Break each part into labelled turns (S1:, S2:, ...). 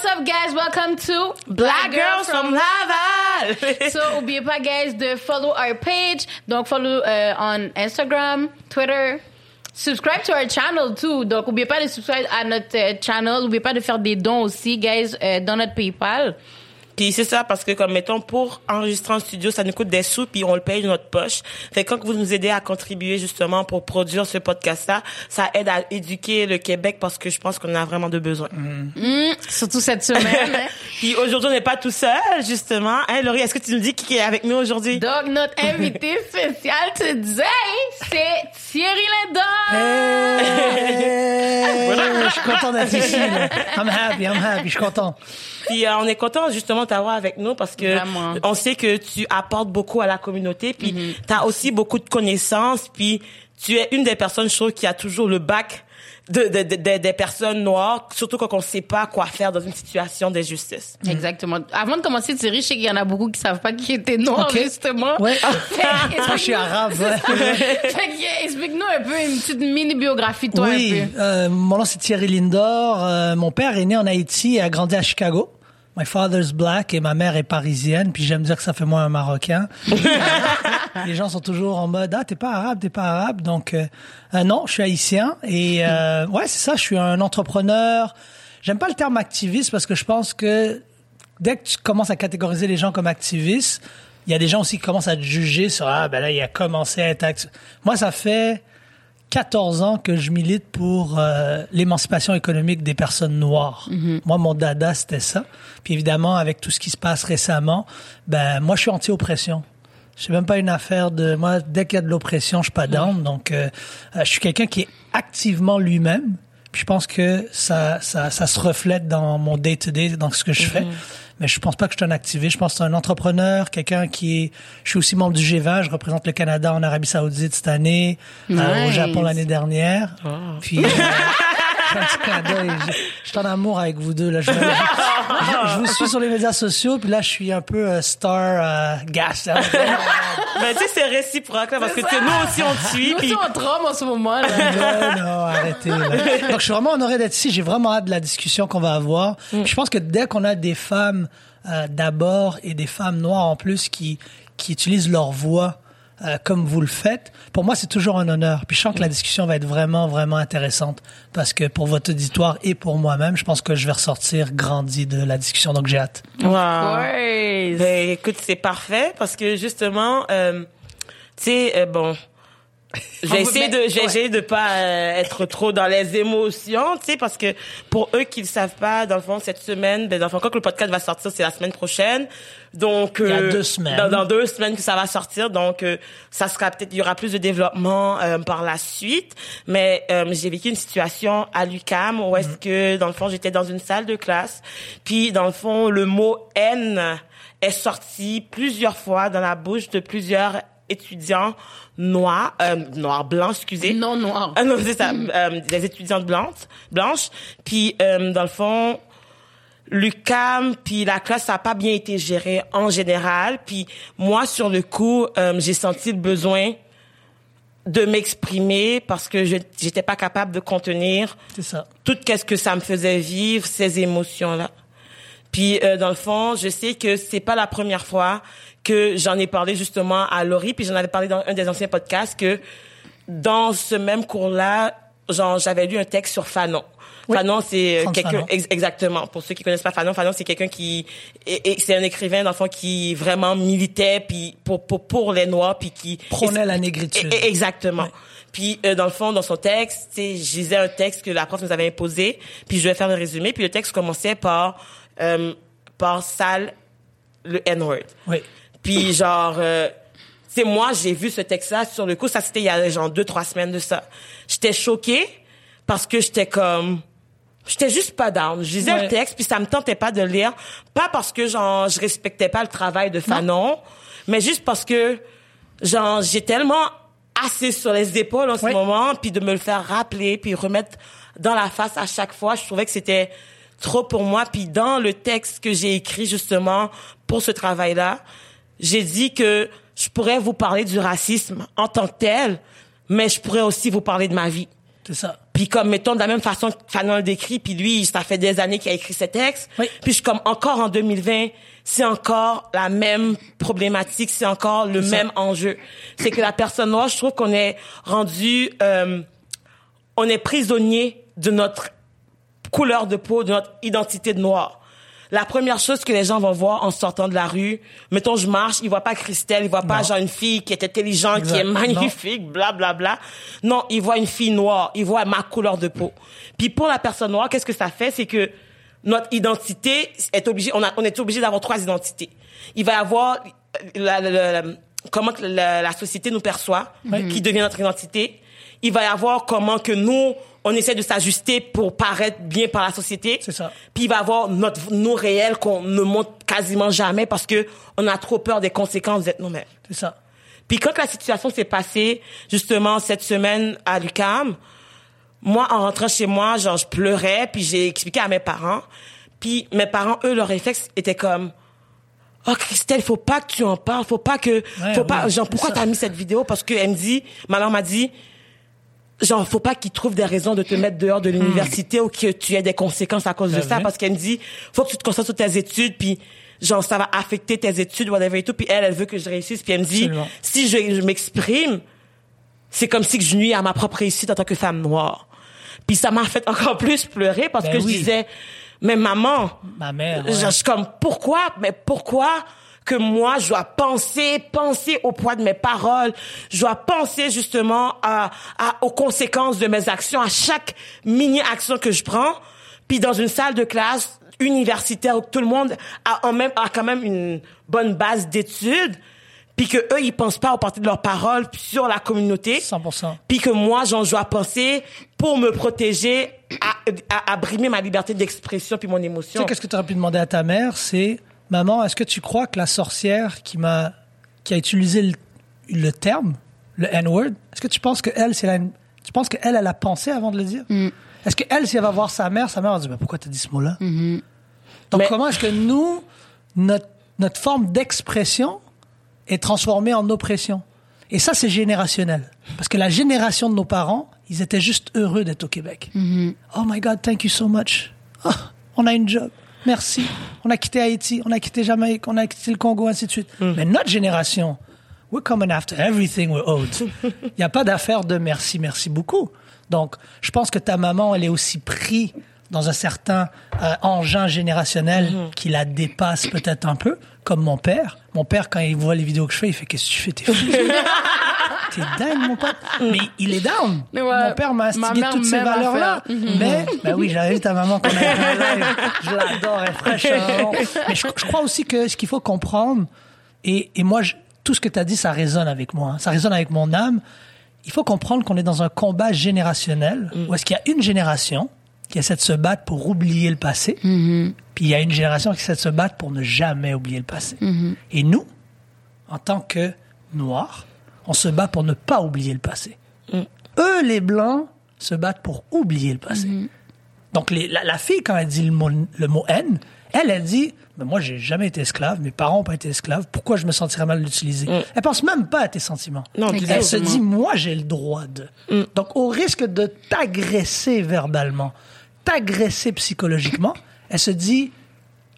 S1: what's up, guys? Welcome to
S2: Black Girls from Laval.
S1: so, oubliez pas, guys, de follow our page. Donc, follow uh, on Instagram, Twitter. Subscribe to our channel too. Donc, oubliez pas de subscribe à notre euh, channel. Oubliez pas de faire des dons aussi, guys, euh, dans notre PayPal.
S2: Puis c'est ça parce que comme mettons pour enregistrer en studio, ça nous coûte des sous puis on le paye de notre poche. Fait que quand vous nous aidez à contribuer justement pour produire ce podcast là, ça aide à éduquer le Québec parce que je pense qu'on a vraiment de besoin.
S1: Mm, surtout cette semaine. hein.
S2: Puis aujourd'hui on n'est pas tout seul justement. Hein Laurie, est-ce que tu nous dis qui est avec nous aujourd'hui?
S1: Donc, notre invité spécial today, c'est Thierry Lindon.
S3: Hey, je suis content d'être ici. là. I'm happy, I'm happy, je suis content.
S2: Puis euh, on est content justement t'avoir avec nous parce que
S1: Vraiment.
S2: on sait que tu apportes beaucoup à la communauté puis tu as aussi beaucoup de connaissances puis tu es une des personnes je trouve qui a toujours le bac de, de, de- de- des personnes noires surtout quand on sait pas quoi faire dans une situation d'injustice.
S1: Exactement. Avant de commencer, Thierry, je sais qu'il y en a beaucoup qui savent pas qui était noir,
S3: Ok.
S1: justement.
S3: Ouais. Moi, je suis arabe.
S1: explique-nous un peu une petite mini-biographie toi
S3: Oui,
S1: un peu.
S3: euh, mon nom c'est Thierry Lindor. Euh, mon père est né en Haïti et a grandi à Chicago. My father's black et ma mère est parisienne. Puis j'aime dire que ça fait moi un Marocain. Les gens sont toujours en mode ah t'es pas arabe, t'es pas arabe. Donc euh, euh, non, je suis haïtien et euh, ouais c'est ça. Je suis un entrepreneur. J'aime pas le terme activiste parce que je pense que dès que tu commences à catégoriser les gens comme activistes, il y a des gens aussi qui commencent à te juger sur ah ben là il a commencé à être Moi ça fait 14 ans que je milite pour euh, l'émancipation économique des personnes noires. Moi, mon dada, c'était ça. Puis évidemment, avec tout ce qui se passe récemment, ben moi, je suis anti-oppression. C'est même pas une affaire de moi. Dès qu'il y a de l'oppression, je suis pas down. Donc, euh, euh, je suis quelqu'un qui est activement lui-même. Puis je pense que ça, ça, ça se reflète dans mon day-to-day, dans ce que je fais. Mais je pense pas que je suis un activiste. Je pense que c'est un entrepreneur, quelqu'un qui est... Je suis aussi membre du G20. Je représente le Canada en Arabie Saoudite cette année, euh, au. Japon l'année dernière. Puis... euh, je fais un petit clin d'œil. Je, je suis en amour avec vous deux. Là. Je, je- je- je vous suis sur les médias sociaux, puis là, je suis un peu euh, star euh, gas. là.
S2: ben tu sais c'est réciproque là parce que nous aussi on te suit
S1: Nous
S2: puis
S1: aussi, on trompe en ce moment, là.
S3: Ouais, non, arrêtez. là. Donc, je suis vraiment honoré d'être ici. J'ai vraiment hâte de la discussion qu'on va avoir. Puis Je pense que dès qu'on a des femmes euh, d'abord et des femmes noires en plus qui qui utilisent leur voix euh, comme vous le faites, pour moi, c'est toujours un honneur. Puis je sens que la discussion va être vraiment, vraiment intéressante parce que pour votre auditoire et pour moi-même, je pense que je vais ressortir grandi de la discussion. Donc, j'ai hâte.
S2: Wow.
S1: Ouais.
S2: Ben écoute, c'est parfait parce que justement, euh, tu sais, euh, bon, essayer
S1: veut-
S2: de, j'ai essayé de pas euh, être trop dans les émotions, tu sais, parce que pour eux qui le savent pas, dans le fond, cette semaine, ben dans le fond, quand le podcast va sortir, c'est la semaine prochaine, donc
S3: Il y a
S2: euh,
S3: deux semaines.
S2: Dans, dans deux semaines que ça va sortir, donc euh, ça sera peut-être, il y aura plus de développement euh, par la suite, mais euh, j'ai vécu une situation à l'UCAM où est-ce que dans le fond, j'étais dans une salle de classe, puis dans le fond, le mot haine est sorti plusieurs fois dans la bouche de plusieurs étudiants noirs, euh, noirs blancs, excusez.
S1: Non noir.
S2: Ah non, c'est ça, euh, des étudiantes blanches, blanches. Puis euh, dans le fond, l'UCAM, puis la classe, ça a pas bien été géré en général. Puis moi, sur le coup, euh, j'ai senti le besoin de m'exprimer parce que je j'étais pas capable de contenir
S3: C'est ça.
S2: tout qu'est-ce que ça me faisait vivre ces émotions là. Puis euh, dans le fond, je sais que c'est pas la première fois que j'en ai parlé justement à Laurie, puis j'en avais parlé dans un des anciens podcasts que dans ce même cours-là, genre j'avais lu un texte sur Fanon. Fanon, c'est euh, quelqu'un ex- exactement. Pour ceux qui connaissent pas Fanon, Fanon c'est quelqu'un qui c'est un écrivain dans le fond qui vraiment militait puis pour pour pour les noirs puis qui
S3: Prônait la négritude.
S2: Et- et- Exactement. Puis euh, dans le fond, dans son texte, tu sais, je lisais un texte que la prof nous avait imposé, puis je vais faire le résumé, puis le texte commençait par euh, par sale le N-word.
S3: Oui.
S2: Puis genre, euh, tu sais, moi j'ai vu ce texte-là sur le coup, ça c'était il y a genre deux trois semaines de ça. J'étais choquée parce que j'étais comme J'étais juste pas down. Je lisais
S3: Ouais.
S2: le texte, puis ça me tentait pas de le lire. Pas parce que, genre, je respectais pas le travail de Fanon, mais juste parce que, genre, j'ai tellement assez sur les épaules en ce moment, puis de me le faire rappeler, puis remettre dans la face à chaque fois, je trouvais que c'était trop pour moi. Puis dans le texte que j'ai écrit, justement, pour ce travail-là, j'ai dit que je pourrais vous parler du racisme en tant que tel, mais je pourrais aussi vous parler de ma vie.
S3: C'est ça.
S2: Puis comme mettons de la même façon que Fanon le décrit, puis lui, ça fait des années qu'il a écrit ses textes.
S3: Oui.
S2: Puis je suis comme encore en 2020, c'est encore la même problématique, c'est encore le même enjeu. C'est que la personne noire, je trouve qu'on est rendu, euh, on est prisonnier de notre couleur de peau, de notre identité de noir. La première chose que les gens vont voir en sortant de la rue, mettons je marche, ils voient pas Christelle, ils voient pas
S3: Non.
S2: genre une fille qui est intelligente, qui est magnifique, bla bla bla. Non, ils voient une fille noire, ils voient ma couleur de peau. Puis pour la personne noire, qu'est-ce que ça fait, c'est que notre identité est obligée, on, a, on est obligé d'avoir trois identités. Il va y avoir la, la- la- la- comment la société nous perçoit, qui devient notre identité. Il va y avoir comment que nous, on essaie de s'ajuster pour paraître bien par la société.
S3: C'est ça.
S2: Puis il va y avoir notre nous réel qu'on ne montre quasiment jamais parce que on a trop peur des conséquences d'être nous-mêmes.
S3: C'est ça.
S2: Puis quand la situation s'est passée, justement, cette semaine à l'UCAM, moi, en rentrant chez moi, genre, je pleurais, puis j'ai expliqué à mes parents. Puis mes parents, eux, leur réflexe était comme, oh, Christelle, faut pas que tu en parles, faut pas que,
S3: Ouais,
S2: faut pas, genre, pourquoi t'as mis cette vidéo? Parce que elle me dit, ma mère m'a dit, genre, faut pas qu'ils trouvent des raisons de te mettre dehors de l'université ou que tu aies des conséquences à cause de ça, parce qu'elle me dit, faut que tu te concentres sur tes études, puis genre, ça va affecter tes études, whatever et tout, puis elle, elle veut que je réussisse, puis elle me dit,
S3: Absolument.
S2: si je, je m'exprime, c'est comme si que je nuis à ma propre réussite en tant que femme noire. Puis ça m'a fait encore plus pleurer parce
S3: Ben
S2: que
S3: oui.
S2: je disais, mais maman,
S3: Ma mère.
S2: je,
S3: ouais.
S2: je suis comme, pourquoi, mais pourquoi que moi, je dois penser, penser au poids de mes paroles, je dois penser justement à, à, aux conséquences de mes actions, à chaque mini-action que je prends, puis dans une salle de classe universitaire où tout le monde a, en même, a quand même une bonne base d'études, puis que eux, ils pensent pas au parti de leurs paroles sur la communauté.
S3: 100%.
S2: Puis que moi, j'en dois penser pour me protéger, à, à, à brimer ma liberté d'expression puis mon
S3: Tu
S2: émotion.
S3: sais, qu'est-ce que tu aurais pu demander à ta mère, c'est Maman, est-ce que tu crois que la sorcière qui m'a qui a utilisé le, le terme, le N-word, est-ce que tu penses que elle, c'est la, tu penses qu'elle, elle a pensé avant de le dire? Est-ce que elle, si elle va voir sa mère, sa mère va dire Mais pourquoi t'as dit ce mot-là? Donc
S2: Mais-
S3: comment est-ce que nous, notre, notre forme d'expression est transformée en oppression? Et ça, c'est générationnel. Parce que la génération de nos parents, ils étaient juste heureux d'être au Québec. Oh my God, thank you so much. Oh, on a une job. Merci. On a quitté Haïti, on a quitté Jamaïque, on a quitté le Congo, ainsi de suite. Mais notre génération, we're coming after everything we're owed. Il n'y a pas d'affaire de merci, merci beaucoup. Donc, je pense que ta maman, elle est aussi pris dans un certain euh, engin générationnel qui la dépasse peut-être un peu, comme mon père. Mon père, quand il voit les vidéos que je fais, il fait Qu'est-ce que tu fais T'es fou? T'es dingue, mon pote. Mais il est down.
S1: Ouais.
S3: Mon père m'a
S1: mère,
S3: toutes ces valeurs-là.
S1: Mhm.
S3: Mais, ben oui, j'avais ta maman qu'on. Je l'adore, elle est fraîche. hein. Mais je, je crois aussi que ce qu'il faut comprendre, et, et moi, je- tout ce que tu as dit, ça résonne avec moi. hein. Ça résonne avec mon âme. Il faut comprendre qu'on est dans un combat générationnel où est-ce qu'il y a une génération qui essaie de se battre pour oublier le passé, puis il y a une génération qui essaie de se battre pour ne jamais oublier le passé. Et nous, en tant que Noirs, on se bat pour ne pas oublier le passé. Eux, les Blancs, se battent pour oublier le passé. Donc, les- la, la fille, quand elle dit le mot, le mot haine, elle, elle dit Mais Moi, j'ai jamais été esclave, mes parents n'ont pas été esclaves, pourquoi je me sentirais mal d'utiliser? Elle pense même pas à tes sentiments.
S2: Non,
S3: elle
S1: Exactement.
S3: se dit Moi, j'ai le droit de. Donc, au risque de t'agresser verbalement, t'agresser psychologiquement, elle se dit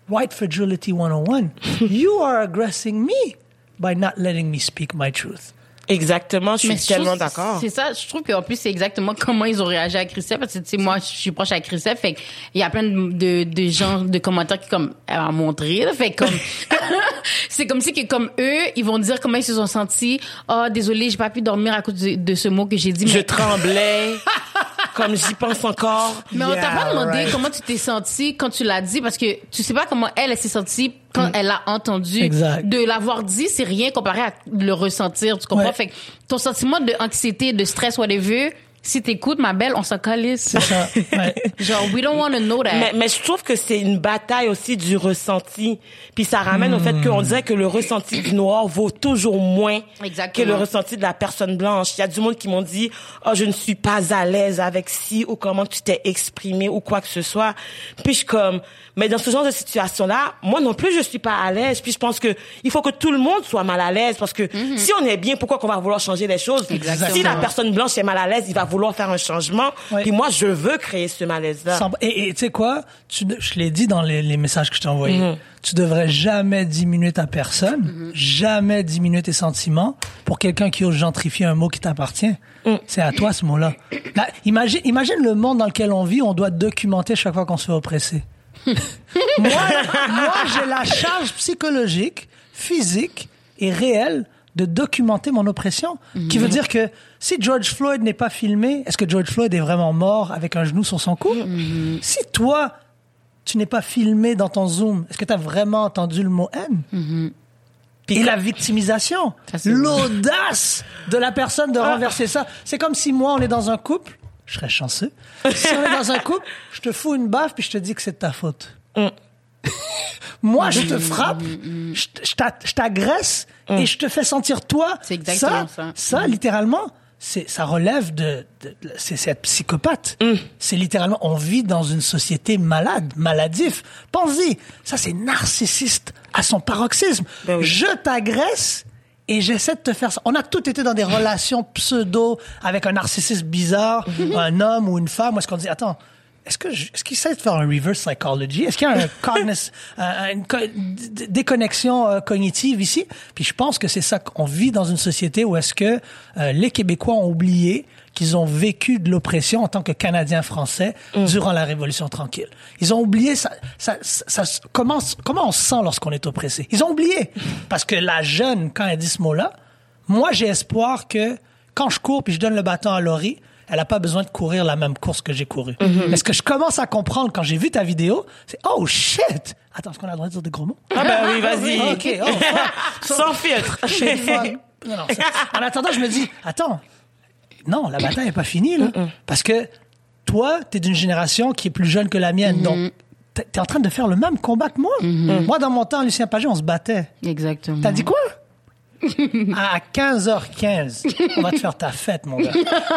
S3: White Fragility 101, you are aggressing me by not letting me speak my truth.
S2: Exactement, je suis
S1: je
S2: tellement d'accord.
S1: C'est ça, je trouve qu'en plus, c'est exactement comment ils ont réagi à Christelle. Parce que, tu sais, moi, je suis proche à Christelle. Fait il y a plein de, de, de gens, de commentaires qui, comme, elle m'a montré. là. Fait comme, c'est comme si que, comme eux, ils vont dire comment ils se sont sentis. Oh, désolé, j'ai pas pu dormir à cause de, de ce mot que j'ai dit.
S2: Je
S1: Mais,
S2: tremblais, comme j'y pense encore.
S1: mais on t'a
S3: Yeah,
S1: pas demandé
S3: right.
S1: comment tu t'es senti quand tu l'as dit. Parce que tu sais pas comment elle, elle s'est sentie quand elle l'a entendu.
S3: Exact.
S1: De l'avoir dit, c'est rien comparé à le ressentir. Tu comprends?
S3: Ouais.
S1: Fait que ton sentiment de anxiété, de stress, whatever, si t'écoutes, ma belle, on s'en calisse.
S3: C'est ça. Ouais.
S1: Genre, we don't want to know that.
S2: Mais, mais je trouve que c'est une bataille aussi du ressenti. Puis ça ramène au fait qu'on dirait que le ressenti du noir vaut toujours moins
S1: Exactement.
S2: que le ressenti de la personne blanche. Il y a du monde qui m'ont dit, oh, je ne suis pas à l'aise avec si ou comment tu t'es exprimé ou quoi que ce soit. Puis je comme, mais dans ce genre de situation-là, moi non plus, je suis pas à l'aise. Puis je pense que il faut que tout le monde soit mal à l'aise parce que si on est bien, pourquoi qu'on va vouloir changer les choses?
S1: Exactement.
S2: Si la personne blanche est mal à l'aise, il va vouloir faire un changement.
S3: Ouais.
S2: Puis moi, je veux créer ce malaise-là.
S3: Et tu sais quoi? Tu, je l'ai dit dans les, les messages que je t'ai envoyés.
S2: Mhm.
S3: Tu devrais jamais diminuer ta personne, jamais diminuer tes sentiments pour quelqu'un qui ose gentrifier un mot qui t'appartient.
S2: Mm.
S3: C'est à toi ce mot-là. Là, imagine, imagine le monde dans lequel on vit, on doit documenter chaque fois qu'on se fait oppresser. moi, moi j'ai la charge psychologique, physique et réelle de documenter mon oppression. Qui veut dire que si George Floyd n'est pas filmé, est-ce que George Floyd est vraiment mort avec un genou sur son cou? Si toi, tu n'es pas filmé dans ton Zoom, est-ce que tu as vraiment entendu le mot haine? Et la victimisation, l'audace de la personne de renverser ça. C'est comme si moi, on est dans un couple, je serais chanceux. Si on est dans un couple, je te fous une baffe puis je te dis que c'est de ta faute. Moi, je te frappe, je t- je t'a- je t'agresse et je te fais sentir toi.
S1: C'est exactement ça.
S3: Ça, littéralement, c'est ça relève de, de- de- c'est être psychopathe. C'est littéralement, on vit dans une société malade, maladif. Pense-y, ça c'est narcissiste à son paroxysme.
S2: Ben oui.
S3: Je t'agresse et j'essaie de te faire ça. On a tous été dans des relations pseudo avec un narcissiste bizarre, un homme ou une femme. Est-ce qu'on dit, attends, est-ce que est-ce qu'il essaie de faire un reverse psychology? Est-ce qu'il y a un cognis- un- une co- déconnexion euh, cognitive ici? Puis je pense que c'est ça qu'on vit dans une société où est-ce que euh, les Québécois ont oublié qu'ils ont vécu de l'oppression en tant que Canadiens français durant la Révolution tranquille. Ils ont oublié ça, ça, ça, ça- comment, comment on se sent lorsqu'on est oppressé? Ils ont oublié. Parce que la jeune, quand elle dit ce mot-là, moi j'ai espoir que quand je cours puis je donne le bâton à Laurie, elle a pas besoin de courir la même course que j'ai couru. Mais ce que je commence à comprendre quand j'ai vu ta vidéo, c'est oh shit. Attends, est-ce qu'on a le droit de dire des gros mots?
S2: Ah ben oui, vas-y.
S3: Ok. Oh.
S2: Sans filtre.
S3: Non, non, en attendant, je me dis, attends, non, la bataille n'est pas finie, là. Parce que toi, tu es d'une génération qui est plus jeune que la mienne. Donc, tu es en train de faire le même combat que moi. Moi, dans mon temps, Lucien Pagé, on se battait.
S1: Exactement.
S3: T'as dit quoi? À 15h15, on va te faire ta fête, mon gars.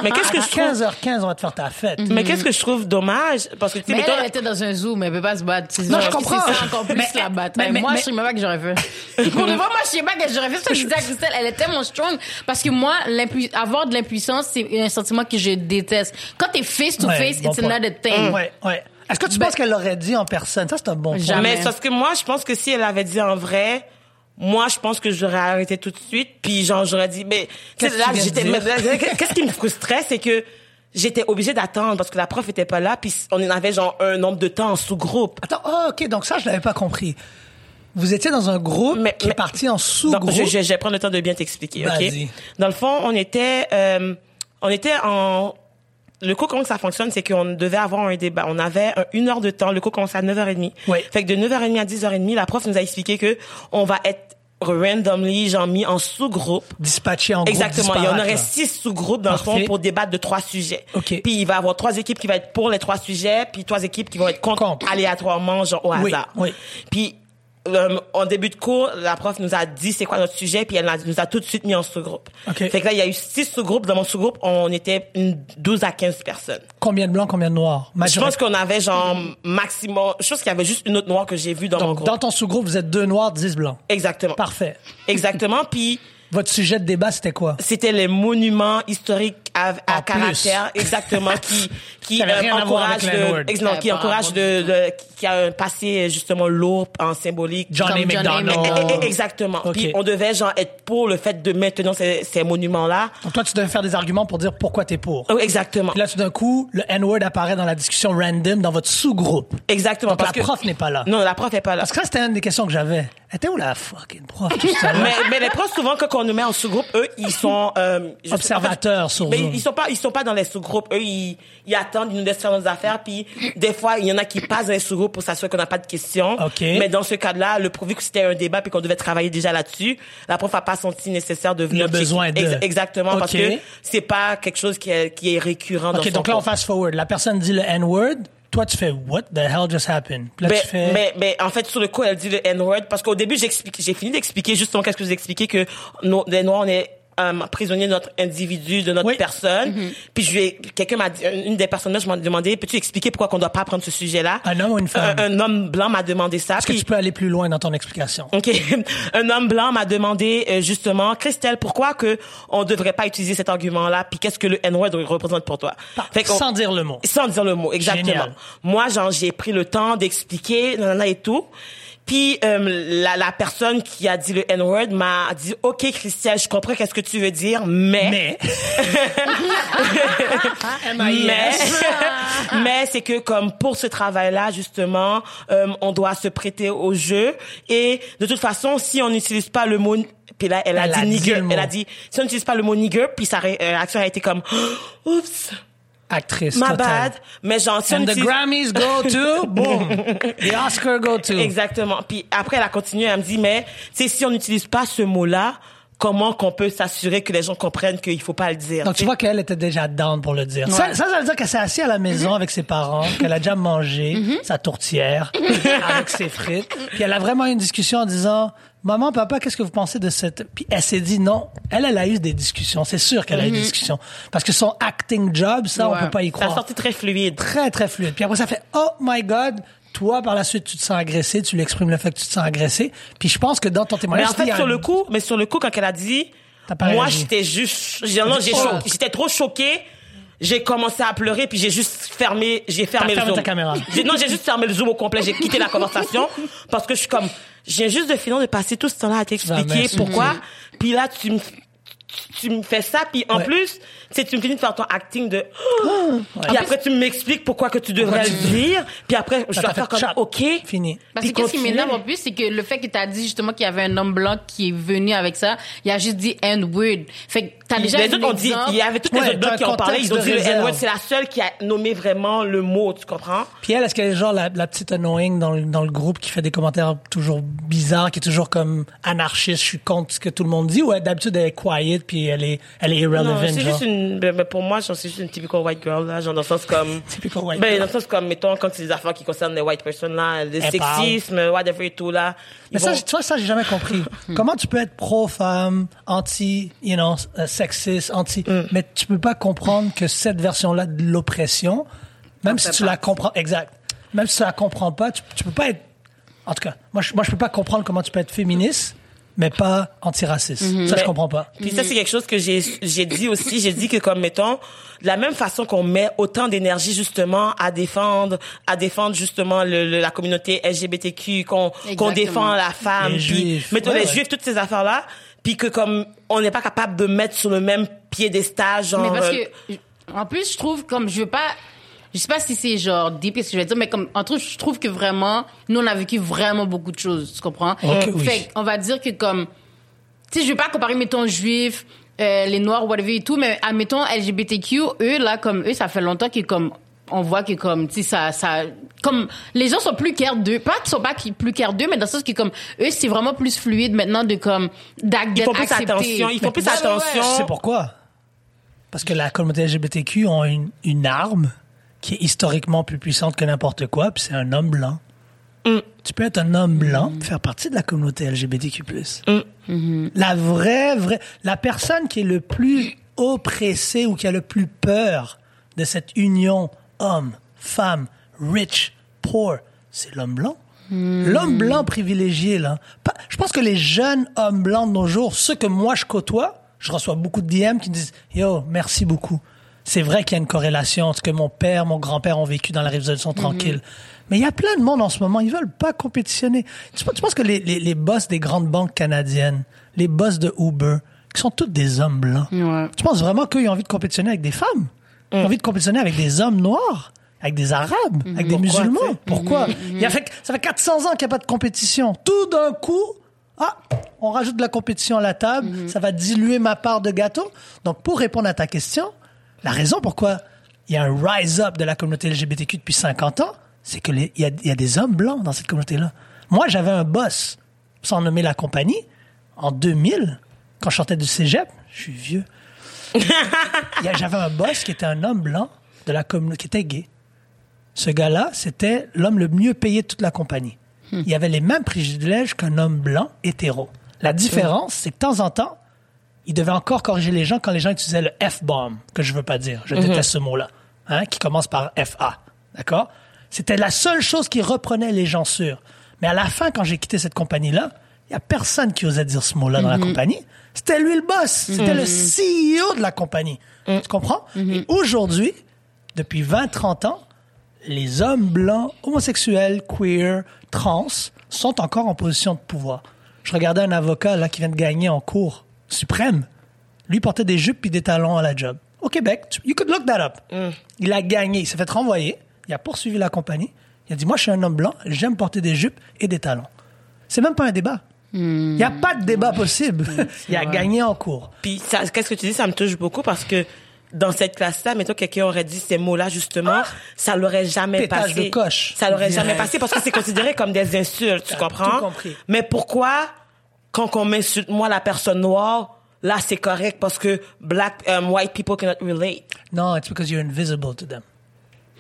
S2: Mais qu'est-ce que je trouve
S3: 15h15, on va te faire ta fête.
S2: Mais qu'est-ce que je trouve dommage parce que tu sais,
S1: Mais elle,
S2: mettons-
S1: elle était dans un zoo, mais elle peut pas se battre.
S3: Non, je comprends.
S1: C'est ça encore plus
S3: Mais-
S1: la bataille.
S3: mais- mais-
S1: moi,
S3: mais-
S1: je sais même pas que j'aurais fait. Pour de vrai, moi, je sais pas que j'aurais fait. C'est ça que je disais à Christelle. Elle est tellement strong. Parce que moi, l'impui- avoir de l'impuissance, c'est un sentiment que je déteste. Quand t'es face to
S3: Ouais,
S1: face,
S3: bon
S1: it's
S3: point.
S1: another thing.
S3: Ouais, ouais. Est-ce que tu
S1: Ben-
S3: penses qu'elle l'aurait dit en personne? Ça, c'est un bon point.
S1: Jamais.
S2: Mais c'est parce que moi, je pense que si elle avait dit en vrai, moi, je pense que j'aurais arrêté tout de suite. Puis genre, j'aurais dit, mais
S3: Qu'est-ce que
S2: là, j'étais. Qu'est-ce qui me frustrait, c'est que j'étais obligée d'attendre parce que la prof était pas là. Puis on en avait genre un nombre de temps en sous-groupe.
S3: Attends, oh, ok, donc ça, je l'avais pas compris. Vous étiez dans un groupe
S2: Mais-
S3: qui est parti en sous-groupe.
S2: je, je, je vais prendre le temps de bien t'expliquer,
S3: Vas-y.
S2: ok? Dans le fond, on était, euh, on était en, le cours, comment ça fonctionne, c'est qu'on devait avoir un débat. On avait un- une heure de temps. Le cours commençait à 9h30.
S3: Oui.
S2: Fait que de 9h30 à 10h30, la prof nous a expliqué que on va être randomly, genre mis en sous-groupe.
S3: dispatché en
S2: Exactement.
S3: groupe
S2: Il y en aurait six sous-groupes dans le fond pour débattre de trois sujets.
S3: OK.
S2: Puis il va y avoir trois équipes qui vont être pour les trois sujets, puis trois équipes qui vont être contre,
S3: Contre.
S2: aléatoirement, genre au
S3: Oui,
S2: hasard.
S3: oui.
S2: Puis en début de cours, la prof nous a dit c'est quoi notre sujet, puis elle a- nous a tout de suite mis en sous-groupe.
S3: OK.
S2: Fait que là, il y a eu six sous-groupes. Dans mon sous-groupe, on était une 12 à 15 personnes.
S3: Combien de blancs, combien de noirs?
S2: Je pense qu'on avait genre maximum... Je pense qu'il y avait juste une autre noire que j'ai vue dans mon groupe.
S3: dans ton sous-groupe, vous êtes deux noirs, dix blancs.
S2: Exactement.
S3: Parfait.
S2: Exactement. Puis
S3: Votre sujet de débat, c'était quoi?
S2: c'était les monuments historiques à, à caractère exactement qui qui euh, encourage
S3: le
S2: ex- non, qui encourage de, qui a un passé justement lourd en symbolique
S3: John A.
S1: Comme John A.
S3: McDonald.
S2: Exactement
S3: Ok.
S2: puis on devait genre être pour le fait de maintenir ces, ces monuments là
S3: Donc, toi, tu devais faire des arguments pour dire pourquoi t'es pour.
S2: oh, exactement
S3: Puis là, tout d'un coup, le N-word apparaît dans la discussion random dans votre sous-groupe.
S2: exactement
S3: Donc,
S2: parce
S3: la
S2: que
S3: prof n'est pas là.
S2: non la prof est pas là
S3: Parce que ça, c'était une des questions que j'avais. Elle était où la fucking prof, tout ça? là?
S2: mais, mais les profs souvent quand on nous met en sous-groupe eux ils sont euh,
S3: Observateurs
S2: en fait,
S3: sur
S2: mais
S3: Zoom.
S2: Ils sont pas ils sont pas dans les sous-groupes eux ils, ils attendent ils nous laissent faire nos affaires puis des fois il y en a qui passent dans les sous-groupes pour s'assurer qu'on n'a pas de questions
S3: OK.
S2: mais dans ce cas-là le vu que c'était un débat puis qu'on devait travailler déjà là-dessus la prof a pas senti nécessaire de venir
S3: Le besoin de.
S2: Ex- exactement parce que c'est pas quelque chose qui est, qui est récurrent dans
S3: OK, donc là, on fast forward. La personne dit le N-word. Toi, tu fais what the hell just happened? Là,
S2: mais,
S3: tu fais.
S2: mais, mais en fait, sur le coup, elle dit le N-word parce qu'au début, j'ai fini d'expliquer justement qu'est-ce que je vous expliquais que nos, les Noirs, on est euh, prisonnier de notre individu, de notre
S3: Oui.
S2: personne. Puis je lui ai- quelqu'un m'a une des personnes là, je m'en demandé, peux-tu expliquer pourquoi qu'on doit pas prendre ce sujet-là?
S3: Un homme ou une femme?
S2: Un, un homme blanc m'a demandé ça.
S3: Est-ce que
S2: puis-
S3: tu peux aller plus loin dans ton explication?
S2: OK. Un homme blanc m'a demandé euh, justement, Christelle, pourquoi que on devrait pas utiliser cet argument-là, puis qu'est-ce que le N-word représente pour toi? Fait
S3: Sans dire le mot.
S2: sans dire le mot, exactement.
S3: Génial.
S2: Moi, genre, j'ai pris le temps d'expliquer, nanana et tout. Puis euh, la, la personne qui a dit le N-word m'a dit, OK, Christelle, je comprends qu'est-ce que tu veux dire, mais...
S3: Mais.
S2: Mais, mais c'est que comme pour ce travail-là, justement, euh, on doit se prêter au jeu. Et de toute façon, si on n'utilise pas le mot, puis là, elle a
S3: Elle
S2: dit
S3: a dit
S2: nigger, elle a dit, si on n'utilise pas le mot nigger, puis sa euh, réaction a été comme, oups,
S3: Actrice.
S2: my
S3: totale.
S2: bad. Mais genre, si on
S3: And the. Grammys go to, boom. The Oscar go to.
S2: Exactement. Puis après, elle a continué, elle me dit, mais, tu sais, si on n'utilise pas ce mot-là, comment qu'on peut s'assurer que les gens comprennent qu'il faut pas le dire?
S3: Donc tu vois qu'elle était déjà down pour le dire. Ça, ça, ça veut dire qu'elle s'est assise à la maison avec ses parents, qu'elle a déjà mangé sa tourtière avec ses frites. Puis elle a vraiment eu une discussion en disant Maman, papa, qu'est-ce que vous pensez de cette... Puis elle s'est dit non. Elle, elle a eu des discussions. C'est sûr qu'elle a eu des discussions. Parce que son acting job, ça, on peut pas y
S2: Ça a
S3: croire.
S2: sorti très fluide.
S3: Très, très fluide. Puis après, ça fait Oh my God. Toi, par la suite, tu te sens agressé, tu lui exprimes le fait que tu te sens agressé. Puis je pense que dans ton
S2: Mais
S3: témoignage,
S2: en
S3: il y
S2: fait, sur le coup, mais sur le coup, quand elle a dit, moi, j'étais juste, j'étais trop choquée. J'ai commencé à pleurer, puis j'ai juste fermé, j'ai fermé le
S3: fermé
S2: zoom.
S3: ta caméra.
S2: Non, j'ai juste fermé le zoom au complet. J'ai quitté la conversation parce que je suis comme, j'ai juste de finir de passer tout ce temps-là à t'expliquer pourquoi. Puis là, tu me, tu me fais ça, puis en
S3: Ouais.
S2: plus, tu sais, tu me finis de faire ton acting de, puis
S3: Ouais.
S2: après tu m'expliques pourquoi que tu devrais le dire, puis après je dois faire
S3: fait
S2: comme,
S3: chop.
S2: ok.
S3: Fini.
S1: Parce que
S2: Puis
S1: qu'est-ce qui m'énerve en plus, c'est que le fait que t'as dit justement qu'il y avait un homme blanc qui est venu avec ça, il a juste dit N-word. Fait que t'as déjà
S2: les autres ont dit, il y avait toutes les autres qui ont parlé, ils ont dit
S3: de
S2: le
S3: réserve.
S2: N-word, c'est la seule qui a nommé vraiment le mot, tu comprends?
S3: Puis elle, est-ce qu'elle est genre la, la petite annoying dans le, dans le groupe qui fait des commentaires toujours bizarres, qui est toujours comme anarchiste, je suis contre ce que tout le monde dit, ou elle, d'habitude elle est quiet puis elle est, elle est irrelevant,
S2: Non, c'est
S3: genre?
S2: juste une, ben, ben, pour moi, c'est juste une typical white girl, là, genre, dans le sens comme,
S3: Typical white
S2: ben,
S3: girl.
S2: dans le sens comme, mettons, quand c'est des affaires qui concernent les white personnes, là, le sexisme, whatever et tout, là.
S3: Mais ça,
S2: vont-
S3: tu vois, ça, j'ai jamais compris. Comment tu peux être pro-femme, anti, you know, euh, sexiste, anti,
S2: Mm.
S3: mais tu peux pas comprendre que cette version-là de l'oppression, même si tu la comprends, exact, même si tu la comprends pas, tu, tu peux pas être, en tout cas, moi, je, moi, je peux pas comprendre comment tu peux être féministe, mais pas antiraciste. Ça, je comprends pas.
S2: Puis ça, c'est quelque chose que j'ai, j'ai dit aussi. J'ai dit que comme, mettons, de la même façon qu'on met autant d'énergie, justement, à défendre, à défendre, justement, le, le- la communauté LGBTQ, qu'on, qu'on
S1: Exactement.
S2: défend la femme,
S3: Les
S2: puis,
S3: Juifs.
S2: mettons,
S3: Ouais,
S2: les
S3: ouais.
S2: juifs, toutes ces affaires-là, puis que comme, on n'est pas capable de mettre sur le même piédestal, genre,
S1: Mais parce
S2: euh,
S1: que, en plus, je trouve, comme, je veux pas, je sais pas si c'est genre deep, ce que je vais dire, mais comme, entre autres, je trouve que vraiment, nous, on a vécu vraiment beaucoup de choses, tu comprends?
S3: Ok, oui.
S1: Fait on va dire que comme, tu sais, je veux pas comparer, mettons, juifs, euh, les noirs, whatever et tout, mais admettons, LGBTQ, eux, là, comme eux, ça fait longtemps que comme, on voit que comme, tu sais, ça, ça, comme, les gens sont plus care d'eux. Pas qu'ils sont pas qui- plus care d'eux, mais dans le sens que comme, eux, c'est vraiment plus fluide maintenant de comme, d'acte
S2: ils font plus attention, ils font plus
S1: Ouais, ouais, ouais.
S2: attention.
S3: Tu sais pourquoi? Parce que la communauté LGBTQ ont une, une arme qui est historiquement plus puissante que n'importe quoi, puis c'est un homme blanc.
S2: Mm.
S3: Tu peux être un homme blanc, faire partie de la communauté LGBTQ+. La vraie, vraie, la personne qui est le plus oppressée ou qui a le plus peur de cette union homme, femme, rich, poor, c'est l'homme blanc. L'homme blanc privilégié, là. Je pense que les jeunes hommes blancs de nos jours, ceux que moi je côtoie, je reçois beaucoup de DM qui me disent Yo, merci beaucoup. C'est vrai qu'il y a une corrélation entre ce que mon père, mon grand-père ont vécu dans la révolution tranquille. Mais il y a plein de monde en ce moment, ils veulent pas compétitionner. Tu, penses- tu penses que les, les, les boss des grandes banques canadiennes, les boss de Uber, qui sont tous des hommes blancs,
S1: Ouais.
S3: tu penses vraiment qu'eux, ils ont envie de compétitionner avec des femmes? Ils ont envie de compétitionner avec des hommes noirs? Avec des Arabes? Avec des
S2: Pourquoi,
S3: musulmans?
S2: tu sais?
S3: Pourquoi? Il y a fait, ça fait 400 ans qu'il n'y a pas de compétition. Tout d'un coup, ah, on rajoute de la compétition à la table, ça va diluer ma part de gâteau. Donc, pour répondre à ta question, la raison pourquoi il y a un rise-up de la communauté LGBTQ depuis 50 ans, c'est que les- il y a, y a des hommes blancs dans cette communauté-là. Moi, j'avais un boss, sans nommer la compagnie, en 2000, quand je sortais du cégep, je suis vieux. J'avais un boss qui était un homme blanc de la communauté, qui était gay. Ce gars-là, c'était l'homme le mieux payé de toute la compagnie. Il avait les mêmes privilèges qu'un homme blanc hétéro. La différence, c'est que de temps en temps, il devait encore corriger les gens quand les gens utilisaient le F-bomb, que je veux pas dire. Je déteste ce mot-là, hein, qui commence par FA. D'accord? C'était la seule chose qui reprenait les gens sûrs. Mais à la fin, quand j'ai quitté cette compagnie-là, il y a personne qui osait dire ce mot-là dans la compagnie. C'était lui le boss. C'était le CEO de la compagnie. Tu comprends? Et aujourd'hui, depuis 20, 30 ans, les hommes blancs, homosexuels, queer, trans sont encore en position de pouvoir. Je regardais un avocat là qui vient de gagner en cour suprême. Lui portait des jupes puis des talons à la job. Au Québec, tu- you could look that up. Il a gagné, il s'est fait renvoyer, il a poursuivi la compagnie. Il a dit moi je suis un homme blanc, j'aime porter des jupes et des talons. C'est même pas un débat. Il n'y a pas de débat possible. il a gagné en cours.
S2: Puis ça, qu'est-ce que tu dis, ça me touche beaucoup parce que dans cette classe-là, mettons quelqu'un aurait dit ces mots-là justement, ça l'aurait jamais
S3: Pétage
S2: passé.
S3: de coche.
S2: Ça l'aurait jamais passé parce que c'est considéré comme des insultes, tu comprends
S3: tout compris.
S2: Mais pourquoi quand on m'insulte moi la personne noire, là c'est correct parce que black um, white people cannot relate?
S3: Non, it's because you're invisible to them.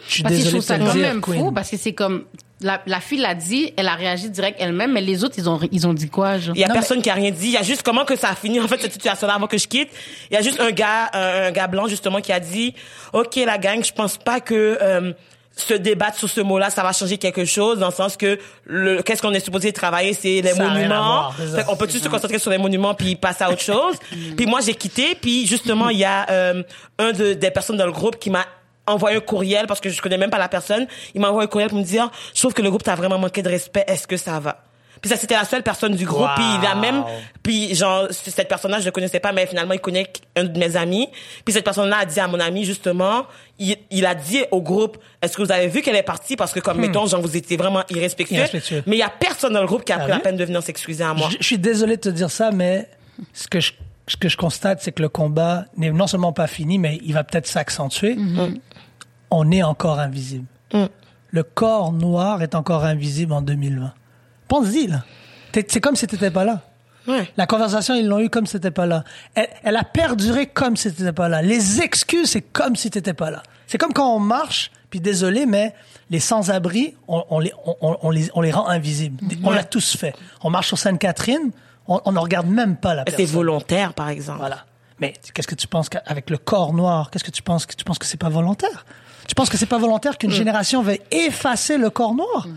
S3: Je suis
S1: Parce que je
S3: désolé
S1: trouve ça
S3: de te le
S1: quand
S3: dire, Queen.
S1: fou parce que c'est comme la, la fille l'a dit, elle a réagi direct elle-même, mais les autres ils ont ils ont dit quoi genre?
S2: Il y a
S3: Non,
S2: personne qui a rien dit. Il y a juste comment que ça a fini en fait cette situation-là avant que je quitte. Il y a juste un gars, un, un gars blanc justement qui a dit, ok la gang, je pense pas que euh, se débattre sur ce mot-là, ça va changer quelque chose dans le sens que le qu'est-ce qu'on est supposé travailler, c'est les
S3: Ça a rien à
S2: monuments.
S3: voir, c'est ça.
S2: Fait qu'on peut juste se concentrer sur les monuments puis passer à autre chose? puis moi j'ai quitté puis justement il y a euh, un de, des personnes dans le groupe qui m'a envoyé un courriel parce que je connais même pas la personne. Il m'a envoyé un courriel pour me dire, je trouve que le groupe t'a vraiment manqué de respect. Est-ce que ça va? Puis ça, c'était la seule personne du groupe.
S3: Wow.
S2: Puis il a même, puis genre, cette personne-là, je le connaissais pas, mais finalement, il connaît un de mes amis. Puis cette personne-là a dit à mon ami, justement, il, il a dit au groupe, est-ce que vous avez vu qu'elle est partie? Parce que comme, mettons, genre, vous étiez vraiment irrespectueux.
S3: Irrespectueux.
S2: Mais il y a personne dans le groupe qui a
S3: T'as
S2: pris la peine de venir s'excuser à moi.
S3: Je, je suis désolé de te dire ça, mais ce que je, ce que je constate, c'est que le combat n'est non seulement pas fini, mais il va peut-être s'accentuer. On est encore invisible.
S2: Mm.
S3: Le corps noir est encore invisible en 2020. Pense-y, là. T'es- C'est comme si t'étais pas là.
S2: Ouais.
S3: La conversation, ils l'ont eu comme si t'étais pas là. Elle, elle a perduré comme si t'étais pas là. Les excuses, c'est comme si t'étais pas là. C'est comme quand on marche, puis désolé, mais les sans-abri, on, on les, on, on- on les, on les rend invisibles. On l'a tous fait. On marche sur Sainte-Catherine, on, ne regarde même pas la
S2: C'est
S3: personne.
S2: volontaire, par exemple.
S3: Voilà. Mais qu'est-ce que tu penses qu'avec le corps noir, qu'est-ce que tu penses que tu penses que c'est pas volontaire? Tu penses que c'est pas volontaire qu'une génération veuille effacer le corps noir?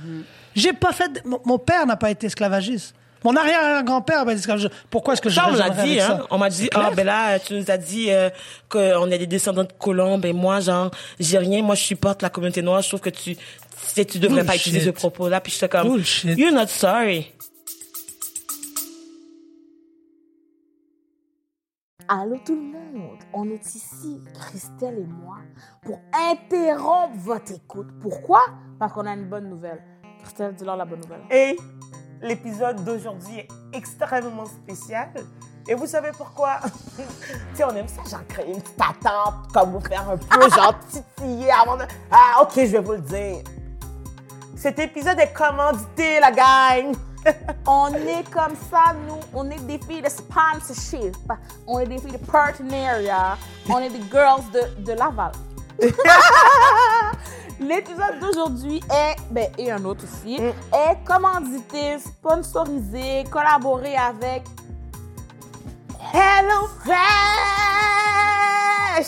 S3: J'ai pas fait. de- Mon, père n'a pas été esclavagiste. Mon arrière-grand-père n'a pas été esclavagiste. Pourquoi est-ce que je
S2: on l'a dit, hein. On m'a dit,
S3: C'est
S2: ah, ben là, tu nous as dit euh, qu'on est des descendants de colombes et moi, genre, j'ai rien. Moi, je supporte la communauté noire. Je trouve que tu, tu, tu devrais pas utiliser ce propos-là. Puis je suis comme,
S3: Bullshit.
S2: you're not sorry.
S4: Allô tout le monde, on est ici, Christelle et moi, pour interrompre votre écoute. Pourquoi? Parce qu'on a une bonne nouvelle. Christelle, dis-leur la bonne nouvelle.
S2: Et l'épisode d'aujourd'hui est extrêmement spécial. Et vous savez pourquoi? tu on aime ça, genre créer une petite attente, comme vous faire un peu, genre titiller avant de... Ah, ok, je vais vous le dire. Cet épisode est commandité, la gang!
S4: On est comme ça, nous. On est des filles de sponsorship. On est des filles de partenariat. On est des girls de, de Laval. L'épisode d'aujourd'hui est, ben, et un autre aussi, est commandité, sponsorisé, collaboré avec Hello Fresh!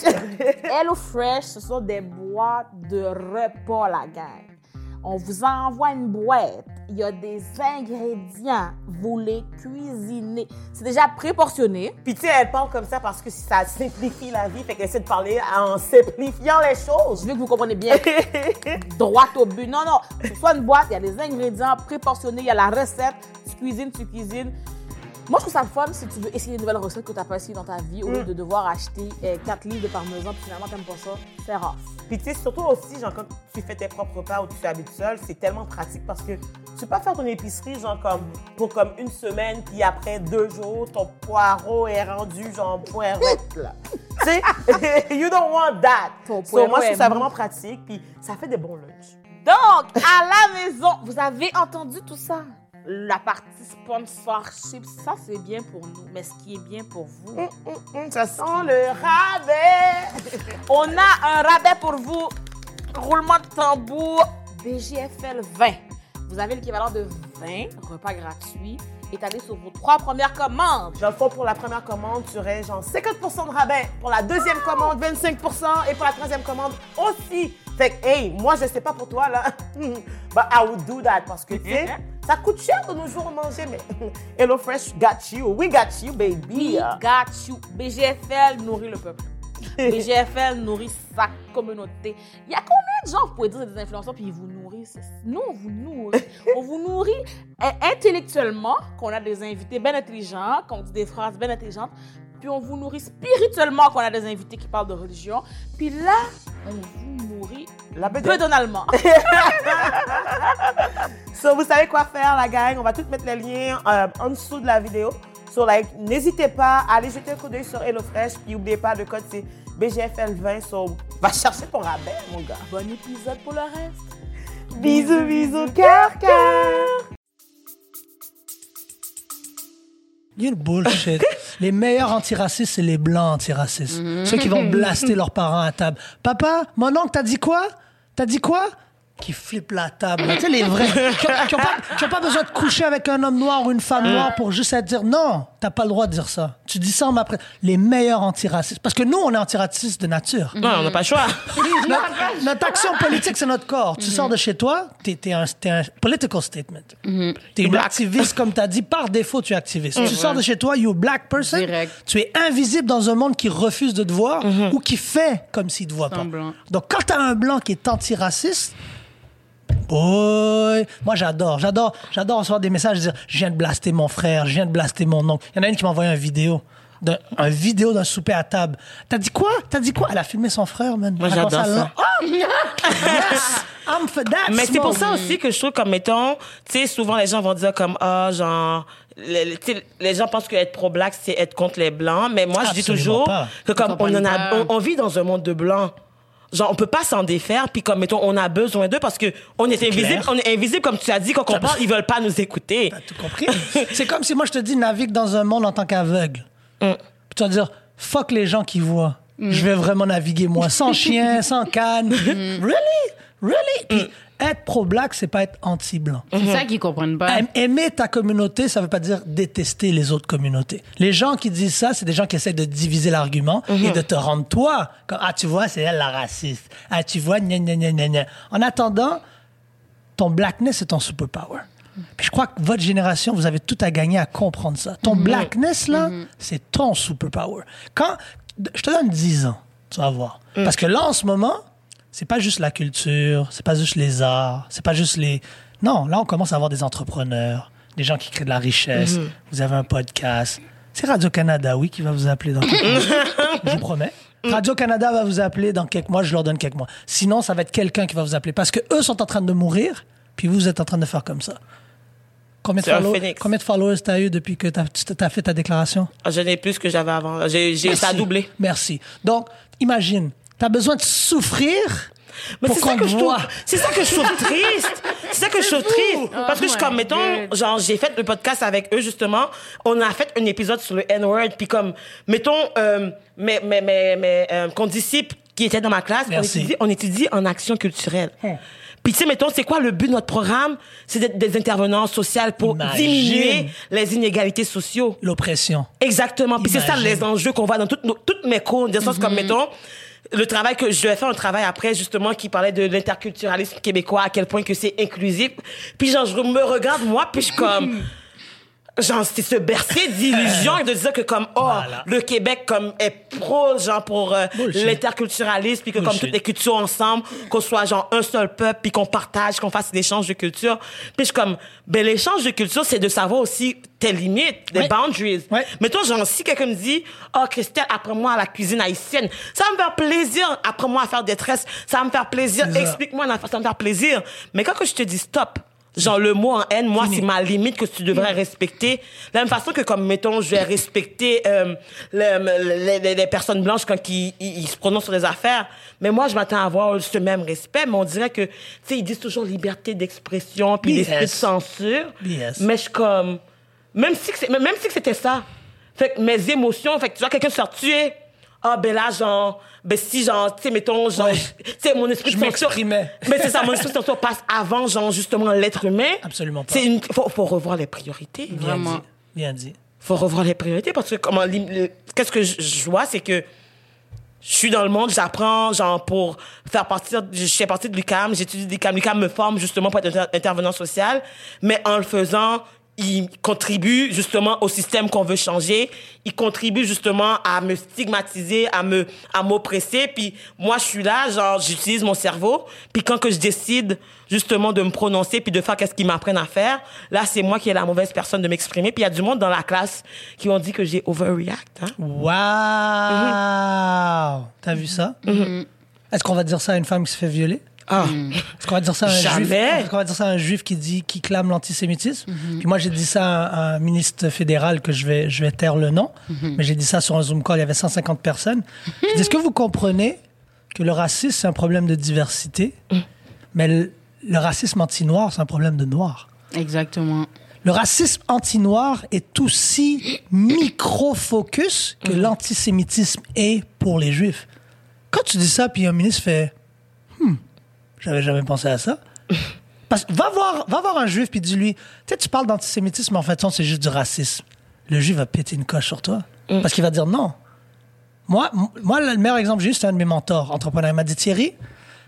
S4: Hello Fresh, ce sont des boîtes de repas, la gang. On vous envoie une boîte. Il y a des ingrédients. Vous les cuisinez. C'est déjà préportionné.
S2: Puis tu sais, elle parle comme ça parce que ça simplifie la vie, fait qu'elle essaie de parler en simplifiant les
S4: Je
S2: choses.
S4: veux que vous compreniez bien. Droit au but. Non, non. Soit une boîte, il y a des ingrédients préportionnés, il y a la recette. Tu cuisines, tu cuisines. Moi, je trouve ça fun si tu veux essayer une nouvelle recette que tu n'as pas essayé dans ta vie au lieu de devoir acheter 4 livres de parmesan puis finalement, tu n'aimes pas ça. C'est rare.
S2: Puis tu sais, surtout aussi, genre, quand tu fais tes propres repas ou tu habites seul, c'est tellement pratique parce que tu peux pas faire ton épicerie, genre, comme, pour comme une semaine, puis après deux jours, ton poireau est rendu, genre, là. tu sais, you don't want that.
S4: Ton
S2: So, moi,
S4: poireau
S2: je trouve ça vraiment pratique, puis ça fait des bons lunchs.
S4: Donc, à la maison, vous avez entendu tout ça? La partie sponsorship, ça c'est bien pour nous. Mais ce qui est bien pour vous,
S2: Ça sent le rabais.
S4: on a un rabais pour vous. Roulement de tambour, BGFL 20. Vous avez l'équivalent de 20 repas gratuits étalé sur vos trois premières commandes.
S2: Fond, pour la première commande, tu aurais genre 50% de rabais. Pour la deuxième commande, 25%. Et pour la troisième commande aussi. Fait que, hey, moi, je sais pas pour toi, là. But I would do that parce que, tu sais, ça coûte cher de nos jours manger, mais HelloFresh got you. We got you, baby.
S4: We got you. BGFL nourrit le peuple. BGFL nourrit sa communauté. Il y a combien de gens, vous pouvez dire, des influenceurs, puis ils vous nourrissent? Nous, on vous nourrit. on vous nourrit euh, intellectuellement, qu'on a des invités bien intelligents, qu'on dit des phrases bien intelligentes, puis on vous nourrit spirituellement, qu'on a des invités qui parlent de religion, puis là, on vous nourrit
S2: La
S4: peu
S2: bedette.
S4: donalement.
S2: So, vous savez quoi faire, la gang. On va tout mettre les liens euh, en dessous de la vidéo. So, like, n'hésitez pas à aller jeter un coup d'œil sur HelloFresh. Puis, n'oubliez pas, le code, c'est BGFL20. So, va chercher ton rabais, mon gars.
S4: bon épisode pour le reste.
S2: Bisous, bisous, cœur, cœur.
S3: You bullshit. les meilleurs antiracistes, c'est les blancs antiracistes. Ceux qui vont blaster leurs parents à table. Papa, mon oncle, t'as dit quoi? T'as dit quoi? Qui flippent la table. Tu sais, les vrais. qui, ont, qui ont pas, besoin de coucher avec un homme noir ou une femme noire pour juste dire non, t'as pas le droit de dire ça. Tu dis ça en m'après. Les meilleurs antiracistes. Parce que nous, on est antiracistes de nature.
S2: Non, on n'a pas le choix.
S3: notre, notre action politique, c'est notre corps. Tu sors de chez toi, t'es es un, un political statement. T'es une activiste, comme t'as dit, par défaut, tu es activiste. Tu sors de chez toi, you black person,
S1: Direct.
S3: tu es invisible dans un monde qui refuse de te voir ou qui fait comme s'il te voit pas. Donc, quand t'as un blanc qui est antiraciste, Boy, moi j'adore, j'adore, j'adore recevoir des messages dire je viens de blaster mon frère, je viens de blaster mon oncle. Il y en a une qui m'a envoyé une vidéo, d'un, un vidéo d'un souper à table. T'as dit quoi? T'as dit quoi? Elle a filmé son frère, man.
S2: Moi, j'adore ça.
S3: Oh yes, I'm for that.
S2: Mais c'est pour ça aussi que je trouve comme mettons, tu sais, souvent les gens vont dire comme ah genre les, les- tu sais, les gens pensent que être pro black c'est être contre les blancs, mais moi je dis toujours
S3: pas.
S2: que comme
S1: Ils
S2: on
S1: comprennent
S2: en a
S1: pas.
S2: on, on vit dans un monde de blancs. Genre on peut pas s'en défaire puis comme mettons on a besoin d'eux parce que on est, invisible,
S3: clair.
S2: on est invisible comme tu as dit quand on parle, ils veulent pas nous écouter.
S3: T'as tout compris C'est comme si moi je te dis navigue dans un monde en tant qu'aveugle.
S2: Mm.
S3: Puis tu vas dire fuck les gens qui voient. Je vais vraiment naviguer moi, sans chien, sans canne.
S2: Mm.
S3: Really, really? Puis être pro-black, c'est pas être anti-blanc.
S1: C'est ça qu'ils comprennent pas.
S3: Aim- Aimer ta communauté, ça veut pas dire détester les autres communautés. Les gens qui disent ça, c'est des gens qui essaient de diviser l'argument et de te rendre toi comme ah tu vois c'est elle la raciste. Ah tu vois gna gna gna gna gna. En attendant, ton blackness c'est ton superpower. Puis je crois que votre génération, vous avez tout à gagner à comprendre ça. Ton blackness là, c'est ton superpower. Quand je te donne 10 ans, tu vas voir. Parce que là en ce moment, c'est pas juste la culture, c'est pas juste les arts, c'est pas juste les. Non, là, on commence à avoir des entrepreneurs, des gens qui créent de la richesse. Vous avez un podcast. C'est Radio-Canada, oui, qui va vous appeler dans quelques mois. Je vous promets. Radio-Canada va vous appeler dans quelques mois, je leur donne quelques mois. Sinon, ça va être quelqu'un qui va vous appeler parce que eux sont en train de mourir, puis vous êtes en train de faire comme ça. Combien de, follow- combien de followers t'as eu depuis que t'as as fait ta déclaration?
S2: Je n'ai plus que j'avais avant. J'ai ça a doublé.
S3: Merci. Donc, imagine, tu as besoin de souffrir
S2: Mais
S3: pour
S2: c'est ça
S3: qu'on
S2: que
S3: te
S2: je trouve, c'est ça que je trouve triste. C'est ça que je trouve triste. Parce que je suis
S1: Oh
S2: comme, mettons,
S1: God.
S2: genre, j'ai fait le podcast avec eux, justement. On a fait un épisode sur le N-word. Puis comme, mettons, euh, mes, mes, mes, mes euh, condisciples qui étaient dans ma classe, on étudie, on étudie en action culturelle.
S3: Hein.
S2: Puis tu sais, mettons, c'est quoi le but de notre programme? C'est d'être des intervenants sociaux pour
S3: Imagine.
S2: diminuer les inégalités sociaux.
S3: L'oppression.
S2: Exactement. Puis c'est ça les enjeux qu'on voit dans toutes, nos- toutes mes cours. Dans le sens comme, mettons, le travail que je vais faire un travail après, justement, qui parlait de l'interculturalisme québécois, à quel point que c'est inclusif. Puis genre, je me regarde, moi, puis je comme... Genre, c'est se bercer d'illusions et de dire que comme, oh,
S3: Voilà.
S2: le Québec comme est pro, genre, pour euh, l'interculturalisme, puis que comme toutes les cultures ensemble, qu'on soit genre un seul peuple, puis qu'on partage, qu'on fasse l'échange de culture. Puis je comme, ben l'échange de culture, c'est de savoir aussi tes limites, les boundaries.
S3: Ouais.
S2: Mettons, genre, si quelqu'un me dit, oh, Christelle, apprends-moi à la cuisine haïtienne, ça va me faire plaisir. Apprends-moi à faire des tresses, ça va me faire plaisir. Explique-moi, ça va me faire plaisir. Mais quand que je te dis stop, genre, le mot en haine, moi, c'est ma limite que tu devrais respecter. De la même façon que, comme, mettons, je vais respecter euh, le- les, les- les personnes blanches quand ils, ils- ils se prononcent sur des affaires. Mais moi, je m'attends à avoir ce même respect. Mais on dirait que, tu sais, ils disent toujours liberté d'expression, puis l'esprit de censure.
S3: BS.
S2: Mais je suis comme, même si que c'est- même si c'était ça, fait que mes émotions, fait que tu vois quelqu'un se faire tuer, ah ben là genre ben si genre tu sais mettons genre
S3: Ouais.
S2: tu sais mon esprit
S3: Je m'exprimais.
S2: mais c'est ça mon esprit fonction passe avant genre justement l'être humain
S3: Absolument pas.
S2: c'est une faut, faut revoir les priorités
S3: Bien
S1: Vraiment.
S3: dit. Bien dit.
S2: faut revoir les priorités parce que comment qu'est-ce que je, vois c'est que je suis dans le monde, j'apprends, genre, pour faire partir, je fais partie de l'UCAM, j'étudie l'UCAM. L'UCAM me forme justement pour être inter- intervenant social, mais en le faisant, il contribue justement au système qu'on veut changer. Il contribue justement à me stigmatiser, à me, à m'oppresser. Puis moi, je suis là, genre, j'utilise mon cerveau. Puis quand que je décide justement de me prononcer puis de faire qu'est-ce qu'ils m'apprennent à faire, là, c'est moi qui est la mauvaise personne de m'exprimer. Puis il y a du monde dans la classe qui ont dit que j'ai overreact. Hein?
S3: Waouh! T'as vu ça? Est-ce qu'on va dire ça à une femme qui se fait violer?
S2: Ah.
S3: Est-ce qu'on va dire ça à un
S2: Jamais.
S3: juif? Est-ce qu'on va dire ça à un juif qui dit, qui clame l'antisémitisme? Puis moi, j'ai dit ça à un, ministre fédéral que je vais, je vais taire le nom. Mais j'ai dit ça sur un Zoom call, il y avait 150 personnes. J'ai dit, est-ce que vous comprenez que le racisme, c'est un problème de diversité? Mais le, le racisme anti-noir, c'est un problème de noir.
S1: Exactement.
S3: Le racisme anti-noir est aussi micro-focus que l'antisémitisme est pour les juifs. Quand tu dis ça, puis un ministre fait Hmm, j'avais jamais pensé à ça. Parce que va voir, va voir un juif, puis dis-lui Tu sais, tu parles d'antisémitisme, mais en fait, c'est juste du racisme. Le juif va péter une coche sur toi. Parce qu'il va dire non. Moi, moi, le meilleur exemple que j'ai eu, c'est un de mes mentors, entrepreneur. Il m'a dit Thierry,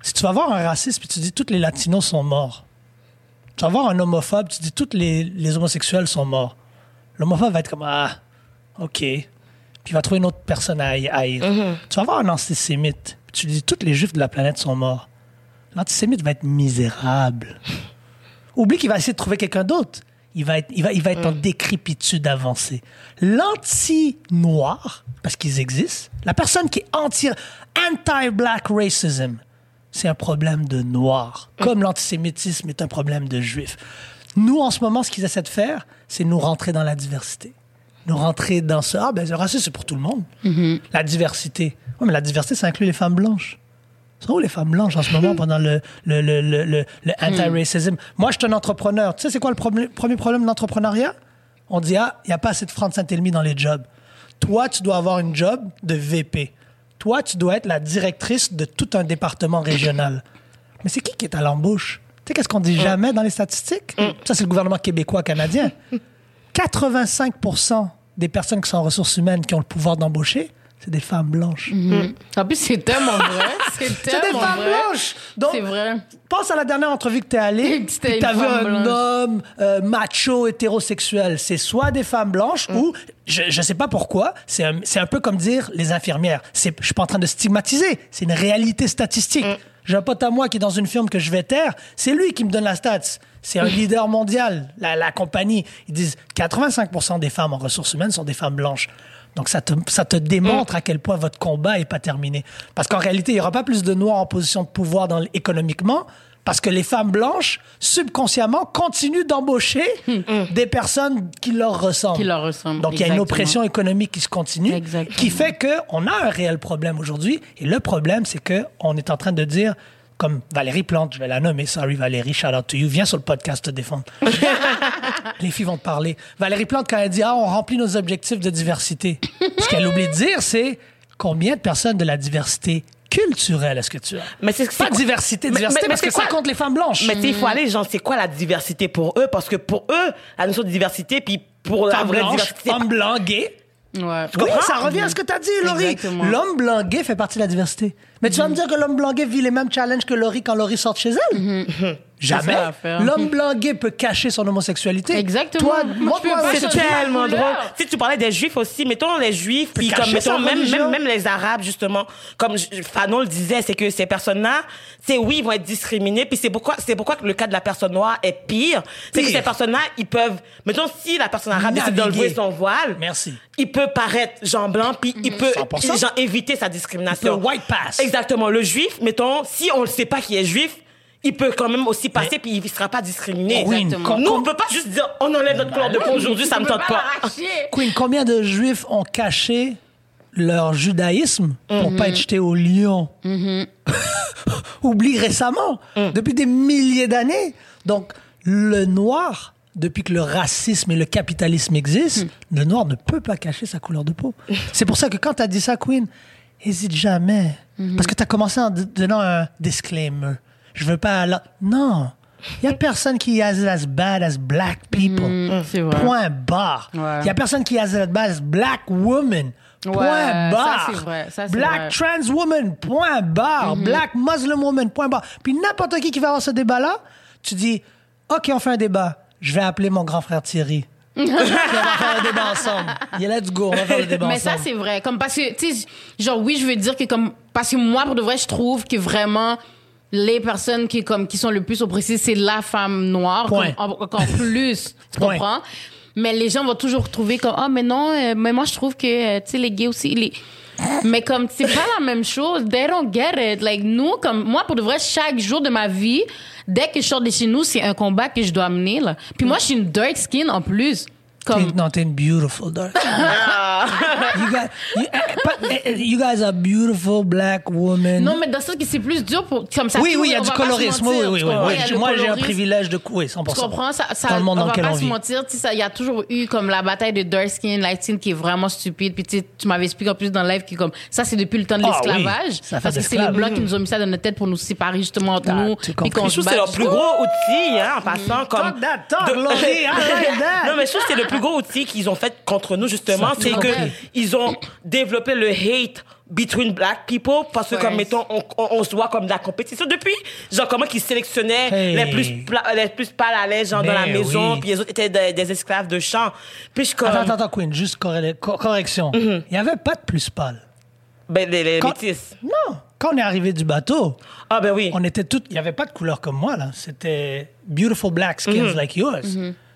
S3: si tu vas voir un raciste, puis tu dis tous les latinos sont morts, tu vas voir un homophobe, tu dis tous les, les homosexuels sont morts. L'homophobe va être comme Ah, ok. Puis il va trouver une autre personne à haï- haïr. Tu vas voir un antisémite, puis tu dis tous les juifs de la planète sont morts. L'antisémite va être misérable. Oublie qu'il va essayer de trouver quelqu'un d'autre. Il va être, il va, il va être en décrépitude avancée. L'anti-noir, parce qu'ils existent, la personne qui est anti, anti-black racism, c'est un problème de noir. Comme l'antisémitisme est un problème de juif. Nous, en ce moment, ce qu'ils essaient de faire, c'est nous rentrer dans la diversité. Nous rentrer dans ce, ah ben, le racisme, c'est pour tout le monde. La diversité. Oui, mais la diversité, ça inclut les femmes blanches. Sont où les femmes blanches en ce moment pendant le, le, le, le, le- le anti-racism? Moi, je suis un entrepreneur. Tu sais, c'est quoi le problème- premier problème de l'entrepreneuriat? On dit, ah, il n'y a pas assez de francs Saint-Elmy dans les jobs. Toi, tu dois avoir une job de VP. Toi, tu dois être la directrice de tout un département régional. Mais c'est qui qui est à l'embauche? Tu sais, qu'est-ce qu'on dit jamais dans les statistiques? Ça, c'est le gouvernement québécois canadien. 85% des personnes qui sont en ressources humaines qui ont le pouvoir d'embaucher, c'est des femmes blanches.
S1: En plus, c'est tellement vrai. C'est
S3: C'est des
S1: tellement
S3: femmes
S1: vrai.
S3: blanches! Donc,
S1: C'est vrai.
S3: pense à la dernière entrevue que t'es allé,
S1: C'était
S3: puis t'as vu un
S1: blanche.
S3: homme euh, macho hétérosexuel. C'est soit des femmes blanches ou, je, je sais pas pourquoi, c'est un, c'est un peu comme dire les infirmières. Je suis pas en train de stigmatiser, c'est une réalité statistique. J'ai un pote à moi qui est dans une firme que je vais taire, c'est lui qui me donne la stats. C'est un leader mondial, la, la compagnie. Ils disent 85% des femmes en ressources humaines sont des femmes blanches. Donc ça te, ça te démontre à quel point votre combat est pas terminé. Parce qu'en réalité, il y aura pas plus de noirs en position de pouvoir dans, économiquement, parce que les femmes blanches, subconsciemment, continuent d'embaucher des personnes qui leur ressemblent.
S1: Qui leur ressemblent,
S3: Donc il y a une oppression économique qui se continue,
S1: Exactement.
S3: qui fait qu'on a un réel problème aujourd'hui. Et le problème, c'est qu'on est en train de dire, comme Valérie Plante, je vais la nommer, sorry Valérie, shout out to you, viens sur le podcast te défendre. Les filles vont te parler. Valérie Plante, quand elle dit Ah, on remplit nos objectifs de diversité, ce qu'elle oublie de dire, c'est combien de personnes de la diversité culturelle est-ce que tu as?
S2: Mais c'est
S3: Pas diversité,
S2: Mais-
S3: diversité,
S2: mais- mais
S3: parce
S2: c'est
S3: que ça
S2: quoi-
S3: compte les femmes blanches.
S2: Mais il faut aller, genre, c'est quoi la diversité pour eux? Parce que pour eux, la notion de diversité, puis pour la
S3: Femme
S2: vraie
S3: blanche,
S2: diversité.
S3: homme blanc, gay.
S1: Ouais.
S3: Oui, ça revient à ce que tu as dit, Laurie. L'homme blanc gay fait partie de la diversité. Mais tu vas me dire que l'homme blanc gay vit les mêmes challenges que Laurie quand Laurie sort chez elle? Jamais. L'homme blanc gay peut cacher son homosexualité.
S1: Exactement.
S3: Toi,
S1: Moi,
S3: montre-moi
S1: je peux
S3: un
S1: pas
S2: C'est tellement drôle. Tu sais, tu parlais des juifs aussi. Mettons les juifs, puis comme, mettons, même, même, même les arabes, justement. Comme Fanon le disait, c'est que ces personnes-là, c'est oui, ils vont être discriminés. Puis c'est pourquoi, c'est pourquoi que le cas de la personne noire est pire. C'est que ces personnes-là, ils peuvent, mettons, si la personne arabe décide d'enlever son voile.
S3: Merci.
S2: Il peut paraître Jean Blanc, puis il peut,
S3: 100%.
S2: genre, éviter sa discrimination.
S3: Il peut white pass.
S2: Exactement. Le juif, mettons, si on ne sait pas qui est juif, il peut quand même aussi passer, puis il ne sera pas discriminé.
S3: Queen,
S1: Exactement.
S2: Nous, on peut pas juste dire, on enlève notre couleur de peau aujourd'hui, ça me
S1: Tu peux
S2: tente pas.
S3: Queen, combien de juifs ont caché leur judaïsme pour pas être jetés au lion? Oublie récemment, depuis des milliers d'années. Donc, le noir, depuis que le racisme et le capitalisme existent, le noir ne peut pas cacher sa couleur de peau. C'est pour ça que quand tu as dit ça, Queen, hésite jamais. Parce que tu as commencé en donnant un disclaimer. Je veux pas... aller- Non. Il y a personne qui est as, as bad as black people.
S1: Mm, c'est vrai.
S3: Point barre. Il
S1: Ouais.
S3: y a personne qui est as bad as black woman. Point
S1: Ouais, ça,
S3: barre.
S1: c'est vrai. Ça,
S3: black
S1: vrai.
S3: Trans woman. Point barre. Black Muslim woman. Point barre. Puis n'importe qui qui va avoir ce débat-là, tu dis, OK, on fait un débat. Je vais appeler mon grand frère Thierry. On va faire le débat ensemble. Yeah, let's go, on va faire le débat
S1: Mais
S3: ensemble.
S1: ça, c'est vrai. Comme parce que, tu sais, genre, oui, je veux dire que comme, parce que moi, pour de vrai, je trouve que vraiment, les personnes qui, comme, qui sont le plus oppressées, c'est la femme noire.
S3: Point.
S1: Comme, en- encore plus. Tu
S3: Point.
S1: comprends? Mais les gens vont toujours trouver comme, ah, mais non, euh, mais moi, je trouve que, euh, tu sais, les gays aussi, les, mais comme, c'est pas la même chose. They don't get it. Like, nous, comme, moi, pour de vrai, chaque jour de ma vie, dès que je sors de chez nous, c'est un combat que je dois mener, là. Puis moi, je suis une dark skin en plus. Comme,
S3: T'es- Non, t'es une beautiful dark. you, guys, you, eh, pas- eh, eh, you guys are beautiful black women.
S1: Non, mais dans sens que c'est plus dur pour. Comme ça,
S3: oui,
S1: tout,
S3: oui, il y a
S1: on
S3: du
S1: va pas se
S3: colorisme. Oui,
S1: mentir,
S3: oui, oui. Moi, j'ai un privilège de oui, 100%.
S1: Tu comprends? Ça, ça,
S3: dans le monde
S1: on
S3: dans
S1: va
S3: lequel
S1: pas
S3: on
S1: se
S3: vit.
S1: mentir. tu sais, ça- Il y a toujours eu comme la bataille de dark skin, light skin qui est vraiment stupide. Puis tu m'avais expliqué en plus dans le live que comme ça, c'est depuis le temps de
S3: Ah oui,
S1: l'esclavage.
S3: ça fait
S1: parce que c'est les blancs qui nous ont mis ça dans notre tête pour nous séparer justement entre
S3: Ah,
S1: nous.
S3: tu
S1: Puis qu'on
S2: Je trouve
S1: se
S2: que c'est leur plus gros outil, hein, en passant. Comme non, mais je trouve que c'est le plus gros outil qu'ils ont fait contre nous, justement. C'est que ils ont développé le hate between black people parce que,
S1: Ouais.
S2: comme, mettons, on, on, on se voit comme de la compétition. Depuis, genre, comment qu'ils sélectionnaient
S3: Hey.
S2: les plus les plus pâles à l'aise, genre, dans la
S3: Mais
S2: maison,
S3: oui.
S2: puis les autres étaient des, des esclaves de champ. Puis je comme,
S3: Attends, attends, Queen, juste correction. Il n'y avait pas de plus pâle.
S2: ben, les, les
S3: Quand-
S2: métis.
S3: Non. Quand on est arrivé du bateau,
S2: Ah, ben oui.
S3: on était toutes. Il n'y avait pas de couleur comme moi, là. C'était beautiful black skins like yours.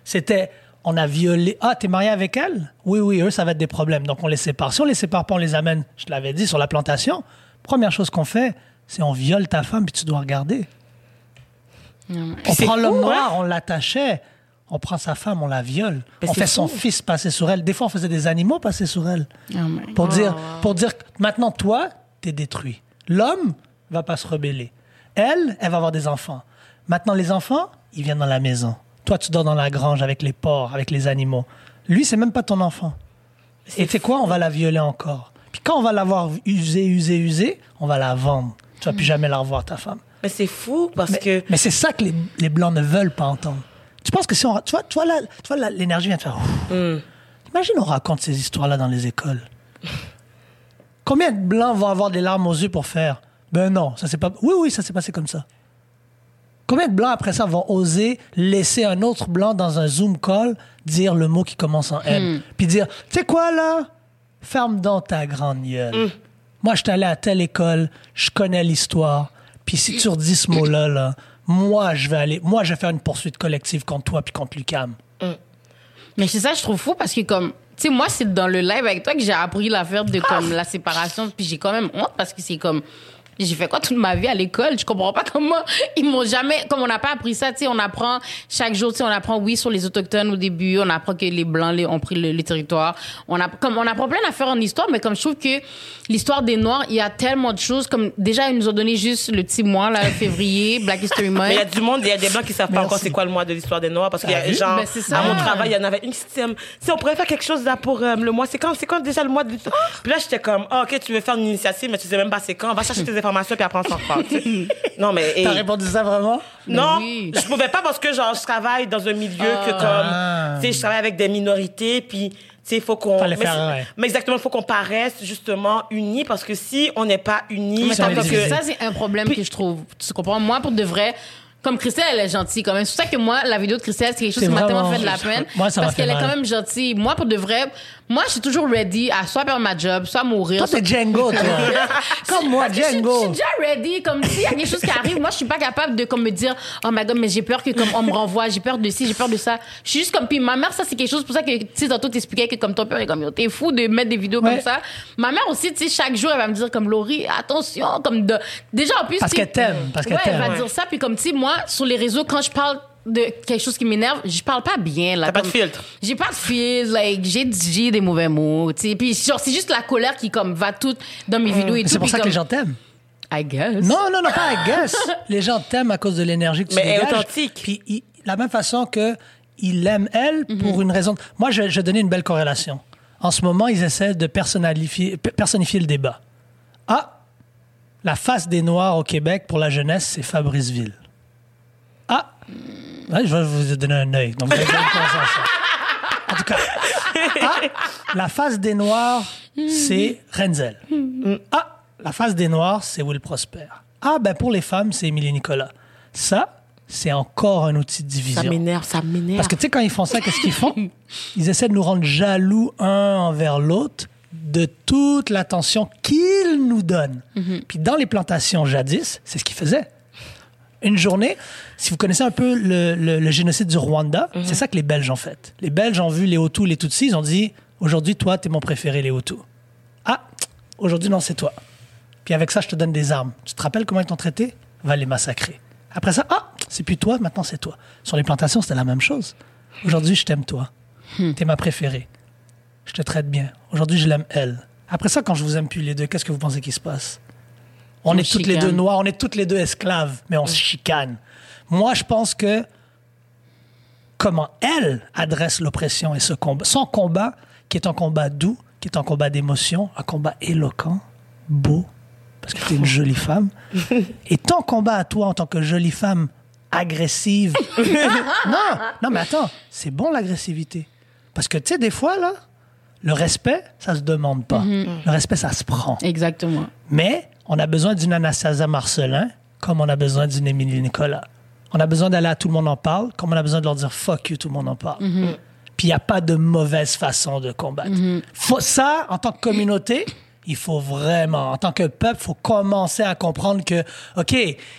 S3: C'était. On a violé. Ah, t'es marié avec elle? Oui, oui, eux, ça va être des problèmes. Donc, on les sépare. Si on les sépare pas, on les amène, je te l'avais dit, sur la plantation. Première chose qu'on fait, c'est on viole ta femme, puis tu dois regarder. On prend l'homme
S2: hein?
S3: noir, on l'attachait. On prend sa femme, on la viole.
S2: Mais
S3: on fait son fils passer sur elle. Des fois, on faisait des animaux passer sur elle.
S1: Oh
S3: Pour dire, pour dire, que maintenant, toi, t'es détruit. L'homme va pas se rebeller. Elle, elle va avoir des enfants. Maintenant, les enfants, ils viennent dans la maison. Toi, tu dors dans la grange avec les porcs, avec les animaux. Lui, c'est même pas ton enfant. Et tu sais quoi? On va la violer encore? Puis quand on va l'avoir usée, usée, usée, on va la vendre. Tu vas plus jamais la revoir, ta femme.
S2: Mais c'est fou parce
S3: Mais,
S2: que.
S3: mais c'est ça que les, les Blancs ne veulent pas entendre. Tu penses que si on... Tu vois, tu vois, l'énergie vient de faire...
S2: Hmm.
S3: Imagine on raconte ces histoires-là dans les écoles. Combien de Blancs vont avoir des larmes aux yeux pour faire? Ben non, ça s'est pas... Oui, oui, ça s'est passé comme ça. Combien de Blancs, après ça, vont oser laisser un autre Blanc dans un Zoom call dire le mot qui commence en N? Puis dire, tu sais quoi, là? Ferme donc ta grande gueule. Moi, je suis allé à telle école, je connais l'histoire. Puis si tu redis ce mot-là, là, moi, je vais aller... Moi, je vais faire une poursuite collective contre toi puis contre Lucam.
S1: Mais c'est ça, je trouve fou parce que comme, tu sais, moi, c'est dans le live avec toi que j'ai appris l'affaire de comme la séparation. Puis j'ai quand même honte parce que c'est comme, j'ai fait quoi toute ma vie à l'école? Je comprends pas comment ils m'ont jamais, comme on n'a pas appris ça, tu sais, on apprend chaque jour, tu sais, on apprend, oui, sur les autochtones au début, on apprend que les blancs les, ont pris le, le territoire. On a, comme, on apprend plein d'affaires en histoire, mais comme je trouve que l'histoire des Noirs, il y a tellement de choses, comme, déjà, ils nous ont donné juste le petit mois, là, février, Black History Month.
S2: Mais il y a du monde, il y a des blancs qui savent pas encore c'est quoi le mois de l'histoire des Noirs parce qu'il y a genre
S1: Ben, c'est ça.
S2: à mon travail, il y en avait une qui si on pourrait faire quelque chose là pour euh, le mois, c'est quand c'est quand déjà le mois de l'histoire Puis là j'étais comme Ah, OK, tu veux faire une initiative mais tu sais même pas c'est quand, va chercher tes informations puis après on s'en reparle. tu sais. Non mais et-
S3: T'as répondu ça vraiment?
S2: non,
S1: oui.
S2: je pouvais pas parce que genre je travaille dans un milieu que
S3: Ah.
S2: comme tu sais je travaille avec des minorités puis tu sais il faut qu'on
S3: Fallait
S2: mais,
S3: faire,
S2: c'est-
S3: ouais.
S2: mais exactement il faut qu'on paraisse justement unis parce que si on n'est pas unis
S1: Mais
S2: tant que
S1: ça, c'est un problème que je trouve. Tu comprends? Moi, pour de vrai, comme Christelle, elle est gentille quand même. C'est pour ça que moi, la vidéo de Christelle, c'est quelque chose
S3: C'est
S1: qui m'a
S3: vraiment-
S1: tellement fait de la peine.
S3: Moi, ça m'a
S1: parce
S3: fait
S1: qu'elle est
S3: mal.
S1: quand même gentille. Moi, pour de vrai, moi, je suis toujours ready à soit perdre ma job, soit mourir.
S3: Toi,
S1: soit-
S3: t'es Django, toi. Comme moi,
S1: que je suis- Je
S3: Django.
S1: suis déjà ready. Comme s'il y a quelque chose qui arrive, moi, je suis pas capable de comme me dire, oh my god, mais j'ai peur que comme on me renvoie, j'ai peur de ci, j'ai peur de ça. Je suis juste comme, puis ma mère, ça, c'est quelque chose pour ça que, tu sais, tantôt, t'expliquais que comme ton père est comme, t'es fou de mettre des vidéos
S3: Ouais.
S1: comme ça. Ma mère aussi, tu sais, chaque jour, elle va me dire comme, Laurie, attention, comme de, déjà, en plus.
S3: Parce qu'elle t'aime, parce qu'elle
S1: ouais, elle
S3: t'aime.
S1: va
S3: Ouais.
S1: dire ça, puis comme, tu sais, moi, sur les réseaux, quand je parle de quelque chose qui m'énerve, je parle pas bien, là.
S2: T'as pas de filtre.
S1: j'ai pas de fil, like, j'ai j'ai des mauvais mots, tu sais. Puis genre, c'est juste la colère qui comme va tout dans mes vidéos et
S3: Mais
S1: tout.
S3: C'est pour ça que
S1: comme,
S3: les gens t'aiment.
S1: I guess.
S3: Non, non, non, pas I guess. Les gens t'aiment à cause de l'énergie que tu
S2: Mais elle est
S3: dégages.
S2: authentique.
S3: Puis, il- la même façon que il aime elle
S1: Mhm.
S3: pour une raison. Moi, je, je vais donner une belle corrélation. En ce moment, ils essaient de personnalifier, pe- personnifier le débat. Ah, la face des Noirs au Québec pour la jeunesse, c'est Fabriceville. Ah, Ouais, je vais vous donner un œil. Donc, vous ça sent. En tout cas, ah, la face des Noirs, c'est Renzel. Ah, la face des Noirs, c'est Will Prosper. Ah, ben pour les femmes, c'est Émilie Nicolas. Ça, c'est encore un outil de
S2: Ça
S3: division.
S2: m'énerve, ça m'énerve.
S3: Parce que tu sais, quand ils font ça, qu'est-ce qu'ils font? Ils essaient de nous rendre jaloux un envers l'autre de toute l'attention qu'ils nous donnent. Puis dans les plantations jadis, c'est ce qu'ils faisaient. Une journée, si vous connaissez un peu le, le- le génocide du Rwanda, c'est ça que les Belges ont fait. Les Belges ont vu les Hutus, les Tutsis, ils ont dit aujourd'hui, toi, t'es mon préféré, les Hutus. Ah, aujourd'hui, non, c'est toi. Puis avec ça, je te donne des armes. Tu te rappelles comment ils t'ont traité? Va les massacrer. Après ça, ah, c'est plus toi, maintenant c'est toi. Sur les plantations, c'était la même chose. Aujourd'hui, je t'aime toi. T'es ma préférée. Je te traite bien. Aujourd'hui, je l'aime elle. Après ça, quand je vous aime plus les deux, qu'est-ce que vous pensez qui se passe? On,
S1: On
S3: est toutes les deux noirs, on est toutes les deux esclaves, mais on se chicane. Moi, je pense que comment elle adresse l'oppression et ce combat, son combat, qui est un combat doux, qui est un combat d'émotion, un combat éloquent, beau, parce que tu es une jolie femme, et ton combat à toi en tant que jolie femme agressive. non, non, mais attends, c'est bon l'agressivité. Parce que tu sais, des fois, là, le respect, ça se demande pas. Le respect, ça se prend.
S1: Exactement.
S3: Mais on a besoin d'une Anastasia Marcelin comme on a besoin d'une Émilie Nicolas. On a besoin d'aller à Tout le monde en parle comme on a besoin de leur dire fuck you, tout le monde en parle. Puis il n'y a pas de mauvaise façon de combattre. Faut, ça, en tant que communauté, il faut vraiment, en tant que peuple, faut commencer à comprendre que, OK,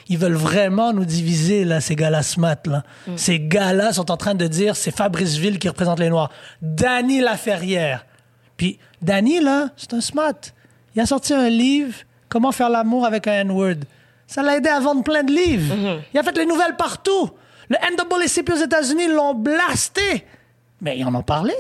S3: ils veulent vraiment nous diviser, là, ces gars-là smart, là. Ces gars-là sont en train de dire, c'est Fabrice Ville qui représente les Noirs. Danny Laferrière. Puis Danny, là, c'est un smart. Il a sorti un livre, Comment faire l'amour avec un N-word? Ça l'a aidé à vendre plein de livres. Il a fait les nouvelles partout. Le NAACP aux États-Unis l'ont blasté. Mais ils en ont parlé.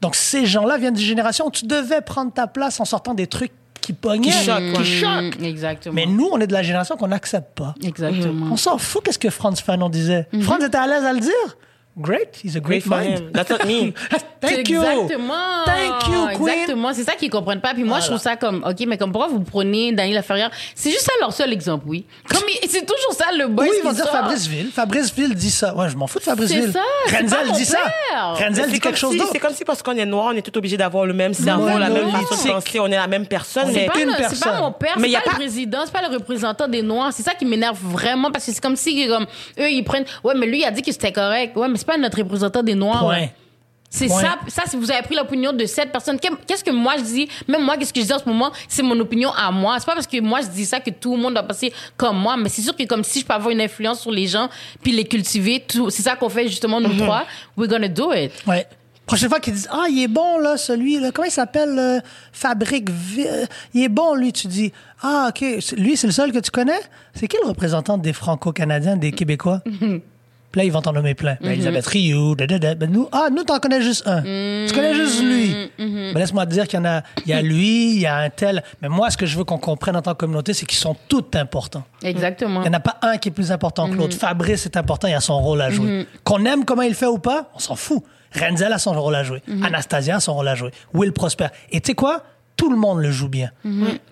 S3: Donc ces gens-là viennent d'une génération où tu devais prendre ta place en sortant des trucs qui pognaient,
S2: Qui choquent,
S3: qui choquent.
S1: Mm, Exactement.
S3: Mais nous, on est de la génération qu'on n'accepte pas.
S1: Exactement.
S3: On s'en fout qu'est-ce que Franz Fanon disait? Franz était à l'aise à le dire? Great, he's a great,
S2: Great for
S3: mind.
S2: him. That's not me.
S3: Thank you.
S1: Exactement.
S3: Thank you, Queen.
S1: Exactement. C'est ça qu'ils comprennent pas. Puis moi, je trouve ça comme, OK, mais comme pourquoi vous prenez Daniel Laferrière? C'est juste ça leur seul exemple, oui. Comme, c'est toujours ça le boy
S3: Oui, ils vont dire. Fabrice Ville. Fabrice Ville dit ça. Ouais, je m'en fous de Fabrice
S1: C'est
S3: Ville.
S1: ça, c'est pas
S3: Renzel dit ça. Renzel
S2: C'est
S3: dit
S2: comme
S3: quelque chose
S2: si-
S3: d'autre.
S2: C'est comme si parce qu'on est noir, on est tout obligé d'avoir le même cerveau, la même façon de
S3: Monolithique.
S2: penser, on est la même personne.
S3: On
S1: C'est pas, c'est
S3: personne.
S1: pas mon père,
S2: Mais
S1: c'est
S2: y a
S1: pas,
S2: pas-
S1: le président, c'est pas le représentant des Noirs. C'est ça qui m'énerve vraiment parce que c'est comme si comme eux ils prennent ouais mais lui il a dit que c'était correct. Ouais mais c'est pas notre représentant des Noirs.
S3: Point.
S1: C'est
S3: Point.
S1: ça, ça, si vous avez pris l'opinion de cette personne, qu'est- qu'est-ce que moi je dis, même moi, qu'est-ce que je dis en ce moment, c'est mon opinion à moi. C'est pas parce que moi je dis ça que tout le monde doit passer comme moi, mais c'est sûr que comme si je peux avoir une influence sur les gens, puis les cultiver, tout, c'est ça qu'on fait justement nous trois, we're gonna do it.
S3: Ouais. Prochaine fois qu'ils disent Ah, il est bon, là, celui, là. Comment il s'appelle euh, Fabrique euh, Il est bon, lui. Tu dis Ah, OK. Lui, c'est le seul que tu connais? C'est qui le représentant des Franco-Canadiens, des Québécois? Puis là, ils vont t'en nommer plein. Ben, Elisabeth Rioux, da, da, da. Ben, nous, ah, nous, t'en connais juste un. Tu connais juste lui. Ben, laisse-moi te dire qu'il y en a, il y a lui, il y a un tel. Mais moi, ce que je veux qu'on comprenne en tant que communauté, c'est qu'ils sont tous importants.
S1: Exactement.
S3: Il n'y en a pas un qui est plus important que l'autre. Fabrice est important, il a son rôle à jouer. Qu'on aime comment il fait ou pas, on s'en fout. Renzel a son rôle à jouer. Anastasia a son rôle à jouer. Will Prosper. Et tu sais quoi? Tout le monde le joue bien.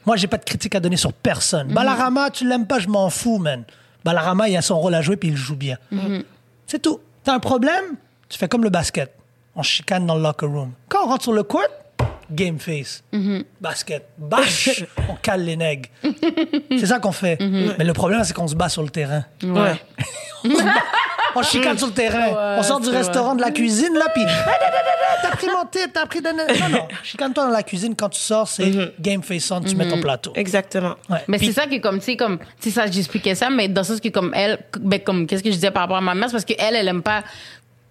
S3: Moi, j'ai pas de critique à donner sur personne. Balarama, tu l'aimes pas, je m'en fous, man. Balarama, il a son rôle à jouer puis il joue bien. C'est tout. T'as un problème? Tu fais comme le basket. On chicane dans le locker room. Quand on rentre sur le court, game face. Basket. Bâche, on cale les nègres. C'est ça qu'on fait. Mais le problème, c'est qu'on se bat sur le terrain.
S2: Ouais.
S3: On chicane sur le terrain. on sort du restaurant, de la cuisine, là, puis... T'as pris mon type, t'as pris de... Non, non. Chicane-toi dans la cuisine. Quand tu sors, c'est game face on, tu mets ton plateau.
S2: Exactement.
S3: Ouais.
S1: Mais c'est ça que comme tu sais comme c'est ça j'expliquais ça mais dans le sens que comme elle ben comme qu'est-ce que je disais par rapport à ma mère c'est parce que elle elle aime pas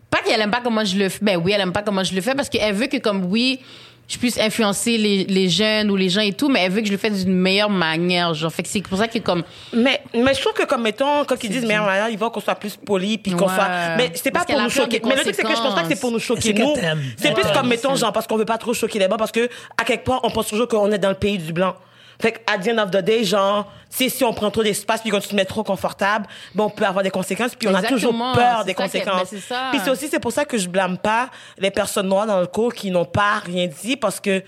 S1: pas qu'elle aime pas comment je le fais ben oui elle aime pas comment je le fais parce qu'elle veut que comme oui je puisse influencer les, les jeunes ou les gens et tout mais elle veut que je le fasse d'une meilleure manière genre fait que c'est pour ça que comme
S2: Mais, mais je trouve que comme mettons, quand ils disent meilleure manière, ils veulent qu'on soit plus poli puis qu'on
S1: Ouais.
S2: soit. Mais c'est pas
S1: Parce
S2: pour nous choquer. Mais le truc c'est que je pense pas que c'est pour nous choquer nous. C'est plus comme mettons genre parce qu'on veut pas trop choquer les blancs parce que à quelque part on pense toujours qu'on est dans le pays du blanc. Fait que at the end of the day, genre, si si on prend trop d'espace puis qu'on se met trop confortable, ben on peut avoir des conséquences puis on a toujours peur des
S1: ça que-
S2: conséquences.
S1: ben, c'est ça.
S2: Puis c'est aussi c'est pour ça que je blâme pas les personnes noires dans le cours qui n'ont pas rien dit parce que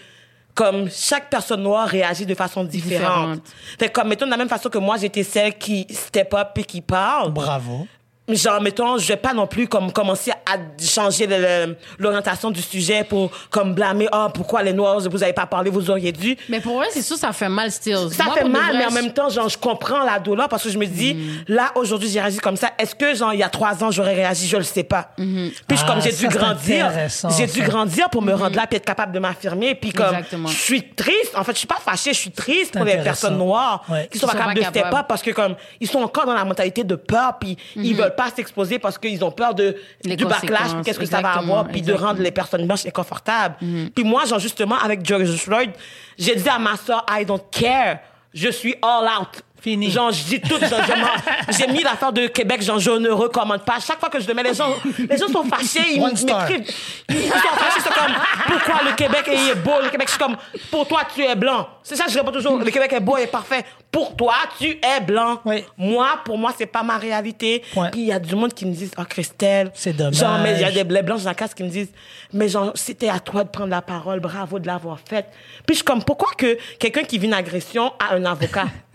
S2: comme chaque personne noire réagit de façon différente.
S1: Différente.
S2: Fait que comme mettons de la même façon que moi j'étais celle qui step up et qui parle.
S3: Bravo.
S2: Genre mettons, je vais pas non plus comme commencer à changer le- le- l'orientation du sujet pour comme blâmer oh pourquoi les noirs vous avez pas parlé vous auriez dû.
S1: Mais pour vrai, c'est sûr, ça fait mal, still.
S2: Ça
S1: Moi,
S2: fait mal,
S1: vrai,
S2: mais en même temps, genre, je comprends la douleur parce que je me dis,
S1: Mm.
S2: là, aujourd'hui, j'ai réagi comme ça. Est-ce que, genre, il y a trois ans, j'aurais réagi? Je le sais pas.
S1: Mm-hmm.
S2: Puis, je-
S3: Ah,
S2: comme j'ai dû
S3: c'est
S2: grandir,
S3: intéressant,
S2: j'ai dû grandir pour me rendre là puis être capable de m'affirmer. Puis, comme,
S1: Exactement.
S2: je suis triste. En fait, je suis pas fâchée, je suis triste pour les personnes noires
S3: Ouais.
S2: qui sont pas
S1: sont
S2: capables
S1: pas
S2: de step up parce que, comme, ils sont encore dans la mentalité de peur puis
S1: Mm-hmm.
S2: ils veulent pas s'exposer parce qu'ils ont peur de,
S1: Les
S2: du backlash qu'est-ce que ça va avoir puis de rendre les personnes blanches inconfortables.
S1: Mm-hmm.
S2: Puis moi, genre, justement, avec George Floyd, j'ai dit à ma soeur, I don't care. Je suis all out.
S3: Fini.
S2: Genre, je dis tout. J'ai mis l'affaire de Québec, genre, je ne recommande pas. Chaque fois que je le mets, les gens, les gens sont fâchés. Ils m'écrivent. Ils sont fâchés. C'est comme, pourquoi le Québec est beau? Le Québec, je suis comme, pour toi, tu es blanc. C'est ça, je réponds toujours. Le Québec est beau et parfait. Pour toi, tu es blanc.
S3: Oui.
S2: Moi, pour moi, c'est pas ma réalité.
S3: Point.
S2: Puis il y a du monde qui me disent, oh, Christelle.
S3: C'est dommage.
S2: Genre, mais il y a des les blanches dans la classe qui me disent, mais genre, c'était à toi de prendre la parole. Bravo de l'avoir faite. Puis je suis comme, pourquoi que quelqu'un qui vit une agression a un avocat?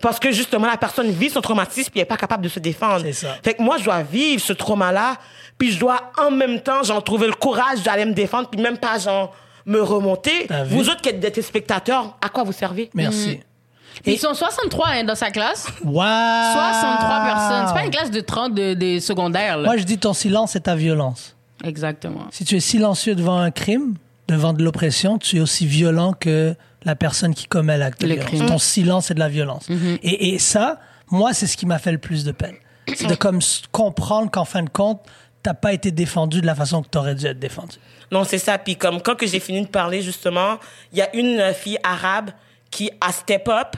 S2: Parce que justement, la personne vit son traumatisme puis elle est pas capable de se défendre.
S3: C'est ça.
S2: Fait que moi, je dois vivre ce trauma-là, puis je dois en même temps, genre, trouver le courage d'aller me défendre, puis même pas, genre, me remonter. Vous autres qui êtes des spectateurs, à quoi vous servez?
S3: Merci.
S1: Puis Ils sont 63 hein, dans sa classe.
S3: Wow.
S1: 63 personnes. C'est pas une classe de 30 de, des secondaires. Là.
S3: Moi, je dis ton silence est ta violence.
S1: Exactement.
S3: Si tu es silencieux devant un crime, devant de l'oppression, tu es aussi violent que la personne qui commet l'acte de
S1: Le
S3: violence.
S1: crime. Mm-hmm.
S3: Ton silence est de la violence. et, et ça, moi, c'est ce qui m'a fait le plus de peine. C'est de comme comprendre qu'en fin de compte, t'as pas été défendu de la façon que t'aurais dû être défendu.
S2: Non, c'est ça. Puis comme quand que j'ai fini de parler, justement, il y a une fille arabe qui a step up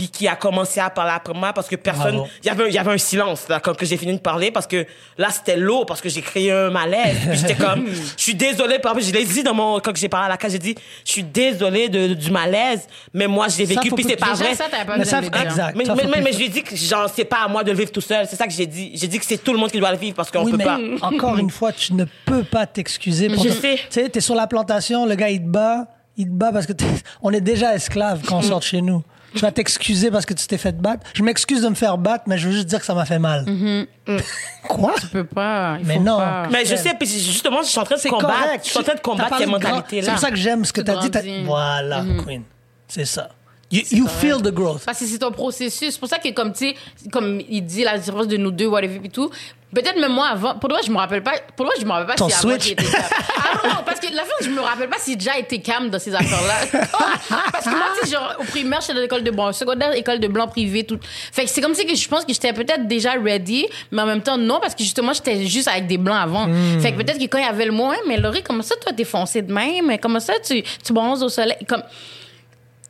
S2: puis qui a commencé à parler après moi parce que personne
S3: Bravo.
S2: il y avait il y avait un silence là quand que j'ai fini de parler parce que là c'était lourd parce que j'ai créé un malaise puis j'étais comme je suis désolée par je l'ai dit dans mon quand j'ai parlé à la case j'ai dit je suis désolée de, du malaise mais moi j'ai vécu puis c'est pas vrai
S1: ça, t'avais pas
S3: Mais ça, exact.
S2: mais, mais, mais, mais je lui ai dit que genre c'est pas à moi de le vivre tout seul c'est ça que j'ai dit j'ai dit que c'est tout le monde qui doit le vivre parce qu'on
S3: oui,
S2: peut
S3: mais
S2: pas
S3: encore une fois, tu ne peux pas t'excuser.
S2: Je
S3: ton-
S2: sais.
S3: Tu sais, t'es sur la plantation, le gars, il te bat. Il te bat parce que on est déjà esclave quand on sort de chez nous. Tu vas t'excuser parce que tu t'es fait battre. Je m'excuse de me faire battre, mais je veux juste dire que ça m'a fait mal. Quoi?
S1: Tu peux pas. il
S3: Mais
S1: faut
S3: non.
S1: pas.
S2: mais je sais puis justement je suis en train de
S3: C'est
S2: combattre
S3: correct.
S2: je suis en train de combattre
S3: parlé
S2: ces
S3: de grand-
S2: mentalités là
S3: C'est pour ça que j'aime ce que
S1: Tu
S3: as dit. Voilà, Queen. C'est ça. You, you feel the growth.
S1: Parce que c'est ton processus. C'est pour ça que, comme tu sais, comme il dit la différence de nous deux, whatever, et tout. Peut-être même moi avant. Pour vrai, je me rappelle pas. Pour vrai, je me rappelle pas
S3: Ton
S1: si avant été calme. Ah non, non, parce que la fin, je me rappelle pas si j'ai déjà été calme dans ces affaires-là. parce que moi, tu sais, genre, au primaire, j'étais dans l'école de blanc. Au secondaire, école de blanc privé, tout. Fait que c'est comme si que je pense que j'étais peut-être déjà ready, mais en même temps, non, parce que justement, j'étais juste avec des blancs avant.
S3: Hmm.
S1: Fait que peut-être que quand il y avait le moins, mais Laurie, comment ça, toi, t'es foncé de même? Comment ça, tu, tu bronzes au soleil? Comme,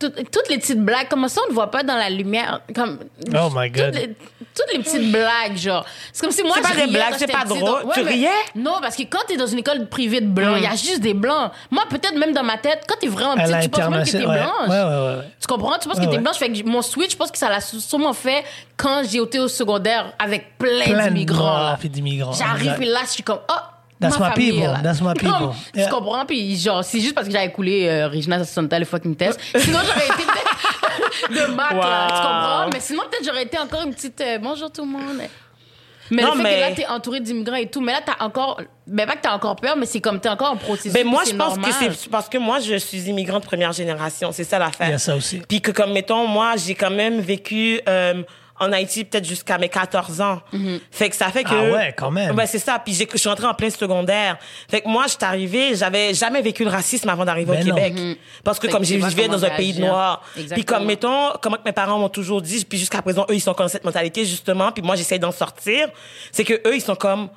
S1: tout- toutes les petites blagues, comment ça on ne voit pas dans la lumière comme
S3: Oh my God.
S1: toutes les, toutes les petites blagues genre c'est comme si moi
S2: C'est pas des blagues, c'est pas drôle.
S1: donc-
S2: Tu
S1: mais-
S2: riais?
S1: non parce que quand t'es dans une école privée de blancs il y a juste des blancs moi peut-être même dans ma tête quand t'es vraiment
S3: À
S1: petite tu penses même que.
S3: Ouais.
S1: blanche
S3: Ouais, ouais, ouais, ouais.
S1: tu comprends? Tu penses
S3: Ouais,
S1: que t'es
S3: ouais.
S1: blanche fait que mon switch je pense que ça l'a sûrement fait quand j'ai été au secondaire avec plein,
S3: Plein
S1: d'immigrants. J'arrive et là, je suis comme, oh,
S3: That's
S1: ma
S3: my
S1: famille
S3: people,
S1: là.
S3: that's my people.
S1: Comme,
S3: Yeah.
S1: Tu comprends? Puis genre, c'est juste parce que j'avais coulé euh, Regina Santa le fucking test. Sinon, j'aurais été peut-être de maths, là. Tu
S2: Wow.
S1: comprends? Mais sinon, peut-être j'aurais été encore une petite euh, bonjour tout le monde. Mais
S2: Non,
S1: le fait
S2: mais-
S1: que là, t'es entouré d'immigrants et tout, mais là, t'as encore. Ben, pas que t'as encore peur, mais c'est comme t'es encore en processus.
S2: Ben moi, je pense
S1: normal.
S2: que c'est parce que moi, je suis immigrante première génération. C'est ça l'affaire.
S3: Il y a ça aussi.
S2: Puis que comme mettons, moi, j'ai quand même vécu euh, en Haïti peut-être jusqu'à mes 14 ans. Fait que ça fait que
S3: Ah ouais, quand même.
S2: Ouais, c'est ça. Puis j'ai- je suis entrée en plein secondaire. Fait que moi, je suis arrivée, j'avais jamais vécu le racisme avant d'arriver
S3: Ben
S2: au
S3: non.
S2: Québec. Parce que
S1: Fait
S2: comme
S1: que
S2: je
S1: tu vois
S2: vivais dans un pays de
S1: réagir.
S2: noirs. Puis comme mettons, comment que mes parents m'ont toujours dit, puis jusqu'à présent eux ils sont comme cette mentalité justement. Puis moi j'essaie d'en sortir. C'est que eux ils sont comme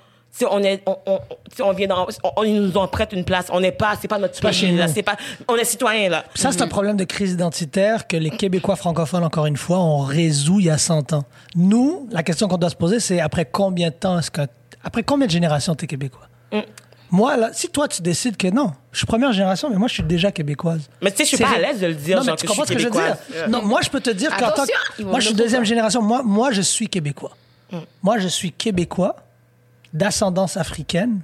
S2: on est, on, on, on vient dans, on, ils nous ont prêté une place. On n'est pas, c'est pas notre
S3: pas chez
S2: là. C'est pas, on est citoyen, là.
S3: Ça, c'est un problème de crise identitaire que les Québécois francophones, encore une fois, ont résout il y a 100 ans. Nous, la question qu'on doit se poser, c'est après combien de temps est-ce que. Après combien de générations t'es Québécois?
S2: Mm.
S3: Moi, là, si toi, tu décides que non, je suis première génération, mais moi, je suis déjà québécoise.
S2: Mais tu sais, je suis pas à l'aise de le dire,
S3: Non, mais
S2: genre,
S3: tu
S2: que
S3: comprends ce que je veux dire? Non, moi, je peux te dire qu'en tant que. Moi, je suis deuxième génération. Moi, moi, je suis québécois.
S2: Mm.
S3: Moi, je suis québécois, d'ascendance africaine,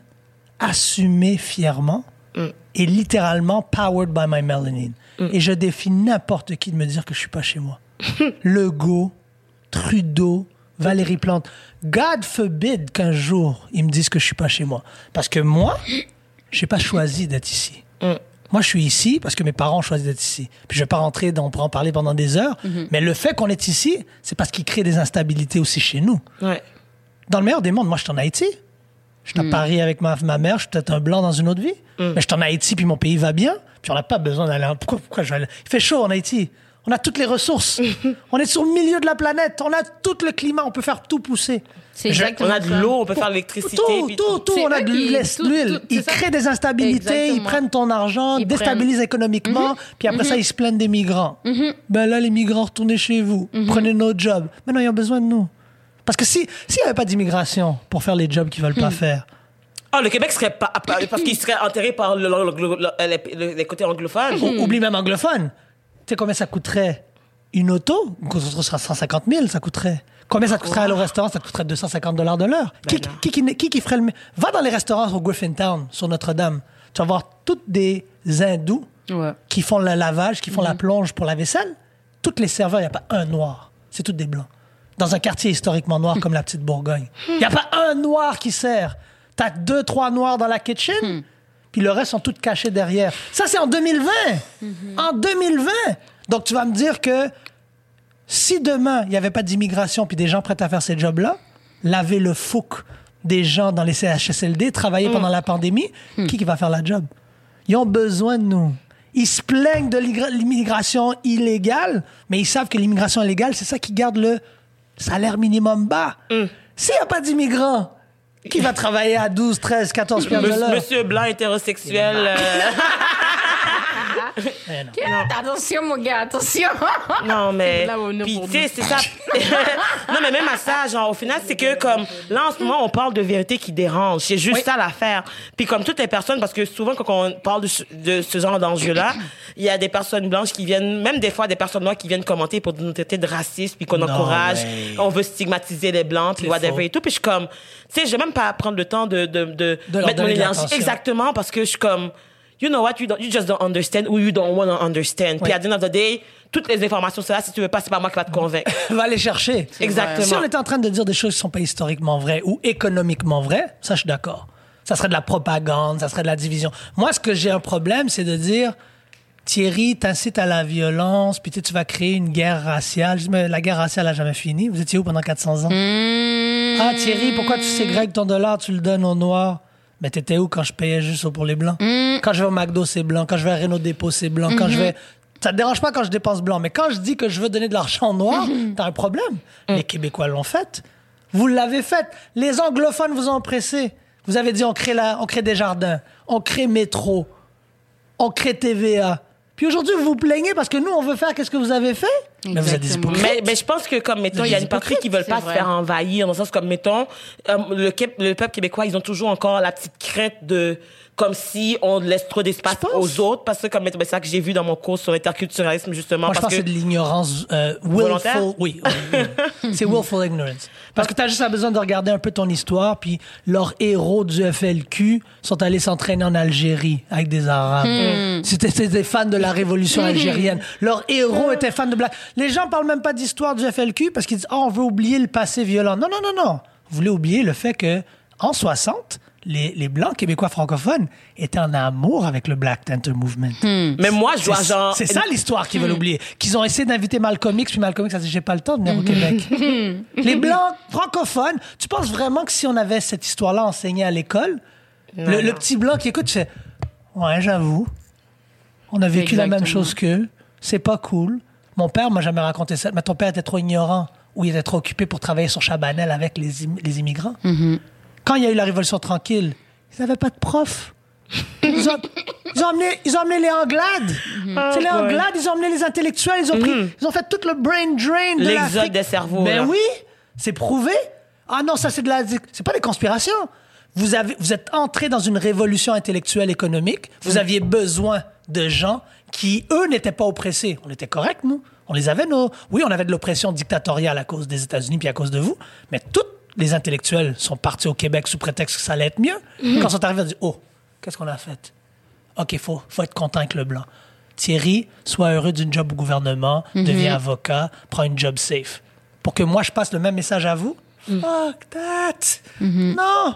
S3: assumé fièrement.
S2: Mm.
S3: est littéralement powered by my melanin.
S2: Mm.
S3: Et je défie n'importe qui de me dire que je suis pas chez moi. Legault, Trudeau, Valérie Plante. God forbid qu'un jour, ils me disent que je suis pas chez moi. Parce que moi, j'ai pas choisi d'être ici.
S2: Mm.
S3: Moi, je suis ici parce que mes parents ont choisi d'être ici. Puis je vais pas rentrer, dans, on pourra en parler pendant des heures. Mais le fait qu'on est ici, c'est parce qu'il crée des instabilités aussi chez nous.
S2: Ouais.
S3: Dans le meilleur des mondes, moi, je suis en Haïti. Je suis à Paris avec ma, ma mère, je suis peut-être un blanc dans une autre vie. Mais je suis en Haïti, puis mon pays va bien. Puis on n'a pas besoin d'aller. en- Pourquoi, pourquoi je vais aller- Il fait chaud en Haïti. On a toutes les ressources. on est sur le milieu de la planète. On a tout le climat. On peut faire tout pousser.
S1: C'est
S3: Je-
S2: On a de l'eau, on peut faire l'électricité.
S3: Tout,
S2: puis
S3: tout, tout. On a de l'huile. Ils créent des instabilités, ils
S1: Exactement.
S3: prennent ton argent,
S1: Ils
S3: déstabilisent économiquement, puis après ça, ils se plaignent des migrants. Ben là, les migrants, retournez chez vous. Prenez nos jobs. Maintenant, ils ont besoin de nous. Parce que si s'il n'y avait pas d'immigration pour faire les jobs qu'ils veulent pas faire,
S2: Ah, le Québec serait pas. pas- Parce qu'il serait enterré par le, le- le- le- les, côtés anglophones.
S3: ou- oublie même anglophone. Tu sais combien ça coûterait une auto? Ça sera 150 000, ça coûterait. Combien ça te coûterait aller au restaurant? Ça te coûterait 250 dollars de l'heure. Qui,
S2: non.
S3: qui, qui, qui, qui ferait le... Va dans les restaurants au Griffintown, sur Notre-Dame. Tu vas voir toutes des hindous
S1: Ouais.
S3: qui font le lavage, qui font la plonge pour la vaisselle. Toutes les serveurs, il n'y a pas un noir. C'est toutes des blancs. Dans un quartier historiquement noir comme la petite Bourgogne. Il n'y a pas un noir qui sert. Tu as deux, trois noirs dans la kitchen, puis le reste sont toutes cachés derrière. Ça, c'est en 2020. En 2020. Donc, tu vas me dire que si demain, il n'y avait pas d'immigration puis des gens prêts à faire ces jobs-là, laver le fouc des gens dans les CHSLD, travailler pendant la pandémie, qui, qui va faire la job? Ils ont besoin de nous. Ils se plaignent de l'immigration illégale, mais ils savent que l'immigration illégale, c'est ça qui garde le salaire minimum bas. S'il n'y a pas d'immigrants, qui va travailler à 12, 13, 14 piastres de l'heure?
S2: monsieur blanc hétérosexuel. euh,
S3: Eh non.
S1: Attention, mon gars, attention.
S2: Non, mais. Puis, tu sais, c'est ça. non, mais même à ça, genre, au final, c'est que, comme, là, en ce moment, on parle de vérité qui dérange. C'est juste ça l'affaire. Puis, comme toutes les personnes, parce que souvent, quand on parle de, ce- de ce genre d'enjeu-là, il y a des personnes blanches qui viennent, même des fois, des personnes noires qui viennent commenter pour nous traiter de racistes, puis qu'on encourage,
S3: mais-
S2: on veut stigmatiser les blancs, puis whatever
S3: faux.
S2: et tout. Puis, je suis comme, tu sais, je vais même pas prendre le temps de, de, de,
S3: De
S2: mettre mon énergie. Exactement, parce que je suis comme, you know what, you, don't, you just don't understand ou you don't want to understand. Puis, à the end of the day, toutes les informations, c'est là, si tu veux pas, c'est pas moi qui va te convaincre.
S3: va les chercher.
S2: Exactement.
S3: Si on était en train de dire des choses qui sont pas historiquement vraies ou économiquement vraies, ça, je suis d'accord. Ça serait de la propagande, ça serait de la division. Moi, ce que j'ai un problème, c'est de dire Thierry, t'incites à la violence, puis tu sais, tu vas créer une guerre raciale. Je dis, mais la guerre raciale a jamais fini. Vous étiez où pendant 400 ans? Ah, Thierry, pourquoi tu ségrègues ton dollar, tu le donnes aux Noirs? Mais t'étais où quand je payais juste pour les Blancs? Quand je vais au McDo, c'est blanc. Quand je vais à Renault Dépôt, c'est blanc. Quand je vais... Ça te dérange pas quand je dépense blanc. Mais quand je dis que je veux donner de l'argent noir, t'as un problème. Les Québécois l'ont fait. Vous l'avez fait. Les anglophones vous ont pressé. Vous avez dit on crée, la, on crée des jardins, on crée métro, on crée TVA. Puis aujourd'hui, vous vous plaignez parce que nous, on veut faire qu'est-ce que vous avez fait? Mais vous êtes des
S1: Exactement.
S3: hypocrites.
S2: Mais, mais je pense que, comme, mettons, il y a une partie qui veulent
S1: c'est
S2: pas
S1: vrai.
S2: se faire envahir, dans le sens comme, mettons, euh, le, le peuple québécois, ils ont toujours encore la petite crainte de, comme si on laisse trop d'espace aux autres, parce que, comme, c'est ça que j'ai vu dans mon cours sur l'interculturalisme, justement,
S3: Moi, je pense
S2: parce
S3: que
S2: que,
S3: c'est de l'ignorance euh,
S2: Volontaire?
S3: willful. Oui, oui, oui. c'est willful ignorance. Parce que tu as juste besoin de regarder un peu ton histoire, puis leurs héros du FLQ sont allés s'entraîner en Algérie avec des Arabes. C'était c'était des fans de la révolution algérienne. Leurs héros étaient fans de Black. Les gens parlent même pas d'histoire du FLQ parce qu'ils disent oh, on veut oublier le passé violent. Non, non, non, non. Vous voulez oublier le fait que en 60, les, les Blancs québécois francophones étaient en amour avec le Black Panther Movement.
S2: mais moi, je dois,
S3: C'est
S2: genre,
S3: c'est ça l'histoire qu'ils veulent oublier. Qu'ils ont essayé d'inviter Malcolm X, puis Malcolm X a dit J'ai pas le temps de venir au Québec. Les Blancs francophones, tu penses vraiment que si on avait cette histoire-là enseignée à l'école, le, petit Blanc qui écoute, tu fais Ouais, j'avoue. On a vécu la même chose qu'eux. C'est pas cool. Mon père m'a jamais raconté ça. Mais ton père était trop ignorant ou il était trop occupé pour travailler sur Chabanel avec les, im- les immigrants. Quand il y a eu la Révolution tranquille, ils n'avaient pas de prof. Ils ont, ils ont ils ont amené les Anglades. C'est les. Anglades, ils ont amené les intellectuels, ils ont, pris, ils ont fait tout le brain drain de l'Afrique.
S2: des cerveaux,
S3: Mais oui, c'est prouvé. Ah non, ça c'est de la, c'est pas des conspirations. Vous avez, vous êtes entré dans une révolution intellectuelle économique. Vous aviez besoin de gens qui, eux, n'étaient pas oppressés. On était corrects, nous. On les avait, nos. Oui, on avait de l'oppression dictatoriale à cause des États-Unis puis à cause de vous. Mais tous les intellectuels sont partis au Québec sous prétexte que ça allait être mieux. Quand ils sont arrivés, ils ont dit Oh, qu'est-ce qu'on a fait OK, faut, faut être content avec le blanc. Thierry, sois heureux d'une job au gouvernement, deviens avocat, prends une job safe. Pour que moi, je passe le même message à vous, fuck that. Non!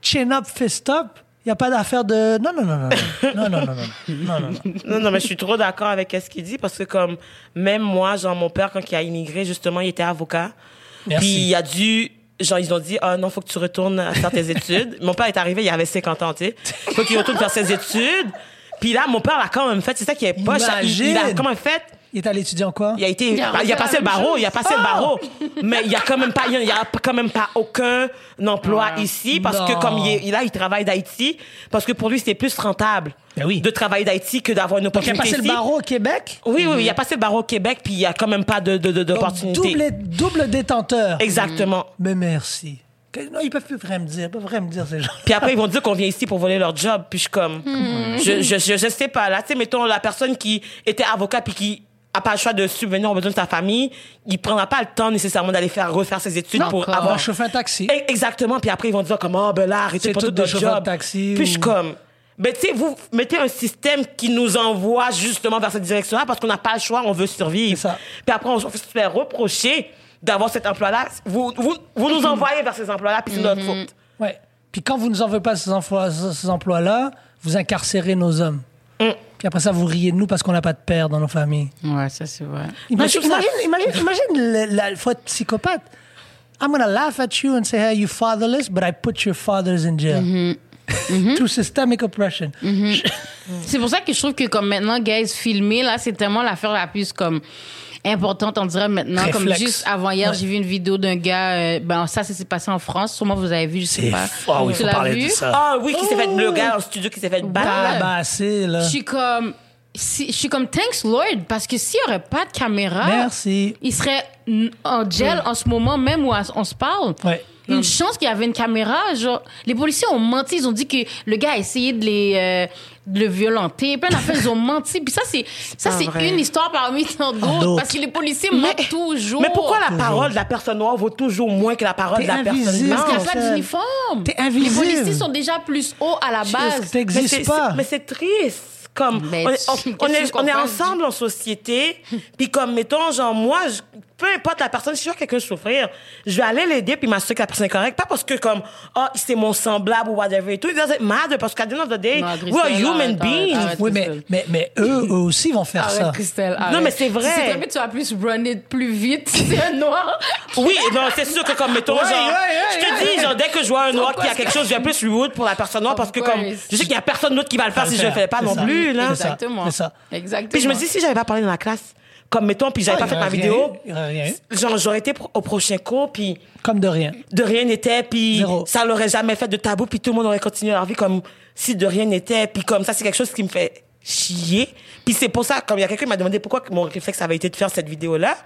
S3: Chin up, fist up. Il n'y a pas d'affaire de... Non, non, non, non. Non, non, non, non. Non, non, non.
S2: Non, non, mais je suis trop d'accord avec ce qu'il dit parce que comme même moi, genre mon père quand il a immigré justement, il était avocat.
S3: Merci.
S2: Puis il a dû genre ils ont dit ah non, faut que tu retournes à faire tes études. mon père est arrivé, il avait 50 ans, tu sais. Faut qu'il retourne faire ses études. Puis là mon père l'a quand même fait, c'est ça qui est pas il, il a quand même fait
S3: Il est allé étudier en quoi?
S2: il a été,
S1: Il a
S2: il a, passé le barreau,
S1: chose.
S2: il a passé le barreau. Mais il y a quand même pas, il y a quand même pas aucun emploi
S1: Ouais.
S2: ici parce
S3: Non.
S2: que comme il est, là, il travaille d'Haïti parce que pour lui, c'était plus rentable
S3: Ben oui.
S2: de travailler d'Haïti que d'avoir une
S3: Donc, il a
S2: opportunité
S3: passé le
S2: ici.
S3: barreau au Québec?
S2: Oui, oui, oui, il a passé le barreau au Québec puis il y a quand même pas de, de, de,
S3: Donc,
S2: d'opportunité.
S3: double, double détenteur.
S2: Exactement.
S3: Mais merci. Non, ils peuvent plus vraiment me dire. Ils peuvent vraiment me dire, ces gens.
S2: Puis après, ils vont dire qu'on vient ici pour voler leur job. Puis je suis comme, je, je, je, je sais pas. Là, tu sais, mettons, la personne qui était avocat puis qui a pas le choix de subvenir aux besoins de sa famille, il prendra pas le temps nécessairement d'aller faire refaire ses études
S1: Non,
S2: pour avoir
S3: chauffer un taxi.
S2: E- Exactement. Puis après, ils vont dire comme, oh, ben là, arrêtez pas
S3: tout chauffeurs
S2: job.
S3: de taxi
S2: Puis
S3: ou-
S2: je suis comme, ben tu sais, vous mettez un système qui nous envoie justement vers cette direction-là parce qu'on n'a pas le choix, on veut survivre.
S3: C'est ça.
S2: Puis après, on se fait reprocher d'avoir cet emploi-là. Vous, vous, vous nous envoyez vers ces emplois-là, puis c'est notre faute.
S3: Ouais. Puis quand vous nous en voulez pas ces, emplois- ces emplois-là, vous incarcérez nos hommes.
S2: Mm.
S3: Puis après ça, vous riez de nous parce qu'on n'a pas de père dans nos familles.
S1: Ouais, ça, c'est vrai.
S3: Imagine,
S2: ça-
S3: imagine, imagine, imagine le- la- faut être psychopathe. I'm gonna laugh at you and say, hey, you fatherless, but I put your fathers in jail.
S2: Mm-hmm.
S3: Through systemic oppression.
S1: C'est pour ça que je trouve que comme maintenant, guys, filmer, là, c'est tellement l'affaire la plus comme importante, on dirait maintenant. Comme juste avant hier,
S3: Ouais.
S1: j'ai vu une vidéo d'un gars, euh, ben ça, ça s'est passé en France. Sûrement vous avez vu, je sais pas.
S3: oui,
S1: Tu
S3: faut
S1: l'as
S3: parler
S1: vu?
S3: de ça.
S2: Ah oui, qui s'est fait, le gars en studio qui s'est fait.
S1: Ouais.
S3: Tabassé, là.
S1: Je suis comme, si- je suis comme thanks Lord parce que s'il y aurait pas de caméra,
S3: Merci.
S1: il serait en gel en ce moment même où on se parle.
S3: Ouais.
S1: Une chance qu'il y avait une caméra. Genre, les policiers ont menti. Ils ont dit que le gars a essayé de les euh, de le violenter. Plein d'affaires, ils ont menti. Puis ça, c'est ça, c'est
S2: vrai.
S1: une histoire parmi tant d'autres.
S3: D'autres.
S1: Parce que les policiers mentent toujours.
S2: Mais pourquoi la parole de la personne noire vaut toujours moins que la parole
S3: T'es
S2: de la personne
S3: invisible.
S1: Parce qu'il n'y a
S2: blanche?
S1: pas d'uniforme.
S3: T'es invisible.
S1: Les policiers sont déjà plus hauts à la base.
S3: Pas.
S2: c'est- Mais c'est triste. Comme,
S1: Mais
S2: on, on- on est, on est ensemble en société, puis comme, mettons, genre, moi, je- peu importe la personne, si je vois quelqu'un souffrir, je vais aller l'aider puis m'assurer que la personne est correcte. Pas parce que, comme, oh, c'est mon semblable ou whatever et tout. It doesn't matter parce qu'à the end of the day,
S1: Non,
S2: we're human
S1: arrête.
S3: Oui, mais, mais, mais eux, eux aussi vont faire
S1: Arrête,
S3: ça.
S1: Christelle,
S2: Non, mais c'est vrai.
S1: Si c'est tu vas plus run it plus vite si c'est un noir.
S2: Oui, non, c'est sûr que comme, mettons,
S3: Ouais,
S2: genre,
S3: ouais, ouais,
S2: je te dis, genre, dès que je vois un noir qui a quelque
S1: que-
S2: chose, je vais plus lui root pour la personne noire parce que, comme, je sais qu'il y a personne d'autre qui va le faire si je le fais pas
S3: c'est
S2: non plus, là.
S3: C'est.
S1: Exactement.
S3: C'est ça.
S1: Exactement.
S2: Puis je me dis, si j'avais pas parlé dans la classe, comme, mettons, puis j'avais
S3: Ah,
S2: pas fait ma vidéo,
S3: rien
S2: genre, j'aurais été au prochain cours, puis
S3: Comme de rien.
S2: de rien n'était, puis
S3: Zéro.
S2: ça l'aurait jamais fait de tabou, puis tout le monde aurait continué leur vie comme si de rien n'était, puis comme ça, c'est quelque chose qui me fait chier. Puis c'est pour ça, comme il y a quelqu'un qui m'a demandé pourquoi mon réflexe avait été de faire cette vidéo-là,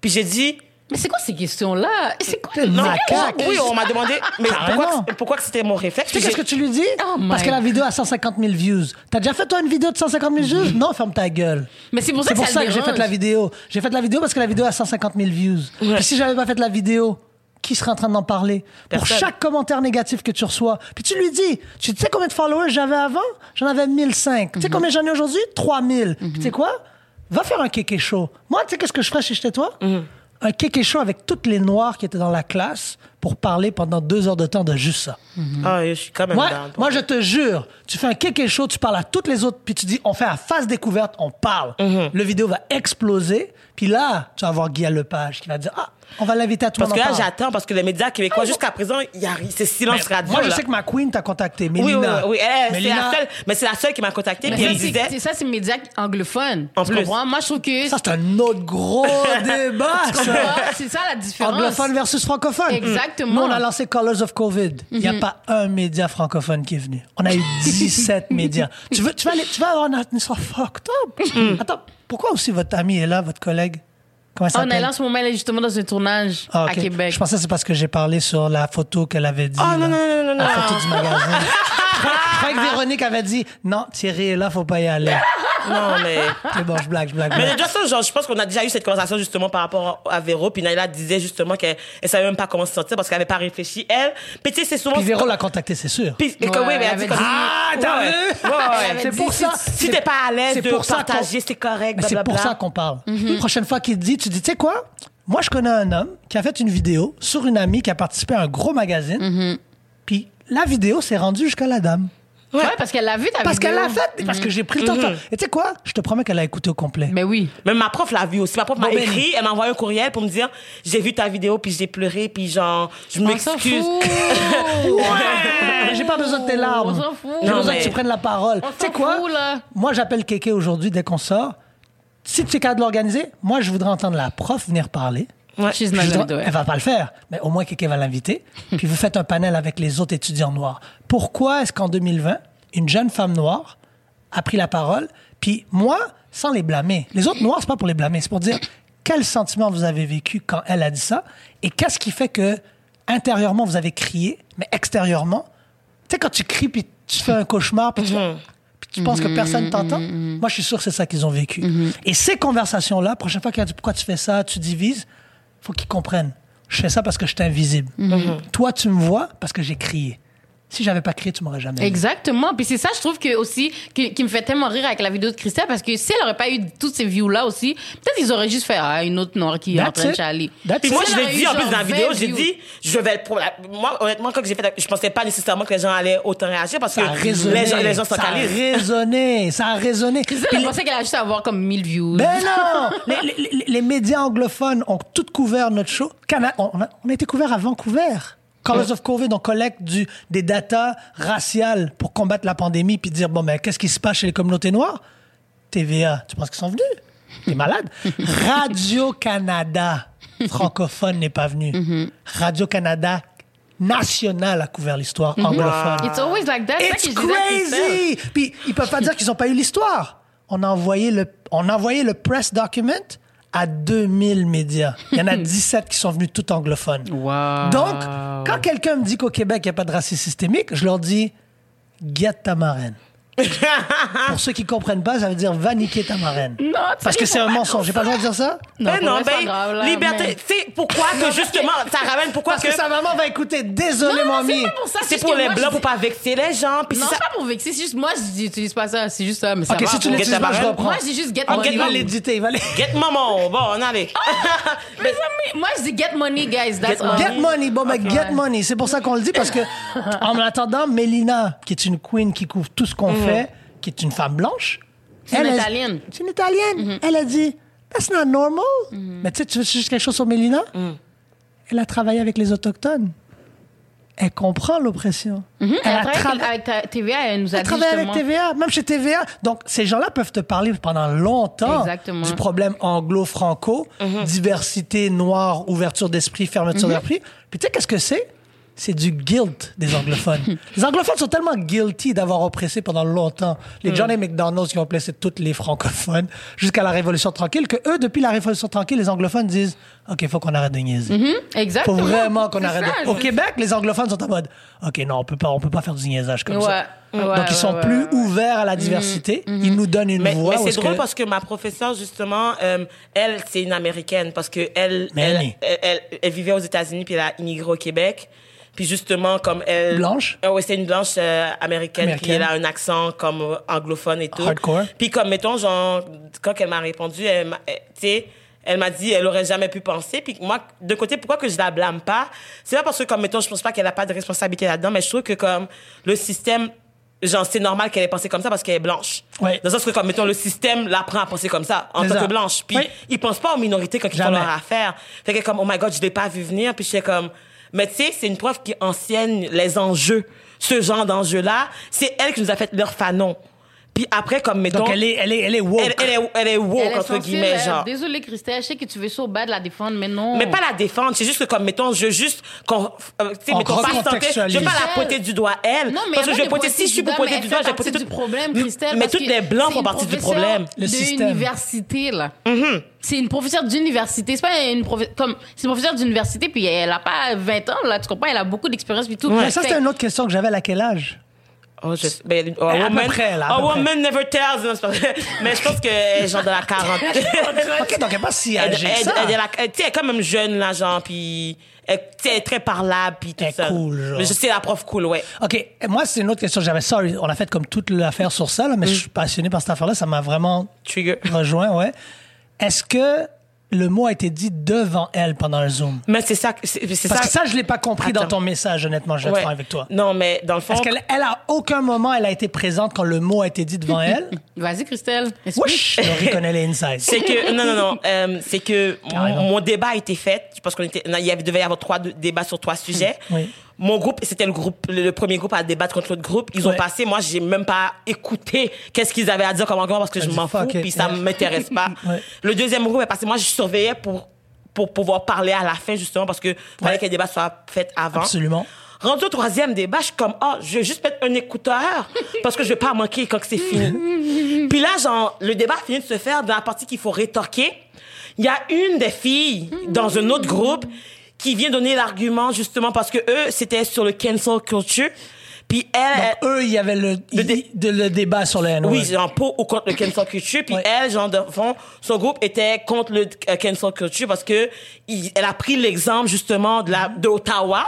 S2: puis j'ai dit,
S1: Mais c'est quoi ces questions-là? C'est quoi?
S2: Non,
S3: macaque.
S2: oui, on m'a demandé, mais
S3: Carrément.
S2: pourquoi, pourquoi que c'était mon réflexe?
S3: Tu sais qu'est-ce que tu lui dis?
S1: Oh my
S3: Parce que la vidéo a 150 000 views. T'as déjà fait toi une vidéo de 150 000 views? Non, ferme ta gueule.
S1: Mais c'est pour ça que
S3: pour
S1: ça
S3: ça
S1: le
S3: que j'ai fait la vidéo. J'ai fait la vidéo parce que la vidéo a 150 000 views. Puis si j'avais pas fait la vidéo, qui serait en train d'en parler? Pour chaque commentaire négatif que tu reçois. Puis tu lui dis, tu sais combien de followers j'avais avant? J'en avais 1005. Tu sais combien j'en ai aujourd'hui? 3000. Puis tu sais quoi? Va faire un kéké show. Moi, tu sais qu'est-ce que je ferais si j'étais toi? Un kéké avec toutes les noirs qui étaient dans la classe pour parler pendant deux heures de temps de juste ça.
S2: Ah, je suis quand même
S3: Moi,
S2: down.
S3: moi, je te jure, tu fais un kéké show, tu parles à toutes les autres, puis tu dis, on fait à face découverte, on parle.
S2: Mhm.
S3: Le vidéo va exploser, puis là, tu vas voir Guy Lepage qui va dire, ah, on va l'inviter à tout le
S2: Parce que
S3: monde.
S2: là, j'attends, parce que les médias québécois, jusqu'à présent, il y a, c'est silence radio.
S3: Moi, je
S2: là.
S3: sais que ma queen t'a contacté,
S2: Oui, oui,
S3: Mélina.
S2: oui, oui, la seule, mais c'est la seule qui m'a contacté,
S1: Mais
S2: puis
S1: ça,
S2: elle
S1: c'est-
S2: disait,
S1: c'est ça, c'est médias anglophones.
S2: En plus.
S1: comprends? Moi, je trouve que.
S3: Ça, c'est un autre gros débat,
S1: c'est ça la différence.
S3: Anglophone versus francophone.
S1: Exactement.
S3: Nous, on a lancé Colors of COVID. Il
S1: Mhm.
S3: n'y a pas un média francophone qui est venu. On a eu 17 médias. Tu, veux, tu, vas aller- tu vas avoir une histoire fucked up.
S1: Mhm.
S3: Attends, pourquoi aussi votre ami est là, votre collègue? Comment ça
S1: On est là en ce moment, elle est justement dans un tournage
S3: Ah,
S1: à. Québec.
S3: Je pensais que c'est parce que j'ai parlé sur la photo qu'elle avait dit.
S2: oh
S3: là.
S2: non, non, non, non, non.
S3: La photo du magasin. Je croyais que Véronique avait dit non, Thierry est là, faut pas y aller.
S2: Non, mais.
S3: C'est bon, je blague, je blague.
S2: Mais de toute façon, genre, je pense qu'on a déjà eu cette conversation justement par rapport à Véro. Puis Naila disait justement qu'elle elle savait même pas comment se sentir parce qu'elle avait pas réfléchi. Elle, puis tu sais, c'est souvent.
S3: Puis Véro l'a contacté, c'est sûr.
S2: Puis, et que,
S1: Ouais,
S2: oui, mais
S1: elle
S2: elle dit comme.
S3: Ah, t'as
S2: Ouais,
S3: vu?
S2: ouais, ouais.
S3: C'est pour ça.
S2: Si t'es pas à l'aise de
S3: pour
S2: partager,
S3: qu'on-
S2: c'est correct.
S3: Mais c'est pour ça qu'on parle.
S1: Mhm.
S3: Prochaine fois qu'il te dit, tu dis, tu sais quoi? Moi, je connais un homme qui a fait une vidéo sur une amie qui a participé à un gros magazine.
S1: Mhm.
S3: Puis la vidéo s'est rendue jusqu'à la dame.
S1: Ouais, parce qu'elle l'a vu ta
S3: Parce
S1: vidéo.
S3: qu'elle l'a fait, parce que j'ai pris le temps de faire. Et tu sais quoi? Je te promets qu'elle a écouté au complet.
S1: Mais oui.
S2: Mais ma prof l'a vu aussi. Ma prof m'a
S3: Bon, ben,
S2: écrit, elle m'a envoyé un courriel pour me dire j'ai vu ta vidéo puis j'ai pleuré puis genre je
S1: On s'en
S2: m'excuse.
S1: fout.
S3: Ouais, j'ai pas besoin de tes larmes.
S1: On s'en fout.
S3: J'ai
S2: Non,
S3: besoin
S2: mais-
S3: que tu prennes la parole.
S1: On
S3: Tu sais
S1: s'en
S3: quoi?
S1: fout, là.
S3: Moi, j'appelle Kéké aujourd'hui dès qu'on sort. Si tu es capable de l'organiser, moi, je voudrais entendre la prof venir parler.
S1: She's
S3: Je
S1: not do it.
S3: Elle va pas le faire, mais au moins Kéké va l'inviter. Puis vous faites un panel avec les autres étudiants noirs. Pourquoi est-ce qu'en 2020, une jeune femme noire a pris la parole, puis moi, sans les blâmer. Les autres noirs, c'est pas pour les blâmer, c'est pour dire quel sentiment vous avez vécu quand elle a dit ça, et qu'est-ce qui fait que intérieurement vous avez crié, mais extérieurement, tu sais quand tu cries puis tu fais un cauchemar, puis tu, fais- tu penses que personne t'entend? Moi, je suis sûr que c'est ça qu'ils ont vécu. Et ces conversations-là, prochaine fois qu'elle dit pourquoi tu fais ça, tu divises, faut qu'ils comprennent. Je fais ça parce que je suis invisible. Toi, tu me vois parce que j'ai crié. Si j'avais pas crié, tu m'aurais jamais vu.
S1: Exactement. Puis c'est ça, je trouve que aussi, qui, qui me fait tellement rire avec la vidéo de Christelle, parce que si elle aurait pas eu toutes ces views-là aussi, peut-être ils auraient juste fait, ah, une autre noire qui est en train de chialer.
S2: Puis moi, je l'ai dit en plus dans la vidéo,
S1: 20
S2: j'ai dit, je vais être pour la... Moi, honnêtement, quand j'ai fait, je pensais pas nécessairement que les gens allaient autant réagir parce que
S3: Ça a résonné.
S2: les gens, les gens sont
S3: ça a résonné. Ça a résonné.
S1: Christelle, elle pensait qu'elle allait juste avoir comme 1000 views.
S3: Ben non! les, les- les- les médias anglophones ont tout couvert notre show. Cana- on, a, on a été couvert à Vancouver. Colors of COVID, on collecte du, des datas raciales pour combattre la pandémie puis dire, bon, mais qu'est-ce qui se passe chez les communautés noires? TVA, tu penses qu'ils sont venus? T'es malade? Radio-Canada francophone n'est pas venu. Radio-Canada national a couvert l'histoire anglophone.
S1: It's always like that.
S3: It's
S1: ça
S3: crazy! Puis ils peuvent pas dire qu'ils ont pas eu l'histoire. On a envoyé le, on a envoyé le press document à 2000 médias. Il y en a 17 qui sont venus tout anglophones.
S1: Wow.
S3: Donc, quand quelqu'un me dit qu'au Québec, il n'y a pas de racisme systémique, je leur dis, guette ta marraine. Pour ceux qui comprennent pas, ça veut dire va niquer ta marraine.
S1: Non,
S3: Parce que c'est un mensonge. J'ai pas le droit de dire ça?
S1: Non,
S2: Ben
S1: pour
S2: non, ben,
S1: grave, là,
S2: liberté.
S1: mais-
S2: C'est pourquoi que justement, ça ramène pourquoi
S3: Parce
S2: que.
S3: que sa maman va écouter. Désolé,
S1: Non,
S3: mamie.
S1: c'est pas pour ça.
S2: C'est
S1: juste
S2: pour les
S1: je
S2: pour pas vexer les gens. Puis
S1: Non, c'est pas pour vexer, c'est juste moi, je n'utilise pas ça. C'est juste ça, mais ça
S3: Ok, si tu l'utilises
S2: Get ta
S3: pas, je reprends.
S1: Moi, je dis juste get money.
S3: Il va l'éditer. Va.
S2: Get maman. Bon, on
S1: ça, mais- Moi, je dis get money, guys. That's
S2: Get
S1: all.
S3: Get money, bon, ben, get money. C'est pour ça qu'on le dit, parce que, en attendant, Mélina, qui est une queen qui couvre tout ce qu'on fait, qui est une femme blanche.
S1: C'est une
S3: elle
S1: Italienne.
S3: C'est une Italienne. Elle a dit, that's not normal. Mais tu sais, tu veux juste quelque chose sur Mélina? Elle a travaillé avec les Autochtones. Elle comprend l'oppression.
S1: Mhm. Elle
S3: a
S1: a travaillé
S3: trava-
S1: avec ta- TVA, elle nous a
S3: Elle
S1: dit
S3: travaille avec. TVA, même chez TVA. Donc, ces gens-là peuvent te parler pendant longtemps
S1: Exactement.
S3: du problème anglo-franco, diversité noire, ouverture d'esprit, fermeture d'esprit. Puis tu sais, qu'est-ce que c'est? C'est du guilt des anglophones. les anglophones sont tellement guilty d'avoir oppressé pendant longtemps les Johnny McDonald's qui ont oppressé toutes les francophones jusqu'à la Révolution tranquille, que eux, depuis la Révolution tranquille, les anglophones disent OK, il faut qu'on arrête de niaiser. Faut
S1: Exactement.
S3: vraiment qu'on arrête.
S1: ça,
S3: de- Au Québec, les anglophones sont en mode OK, non, on peut pas, on peut pas faire du niaisage comme ça.
S1: Ouais,
S3: Donc, ils sont
S1: ouais,
S3: plus ouverts à la diversité. Ils nous donnent une
S2: Mais,
S3: voix.
S2: mais c'est drôle
S3: que-
S2: parce que ma professeure, justement, euh, elle, c'est une américaine parce que elle, elle,
S3: elle,
S2: elle- elle vivait aux États-Unis puis elle a immigré au Québec. Puis justement, comme elle...
S3: Blanche?
S2: Euh, oui, c'est une blanche euh, américaine, puis
S3: Américaine.
S2: elle a un accent comme euh, anglophone et tout.
S3: Hardcore.
S2: Puis comme, mettons, genre, quand elle m'a répondu, elle m'a- elle- tu sais, elle m'a dit, elle aurait jamais pu penser. Puis moi, de côté, pourquoi que je la blâme pas? C'est pas parce que, comme, mettons, je pense pas qu'elle a pas de responsabilité là-dedans, mais je trouve que, comme, le système, genre, c'est normal qu'elle ait pensé comme ça parce qu'elle est blanche.
S3: Ouais.
S2: Dans le sens que, comme, mettons, le système l'apprend à penser comme ça, en tant
S3: ça.
S2: que blanche. Puis,
S3: Oui.
S2: ils pensent pas aux minorités quand ils font leur affaire. Fait que, comme, oh my god, je l'ai pas vu venir. Puis, je suis comme, mais tu sais, c'est une prof qui enseigne les enjeux. Ce genre d'enjeux-là, c'est elle qui nous a fait leur fanon. Puis après, comme, mettons.
S3: Donc, elle est, elle est, elle est woke.
S2: Elle, elle est, elle est woke,
S1: Elle est
S2: entre guillemets, genre.
S1: Désolée, Christelle, je sais que tu veux so bad la défendre, mais non.
S2: Mais pas la défendre, c'est juste que comme mettons, je veux juste qu'on euh, tu sais
S3: On
S2: mettons pas santé, je veux pas la pointer du doigt elle
S1: Non, mais
S2: parce que je vais
S1: de
S2: pointer
S1: pointer
S2: si je suis pour pointer du doigt, je vais pointer tout
S1: du problème,
S2: Mais
S1: Christelle.
S2: mais toutes les blancs
S1: c'est
S2: font partie du problème.
S3: Le système.
S1: D'université, là.
S2: Mm-hmm.
S1: C'est une professeure d'université. C'est pas une comme, c'est une professeure d'université, puis elle a pas 20 ans, là, tu comprends? Elle a beaucoup d'expérience, puis tout.
S3: Mais ça,
S1: Fait-
S3: c'était une autre question que j'avais à quel âge?
S2: Oh, je, ben, a woman,
S3: là,
S2: a never tells. Non. Mais je pense que est genre de la quarantaine.
S3: ok, donc elle est pas si âgée
S2: elle-
S3: ça.
S2: elle est elle- elle quand même jeune, là, genre, puis elle, est très parlable, puis tout ça.
S3: cool, genre.
S2: Mais je sais, la prof cool, ouais.
S3: OK, moi, c'est une autre question. J'avais sorry, on a fait comme toute l'affaire sur ça, là, mais
S2: Mm.
S3: je suis passionné par cette affaire-là. Ça m'a vraiment
S2: Trigger.
S3: rejoint, ouais. Est-ce que le mot a été dit devant elle pendant le Zoom?
S2: Mais c'est ça, que- c'est c'est
S3: Parce
S2: ça.
S3: que ça, je l'ai pas compris dans ton message, honnêtement, je
S2: Ouais.
S3: avec toi.
S2: Non, mais dans le fond.
S3: Est-ce qu'elle, elle, à aucun moment, elle a été présente quand le mot a été dit devant elle?
S1: Vas-y, Christelle.
S3: Wesh! Laurie connaît les insides.
S2: C'est que non non non, euh, c'est que mon, mon débat a été fait parce qu'on était il y avait devait y avoir trois débats sur trois sujets.
S3: Oui.
S2: Mon groupe, c'était le groupe le, premier groupe à débattre contre l'autre groupe. Ils ont passé, moi j'ai même pas écouté qu'est-ce qu'ils avaient à dire comme argument parce que
S3: T'as
S2: je m'en fous
S3: it,
S2: puis ça
S3: yeah.
S2: m'intéresse pas.
S3: Ouais.
S2: Le deuxième groupe est passé, moi je surveillais pour pour pouvoir parler à la fin justement parce que fallait que le débat soit fait avant.
S3: Absolument.
S2: Rendu au troisième débat, je suis comme, oh, je vais juste mettre un écouteur parce que je vais pas manquer quand c'est fini. Puis là, genre, le débat finit de se faire dans la partie qu'il faut rétorquer. Il y a une des filles dans un autre groupe qui vient donner l'argument justement parce que eux, c'était sur le cancel culture. Puis elle,
S3: Eux, il y avait le,
S2: Le dé-
S3: de- le débat sur le
S2: oui, genre pour ou contre le cancel culture. Puis
S3: Ouais.
S2: elle, genre de fond, son groupe était contre le euh, cancel culture parce que il- elle a pris l'exemple justement de la de Ottawa.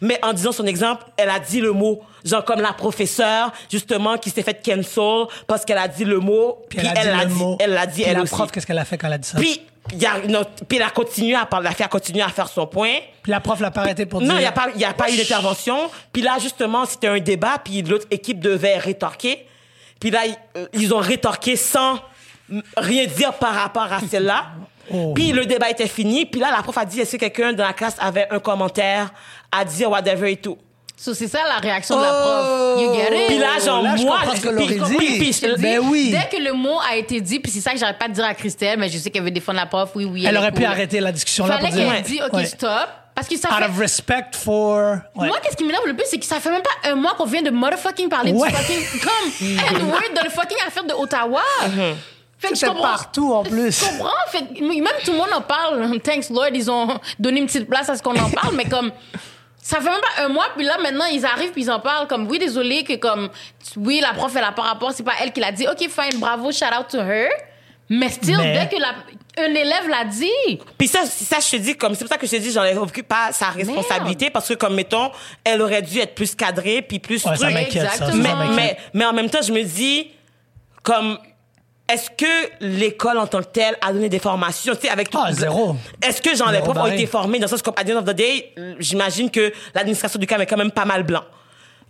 S2: Mais en disant son exemple, elle a dit le mot, genre comme la professeure justement qui s'est fait cancel parce qu'elle a dit le mot.
S3: Puis elle a dit mot.
S2: elle l'a dit
S3: Puis
S2: elle
S3: la
S2: aussi.
S3: prof, qu'est-ce qu'elle a fait quand elle a dit ça?
S2: Puis il y a puis elle a continué à parler, la a continué à faire son point.
S3: Puis la prof l'a pas arrêté pour dire...
S2: Non, il n'y a pas, il y a pas eu d'intervention. Puis là, justement, c'était un débat, puis l'autre équipe devait rétorquer. Puis là, ils, euh, ont rétorqué sans rien dire par rapport à celle-là.
S3: Oh.
S2: Puis le débat était fini. Puis là, la prof a dit, est-ce que quelqu'un dans la classe avait un commentaire à dire, whatever et tout?
S1: So, c'est ça la réaction de la prof. You get it?
S2: Puis là, genre,
S3: Oh, Là, je
S2: moi,
S3: comprends ce que
S2: puis-
S3: Laurie
S2: puis-
S3: dit.
S2: puis-
S1: Je te le dis,
S3: Ben oui.
S1: Dès que le mot a été dit, puis c'est ça que j'arrête pas de dire à Christelle, mais je sais qu'elle veut défendre la prof, oui, oui.
S3: Elle aurait pu arrêter la discussion là
S1: Fallait
S3: pour dire...
S1: qu'elle dise, OK,
S3: Ouais.
S1: stop. Parce que ça
S3: Out
S1: fait...
S3: of respect for... Ouais.
S1: Moi, qu'est-ce qui m'énerve le plus, c'est que ça fait même pas un mois qu'on vient de motherfucking parler
S3: Ouais.
S1: du fucking... Comme, N-word dans le fucking affaire de Ottawa. Fait que
S3: C'était partout, en plus.
S1: Je comprends. Fait, même tout le monde en parle. Thanks Lord, ils ont donné une petite place à ce qu'on en parle, mais comme ça fait même pas un mois, puis là maintenant ils arrivent puis ils en parlent comme oui désolé que comme oui la prof elle a pas rapport, c'est pas elle qui l'a dit. Ok fine, bravo, shout out to her. Mais still,
S3: Mais-
S1: dès que la, un élève l'a dit,
S2: Puis ça, ça, je te dis, comme, c'est pour ça que je te dis, j'en ai vécu pas sa responsabilité, parce que, comme, mettons, elle aurait dû être plus cadrée, puis plus
S3: Ouais, ça
S2: truc.
S3: m'inquiète, ça.
S2: mais, mais, mais en même temps, je me dis, comme, est-ce que l'école en tant que telle a donné des formations, tu sais, avec tout.
S3: Ah, zéro.
S2: Est-ce que, genre, les profs ont
S3: barré.
S2: été formés dans le sens comme, at the end of the day, j'imagine que l'administration du CAM est quand même pas mal blanc.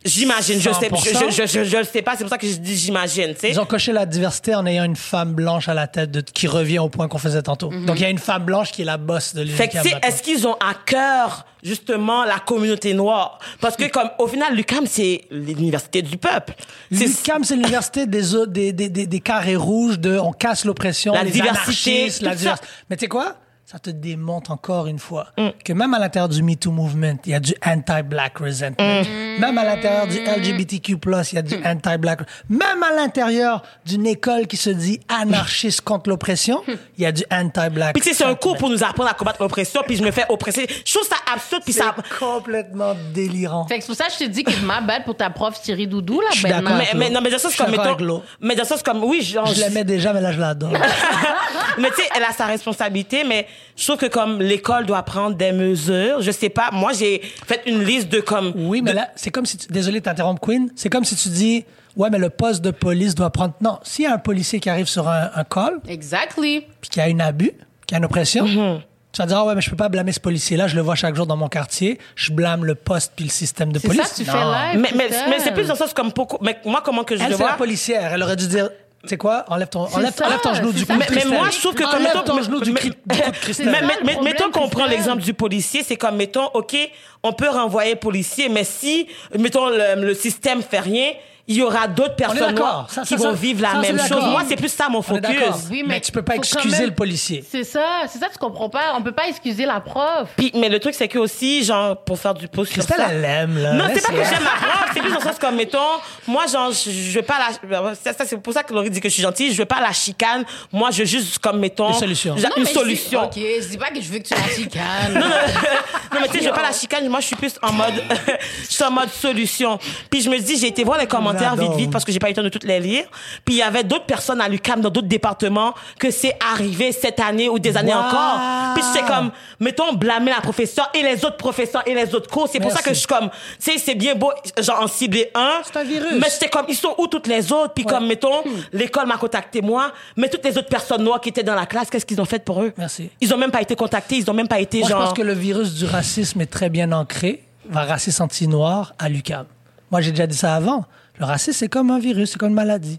S2: J'imagine, je sais,
S3: 100%.
S2: je, je, je, je le sais pas, c'est pour ça que je dis j'imagine, tu sais.
S3: Ils ont coché la diversité en ayant une femme blanche à la tête de, qui revient au point qu'on faisait tantôt. Donc, il y a une femme blanche qui est la boss de
S2: Fait que,
S3: l'UQAM. maintenant.
S2: est-ce qu'ils ont à cœur, justement, la communauté noire? Parce que, comme, au final, l'UQAM, c'est l'université du peuple.
S3: L'UQAM, c'est l'université des, des, des, des, carrés rouges de on casse l'oppression,
S2: La
S3: les
S2: diversité,
S3: la diversité. Mais tu sais quoi? Ça te démontre encore une fois
S2: Mm.
S3: que même à l'intérieur du MeToo Movement, il y a du anti-black resentment.
S2: Mm.
S3: Même à l'intérieur du LGBTQ+, il y a du anti-black. Même à l'intérieur d'une école qui se dit anarchiste contre l'oppression, il y a du anti-black.
S2: Puis, tu sais, c'est un cours pour nous apprendre à combattre l'oppression, puis je me fais oppresser. Je trouve ça absurde, puis ça...
S3: C'est complètement délirant.
S1: fait que c'est pour ça que je te dis que ma bête pour ta prof Thierry Doudou là,
S3: Je suis
S1: ben
S3: d'accord.
S1: non.
S2: Mais, mais non, mais
S3: Je suis
S2: comme, mettons... Mais dans le sens comme, oui, genre...
S3: Je l'aimais déjà, mais là, je l'adore.
S2: mais tu sais, elle a sa responsabilité, mais je trouve que comme l'école doit prendre des mesures, je sais pas, moi j'ai fait une liste de comme...
S3: Oui, mais
S2: de-
S3: là, c'est comme si tu... Désolé de t'interrompre, Queen. C'est comme si tu dis, ouais, mais le poste de police doit prendre... Non, s'il y a un policier qui arrive sur un, un call,
S1: Exactly.
S3: puis qu'il y a un abus, qu'il y a une oppression,
S2: Mm-hmm.
S3: tu vas dire, ah ouais, mais je peux pas blâmer ce policier-là, je le vois chaque jour dans mon quartier, je blâme le poste puis le système de
S1: C'est
S3: police.
S1: ça que tu
S3: Non.
S1: fais live.
S2: Mais, mais, c'est plus dans le sens comme... Pourquoi, mais moi, comment que je
S3: Elle,
S2: le
S3: c'est la
S2: vois...
S3: policière. Elle aurait dû dire, tu sais quoi, enlève ton, enlève,
S1: ça,
S3: enlève ton genou du
S1: c'est
S3: cou
S1: ça.
S3: de
S2: Mais, moi, je trouve que comme
S3: Enlève
S2: mettons,
S3: ton genou du,
S2: mais-
S3: cri- du cou de.
S2: Mais, mais, mais- mettons qu'on prend l'exemple du policier, c'est comme, mettons, OK, on peut renvoyer policier, mais si, mettons, le, le système fait rien, il y aura d'autres personnes
S3: d'accord.
S2: noires
S3: Ça,
S2: qui
S3: ça,
S2: vont
S3: ça,
S2: vivre la même chose. Moi, c'est plus ça mon focus.
S1: Oui,
S3: mais,
S1: mais
S3: tu peux pas excuser
S1: même-
S3: le policier.
S1: C'est ça, c'est ça, tu comprends pas. On peut pas excuser la prof.
S2: Puis, mais le truc, c'est que aussi, genre, pour faire du pouce sur ça.
S3: elle l'aime, là.
S2: Non, c'est pas que j'aime ma prof, c'est plus dans le sens comme, mettons, moi, genre, je, veux pas la, ça, ça, c'est pour ça que Laurie dit que je suis gentille, je veux pas la chicane. Moi, je veux juste, comme, mettons,
S3: Une solution.
S1: Non,
S2: une
S1: mais
S2: solution.
S1: Ok, je dis pas que je veux que tu la chicanes.
S2: Non, mais tu sais, je veux pas la chicane. Moi, je suis plus en mode, je suis en mode solution. Puis je me dis, j'ai été voir les commentaires vite, vite, parce que j'ai pas eu le temps de toutes les lire. Puis il y avait d'autres personnes à l'UCAM dans d'autres départements que c'est arrivé cette année ou des années
S3: Wow.
S2: encore. Puis j'étais comme, mettons, blâmer la professeure et les autres professeurs et les autres cours. C'est pour ça que je suis comme, tu sais, c'est bien beau, genre, en cibler un.
S3: C'est un virus.
S2: Mais j'étais comme, ils sont où toutes les autres? Puis comme, mettons,
S3: Hmm.
S2: l'école m'a contacté moi, mais toutes les autres personnes noires qui étaient dans la classe, qu'est-ce qu'ils ont fait pour eux?
S3: Merci.
S2: Ils ont même pas été contactés, ils ont même pas été
S3: Moi,
S2: genre.
S3: je pense que le virus du racisme est très bien ancré, va racisme anti-noir à l'UCAM. Moi, j'ai déjà dit ça avant. Le racisme, c'est comme un virus, c'est comme une maladie.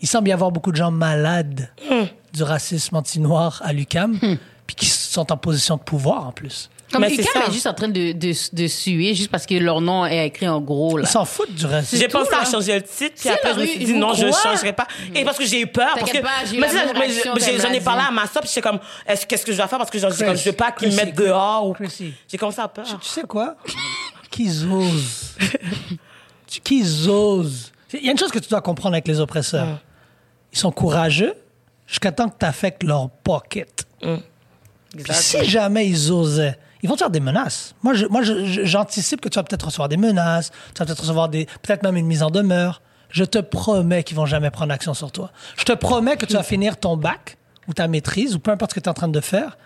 S3: Il semble y avoir beaucoup de gens malades du racisme anti-noir à l'UCAM, puis qui sont en position de pouvoir en plus.
S1: Comme
S2: Mais
S1: UQAM
S2: ça.
S1: est juste en train de, de, de suer juste parce que leur nom est écrit en gros. Là.
S3: Ils s'en foutent du racisme.
S2: J'ai pensé
S1: là.
S2: à changer le titre, puis après je me suis dit non, je
S1: croit?
S2: changerai pas. Et parce que j'ai eu peur, parce que j'en ai parlé à ma soeur, puis j'étais comme, est-ce qu'est-ce que je dois faire? Parce que genre, je, je veux pas qu'ils me mettent dehors ou j'ai commencé à peur.
S3: Tu sais quoi? Qu'ils osent. Qu'ils osent? Il y a une chose que tu dois comprendre avec les oppresseurs. Ils sont courageux jusqu'à temps que tu affectes leur pocket. Puis si jamais ils osaient, ils vont te faire des menaces. Moi, je- moi j'anticipe que tu vas peut-être recevoir des menaces, tu vas peut-être recevoir des, peut-être même une mise en demeure. Je te promets qu'ils vont jamais prendre action sur toi. Je te promets que tu vas finir ton bac ou ta maîtrise ou peu importe ce que tu es en train de faire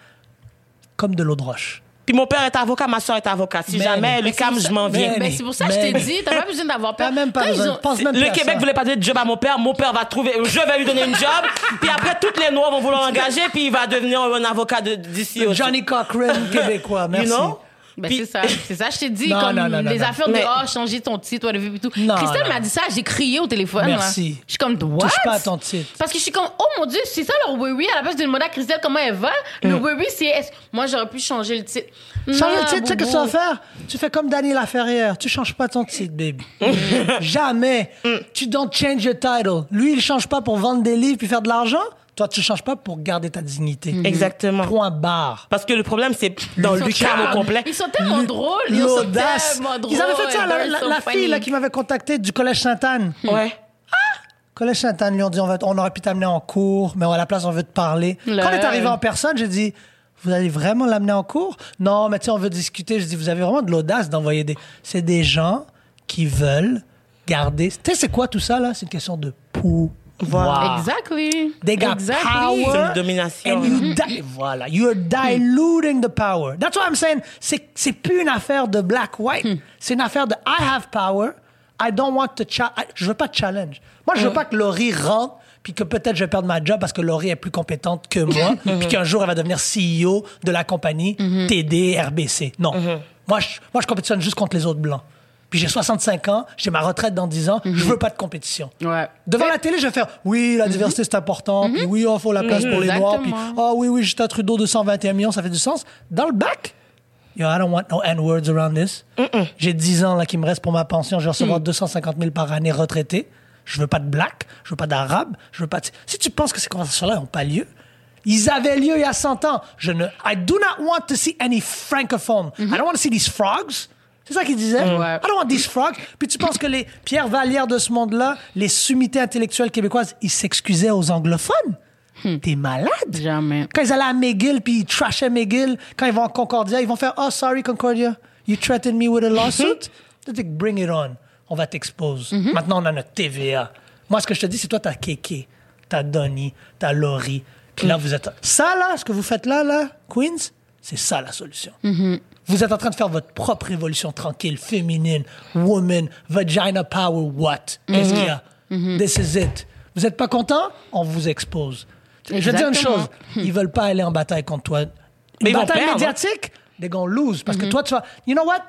S3: comme de l'eau de roche.
S2: Puis mon père est avocat, ma soeur est avocate. Si
S3: Mais-
S2: jamais
S3: mais
S2: Lucam, je m'en viens.
S3: mais-
S1: Mais c'est pour ça que je t'ai
S3: Mais-
S1: dit, t'as pas besoin d'avoir peur.
S3: T'as même pas besoin.
S1: ont-
S3: Pense même plus
S2: Le Québec
S3: ça.
S2: voulait pas donner de job à mon père. Mon père va trouver, je vais lui donner une job. puis après, toutes les Noirs vont vouloir l'engager. Puis il va devenir un avocat de- d'ici aussi.
S3: Johnny Cochrane québécois, merci.
S2: You know?
S1: Ben,
S2: Puis-
S1: c'est ça, c'est ça, je t'ai dit,
S3: Non,
S1: comme
S3: non, non, non,
S1: les
S3: non.
S1: affaires
S2: Mais-
S1: de oh, changer ton titre, whatever, et tout.
S3: Non,
S1: Christelle
S3: non.
S1: m'a dit ça, j'ai crié au téléphone.
S3: Merci.
S1: là. Je suis comme, what?
S3: Touche pas à ton titre.
S1: Parce que je suis comme, oh mon Dieu, c'est ça leur oui-oui. À la place de demander à Christelle comment elle va, le oui-oui, c'est, est-ce- moi, j'aurais pu changer le titre.
S3: Change le titre, tu sais que tu vas faire? Tu fais comme Daniel Laferrière. Tu changes pas ton titre, baby. Jamais. Tu don't change your title. Lui, il change pas pour vendre des livres puis faire de l'argent? Toi, tu changes pas pour garder ta dignité.
S2: Exactement.
S3: Point barre.
S2: Parce que le problème, c'est dans
S1: sont
S2: Lucam au complet.
S1: Ils sont tellement drôles. Ils sont tellement drôles.
S3: Ils avaient fait ça, la, fille là, qui m'avait contacté du Collège Sainte-Anne.
S2: Ouais.
S3: Collège Sainte-Anne, lui ont dit on, va, on aurait pu t'amener en cours, mais à la place, on veut te parler. Quand on est arrivé en personne, j'ai dit Vous allez vraiment l'amener en cours? Non, mais tu sais, on veut discuter. Je dis Vous avez vraiment de l'audace d'envoyer des. C'est des gens qui veulent garder. Tu sais, c'est quoi tout ça, là? C'est une question de pouvoir.
S2: Voilà.
S1: Exactly.
S3: They got
S1: exactly.
S3: power.
S2: C'est une domination.
S3: And you di- voilà, you're diluting the power. That's what I'm saying. C'est c'est plus une affaire de black white. C'est une affaire de I have power. I don't want to cha- I- je veux pas de challenge. Moi, je veux pas que Laurie rentre puis que peut-être je vais perdre ma job parce que Laurie est plus compétente que moi puis qu'un jour elle va devenir CEO de la compagnie TD RBC. Non. Moi, je, moi, je compétitionne juste contre les autres blancs. Puis j'ai 65 ans, j'ai ma retraite dans 10 ans, je veux pas de compétition.
S1: Ouais.
S3: Devant la télé, je vais faire oui, la diversité c'est important, puis oui, il faut la place pour les noirs, puis ah oui, oui, Justin Trudeau 221 millions, ça fait du sens. Dans le bac, yo, I don't want no N-words around this. J'ai 10 ans là qui me reste pour ma pension, je vais recevoir 250 000 par année retraité. Je veux pas de black, je veux pas d'arabe, je veux pas de... Si tu penses que ces conversations-là n'ont pas lieu, ils avaient lieu il y a 100 ans. Je ne... I do not want to see any francophones. I don't want to see these frogs. C'est ça qu'il disait?
S1: Ouais.
S3: I don't want these frogs. Puis tu penses que les Pierre Vallière de ce monde-là, les summités intellectuelles québécoises, ils s'excusaient aux anglophones? T'es malade?
S1: Jamais.
S3: Quand ils allaient à McGill, puis ils trashaient McGill, quand ils vont à Concordia, ils vont faire « Oh, sorry, Concordia, you threatened me with a lawsuit? Think, Bring it on. On va t'expose. Maintenant, on a notre TVA. Moi, ce que je te dis, c'est toi, t'as Kéké, t'as Donny, t'as Laurie. Puis là, vous êtes... Ça, là, ce que vous faites là, là, Queens, c'est ça, la solution. Vous êtes en train de faire votre propre révolution tranquille, féminine, woman, vagina power, what? Qu'est-ce qu'il y a? This is it. Vous n'êtes pas content? On vous expose. Je vais dire une chose. Ils veulent pas aller en bataille contre toi. Une
S2: Mais
S3: bataille
S2: perdre.
S3: médiatique, they're gonna lose. Parce que toi, tu vas... You know what?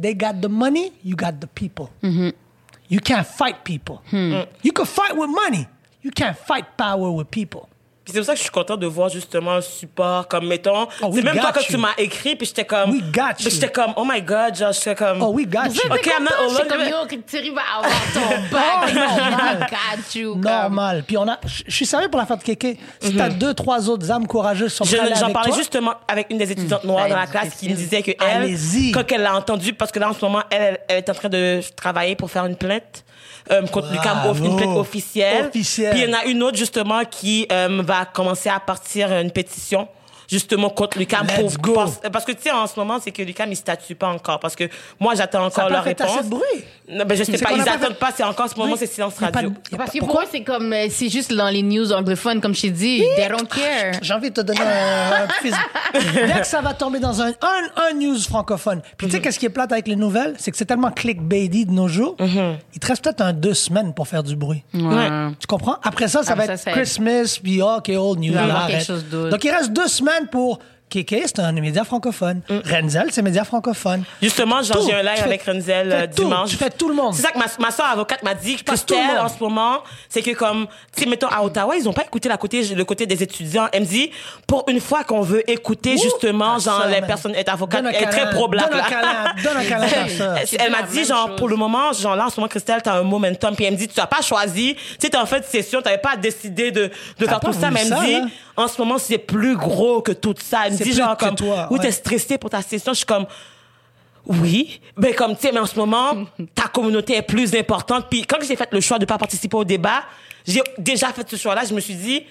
S3: They got the money, you got the people. You can't fight people. You can fight with money. You can't fight power with people.
S2: Puis c'est pour ça que je suis content de voir justement un support comme mettons
S3: Oh, we
S2: c'est même
S3: got
S2: toi que
S3: you.
S2: tu m'as écrit puis j'étais comme
S3: We got you.
S2: j'étais comme oh my god genre j'étais comme
S3: Oh, we got you.
S2: Ok, I'm not alone.
S1: comme, yo, que Thierry va avoir ton bac. normal. Got you.
S3: Normal. Puis on a... Je suis sérieux pour l'affaire de Kéké. Si t'as deux, trois autres âmes courageuses à aller
S2: J'en parlais justement avec une des étudiantes noires dans la
S1: être
S2: classe qui me disait que elle, quand elle l'a entendu, parce que là en ce moment, elle est en train de travailler pour faire une plainte euh, contre Lucam,
S3: Bravo.
S2: une plainte officielle.
S3: Officielle.
S2: Puis il y en a une autre justement qui euh, va commencer à partir une pétition justement contre Lucam pour
S3: go.
S2: parce, parce que tu sais en ce moment c'est que Lucam il statue pas encore parce que moi j'attends
S3: Ça
S2: encore
S3: pas
S2: leur
S3: fait
S2: réponse.
S3: de bruit.
S2: Non, ben je sais pas, ils
S3: pas
S2: attendent
S3: fait-
S2: pas, c'est encore en ce moment
S3: Oui.
S2: c'est silence
S3: pas
S2: radio.
S3: a
S1: Parce
S3: pas-
S1: que pour
S3: pourquoi?
S1: c'est comme, euh, c'est juste dans les news anglophones, comme je t'ai dit. They don't care.
S3: J'ai envie de te donner un, un fils. Dès que ça va tomber dans un, un, un news francophone. Puis tu sais, qu'est-ce qui est plate avec les nouvelles? C'est que c'est tellement clickbaity de nos jours. Il te reste peut-être un deux semaines pour faire du bruit.
S1: Ouais.
S3: Tu comprends? Après ça, ça
S1: Après
S3: va
S1: ça,
S3: être Christmas, puis oh, OK, old news. Donc, il reste deux semaines pour... Kéké, c'est un média francophone. Renzel, c'est un média francophone.
S2: Justement, j'ai un live
S3: Tu fais-
S2: avec Renzel
S3: fais
S2: euh,
S3: tout.
S2: dimanche.
S3: Tu fais tout le monde.
S2: C'est ça que ma, ma soeur avocate m'a dit.
S3: Pas tout le
S2: Christelle,
S3: monde.
S2: en ce moment, c'est que comme, tu sais, mettons, à Ottawa, ils ont pas écouté la côté, le côté des étudiants. Elle me dit, pour une fois qu'on veut écouter,
S3: Ouh.
S2: justement, genre, les
S3: man.
S2: personnes, être avocate, elle est très pro-black,
S3: Donne un câlin. Donne un câlin.
S2: Elle, m'a dit, genre,
S1: chose.
S2: pour le moment, genre, là, en ce moment, Christelle, t'as un momentum. Puis elle me dit, tu as pas choisi. Tu sais, t'es en fait de session, t'avais pas décidé de, de faire tout ça. Mais elle me dit, en ce moment, c'est plus gros que tout ça. Elle me
S3: C'est
S2: dit, genre, comme,
S3: toi, ouais.
S2: t'es stressé pour ta session. Je suis comme, oui, ben comme tu sais, mais en ce moment, ta communauté est plus importante. Puis quand j'ai fait le choix de pas participer au débat, j'ai déjà fait ce choix-là. Je me suis dit,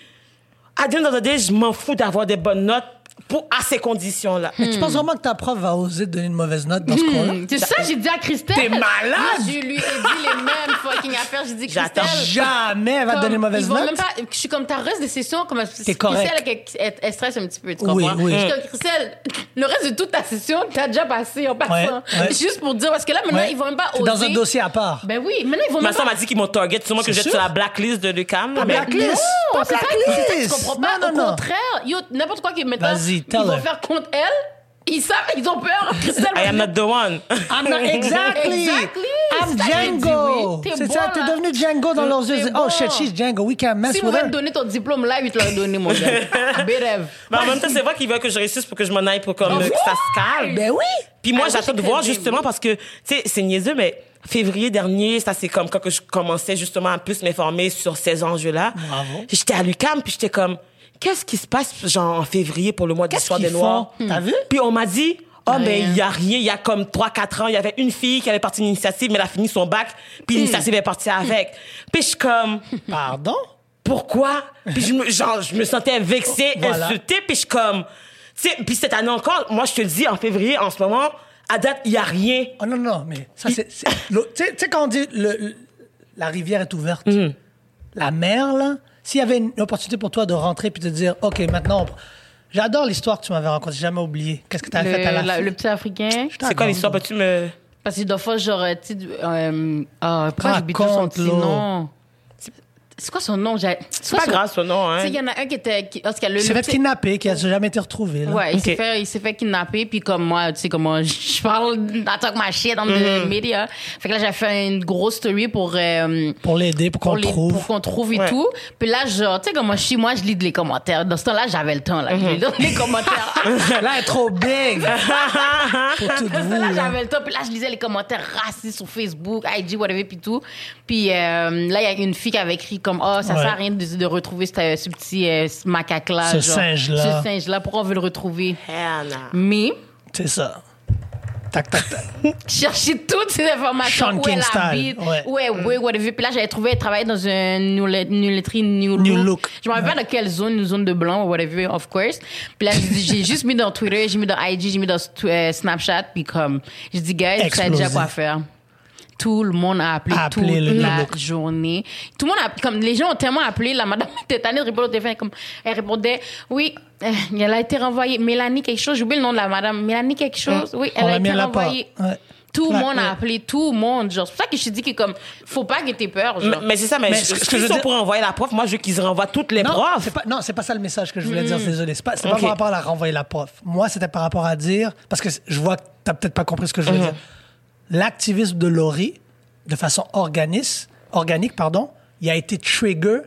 S2: à the end of the day, je m'en fous d'avoir des bonnes notes pour à ces conditions-là.
S3: Mais tu penses vraiment que ta prof va oser te donner une mauvaise note dans ce cours-là?
S1: C'est ça, j'ai dit à Christelle.
S2: T'es malade?
S1: Moi, je lui ai dit les mêmes fucking affaires. J'ai dit, Christelle.
S3: Jamais elle va te donner une mauvaise
S1: ils vont
S3: note.
S1: même pas, je suis comme ta reste des sessions, comme
S3: correct.
S1: Christelle, elle, elle, stresse un petit peu, tu
S3: Oui,
S1: comprends?
S3: oui.
S1: Je suis comme Christelle, le reste de toute ta session, t'as déjà passé en passant.
S3: Ouais, ouais.
S1: Juste pour dire, parce que là, maintenant,
S3: Ouais.
S1: ils vont même pas oser.
S3: dans un dossier à part.
S1: Ben oui, maintenant, ils vont
S2: Ma
S1: même pas.
S2: m'a dit qu'ils m'ont target, sûrement que
S3: C'est
S2: je vais être
S3: sûr.
S2: sur la blacklist de Lucam. Mais-
S3: blacklist?
S1: Non,
S3: Pas
S1: c'est ça, tu comprends pas.
S3: Non, non,
S1: Au contraire, n'importe quoi qu'ils mettent
S3: Vas-y,
S1: ils
S3: tell
S1: vont
S3: her.
S1: faire contre elle? Ils savent, ils ont peur. Christelle
S2: I am not the one.
S3: I'm not exactly.
S1: Exactly.
S3: I'm Django. C'est
S1: bon,
S3: ça, t'es devenu Django dans leurs yeux. Oh shit, she's Django. We mess
S1: Si vous
S3: with
S1: voulez
S3: her.
S1: te donner ton diplôme là, ils te l'ont donné, mon gars. Bérev.
S2: Mais en même temps, c'est vrai qu'ils veulent que je réussisse pour que je m'en aille pour comme,
S1: Oh,
S2: que ça se calme.
S3: Ben oui.
S2: Puis moi,
S1: Ah,
S2: j'attends de voir justement parce que, tu sais, c'est niaiseux, mais février dernier, ça c'est comme quand que je commençais justement à plus m'informer sur ces enjeux-là.
S3: Bravo.
S2: J'étais à l'UCAM, puis j'étais comme, qu'est-ce qui se passe, genre, en février pour le mois d'histoire des Noirs?
S3: T'as vu?
S2: Puis on m'a dit, oh, mais il y a rien. Il y a comme 3-4 ans, il y avait une fille qui avait parti une initiative, mais elle a fini son bac, puis l'initiative est partie avec. Puis je suis comme,
S3: Pardon?
S2: pourquoi? Puis je me, genre, je me sentais vexée,
S3: Voilà.
S2: insultée, puis je suis comme, tu sais, puis cette année encore, moi, je te le dis, en février, en ce moment, à date, il y a rien.
S3: Oh non, non, mais ça, c'est. Tu sais- quand on dit le- le- la rivière est ouverte,
S2: Mhm.
S3: la mer, là, s'il y avait une opportunité pour toi de rentrer puis de dire, OK, maintenant, on j'adore l'histoire que tu m'avais racontée, j'ai jamais oublié. Qu'est-ce que tu as fait à la
S1: Le, la- le petit africain.
S2: C'est quoi l'histoire? Peux-tu me.
S1: Parce que des fois, genre, tu sais, euh, ah, pourquoi j'oublie toujours son petit nom? C'est quoi son nom? J'ai-
S2: C'est pas grave, ce nom,
S1: Tu sais,
S2: hein.
S1: il y en a un qui était. Qui, le,
S3: Il s'est fait kidnapper, qui n'a jamais été retrouvé. Là.
S1: Ouais, il s'est fait, il s'est fait kidnapper, puis comme moi, tu sais, comme moi, je parle, I talk my shit on the media. Fait que là, j'ai fait une grosse story pour, euh,
S3: Pour l'aider, pour qu'on
S1: pour, les-
S3: trouve.
S1: pour qu'on trouve et
S2: Ouais.
S1: tout. Puis là, genre, tu sais, comme moi, je suis, moi, je lis les commentaires. Dans ce temps-là, j'avais le temps, là. Je lis les commentaires.
S3: là, elle est trop big pour tout
S1: Dans ce temps-là,
S3: là.
S1: j'avais le temps. Puis là, je lisais les commentaires racistes sur Facebook, IG, whatever, puis tout. Puis euh, là, il y a une fille qui avait écrit comme, oh, ça
S3: Ouais.
S1: sert à rien de, de retrouver ce, ce petit euh, ce macaque-là.
S3: Ce singe-là.
S1: Ce singe-là. Pourquoi on veut le retrouver?
S2: Hell no.
S1: Mais,
S3: C'est ça. Tac, tac, tac.
S1: chercher toutes ces informations.
S3: Sean
S1: où
S3: King
S1: elle
S3: style,
S1: habite,
S3: ouais.
S1: où elle ouais, whatever. Puis là, j'avais trouvé, elle travaillait dans une newletterie New,
S3: New
S1: Look.
S3: Look.
S1: Je me rappelle pas dans quelle zone, une zone de blanc, whatever, of course. Puis là, j'ai juste mis dans Twitter, j'ai mis dans IG, j'ai mis dans euh, Snapchat. Puis comme, j'ai dit, guys, savez
S3: Explosé.
S1: déjà quoi faire. Tout le monde a appelé,
S3: appelé
S1: toute la
S3: Look.
S1: journée. Tout le monde a, comme les gens ont tellement appelé, la madame était tannée de répondre au téléphone, comme, elle répondait, oui, euh, elle a été renvoyée. Mélanie quelque chose, j'ai oublié le nom de la madame. Mélanie quelque chose, oui, elle
S3: On
S1: a été renvoyée.
S3: Ouais.
S1: Tout le monde a appelé, tout le monde. Genre, c'est pour ça que je te dis que comme, faut pas que t'aies peur.
S2: Mais,
S1: Genre.
S2: mais c'est ça, mais,
S3: Mais ce que je veux dire-
S2: pour envoyer la prof, moi, je veux qu'ils renvoient toutes les
S3: non,
S2: profs.
S3: c'est pas, non, c'est pas ça le message que je voulais dire, désolé. C'est pas, c'est pas par rapport à la renvoyer la prof. Moi, c'était par rapport à dire, parce que je vois que t'as peut-être pas compris ce que je veux dire. L'activisme de Laurie, de façon organiste, organique, pardon, il a été trigger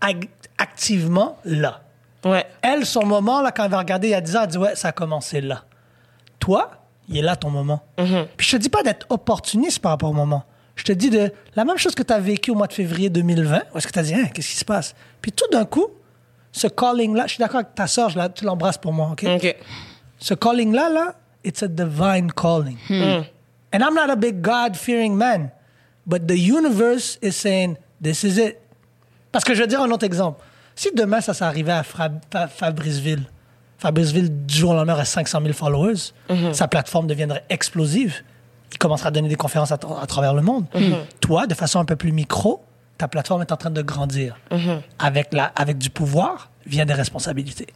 S3: ag- activement là.
S2: Ouais.
S3: Elle, son moment, là, quand elle va regarder il y a 10 ans, elle dit Ouais, ça a commencé là. Toi, il est là ton moment. Puis je te dis pas d'être opportuniste par rapport au moment. Je te dis de la même chose que tu as vécu au mois de février 2020, où est-ce que tu as dit Hein, Qu'est-ce qui se passe? Puis tout d'un coup, ce calling-là, je suis d'accord avec ta soeur, je la- tu l'embrasses pour moi, OK?
S2: OK.
S3: Ce calling-là, là, it's a divine calling. And I'm not a big God-fearing man, but the universe is saying, this is it. Parce que je vais dire un autre exemple. Si demain, ça s'arrivait à Fra- Fa- Fabriceville, Fabriceville, du jour au lendemain, a 500 000 followers. Sa plateforme deviendrait explosive. Il commencera à donner des conférences à, tra- à travers le monde. Toi, de façon un peu plus micro, ta plateforme est en train de grandir. Avec, la, avec du pouvoir vient des responsabilités.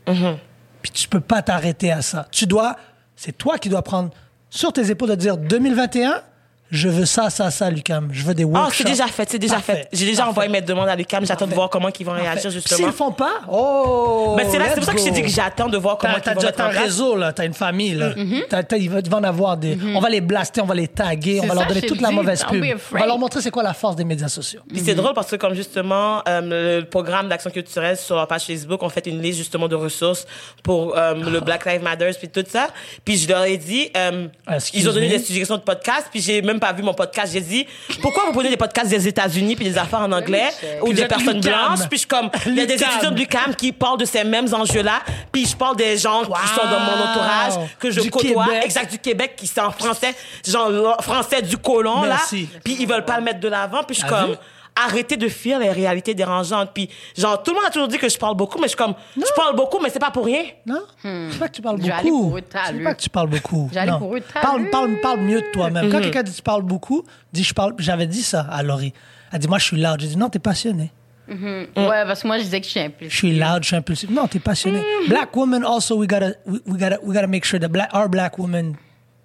S3: Puis tu peux pas t'arrêter à ça. Tu dois, c'est toi qui dois prendre sur tes épaules de dire 2021, je veux ça, ça, ça, Lucam. Je veux des
S2: Ah,
S3: workshops.
S2: c'est déjà fait, c'est déjà
S3: Parfait.
S2: fait. J'ai déjà
S3: Parfait.
S2: envoyé mes demandes à l'UQAM, j'attends de voir comment ils vont réagir, justement.
S3: S'ils le font pas, oh!
S2: Ben, c'est là, c'est pour ça que je t'ai dit que j'attends de voir comment
S3: T'as,
S2: ils
S3: t'as
S2: vont en
S3: ton
S2: place.
S3: réseau, là. T'as une famille, là. T'as- t'as- il va en avoir des. On va les blaster, on va les taguer, on va leur donner toute
S1: te
S3: la mauvaise pub. On va leur montrer c'est quoi la force des médias sociaux.
S2: Puis c'est drôle parce que comme justement euh, le programme d'action culturelle sur la page Facebook, on fait une liste justement de ressources pour euh, le Black Lives Matter puis tout ça. Puis je leur ai dit, euh, ils ont donné des suggestions de podcasts, puis j'ai même pas vu mon podcast. J'ai dit, pourquoi vous prenez des podcasts des États-Unis puis des affaires en anglais ou des personnes blanches? Puis je suis comme, il y a des étudiants de l'UQAM qui parlent de ces mêmes enjeux-là. Puis je parle des gens qui sont dans mon entourage que je côtoie, exact du Québec, qui sont en français, genre français du colon là. Puis ils veulent pas le mettre de l'avant. Puis je suis
S3: T'as
S2: comme
S3: vu?
S2: arrêtez de fuir les réalités dérangeantes. Puis, genre, tout le monde a toujours dit que je parle beaucoup, mais je suis comme, je parle beaucoup, mais c'est pas pour rien.
S3: Non? Je sais pas que tu parles
S1: Je
S3: beaucoup.
S1: pour eux, t'as
S3: Je sais
S1: lu.
S3: pas que tu parles beaucoup.
S1: Je
S3: Non.
S1: pour eux, t'as
S3: parle, parle, parle mieux de toi-même. Quand quelqu'un dit tu parles beaucoup, dis je parle. J'avais dit ça à Laurie. Elle dit moi je suis loud. J'ai dit non, t'es passionné.
S1: Ouais, parce que moi, je disais que je suis
S3: Je
S1: impulsive.
S3: suis loud, je suis impulsif. Non, t'es passionné. Black women also, we gotta, we, we gotta, we gotta make sure that black, our black women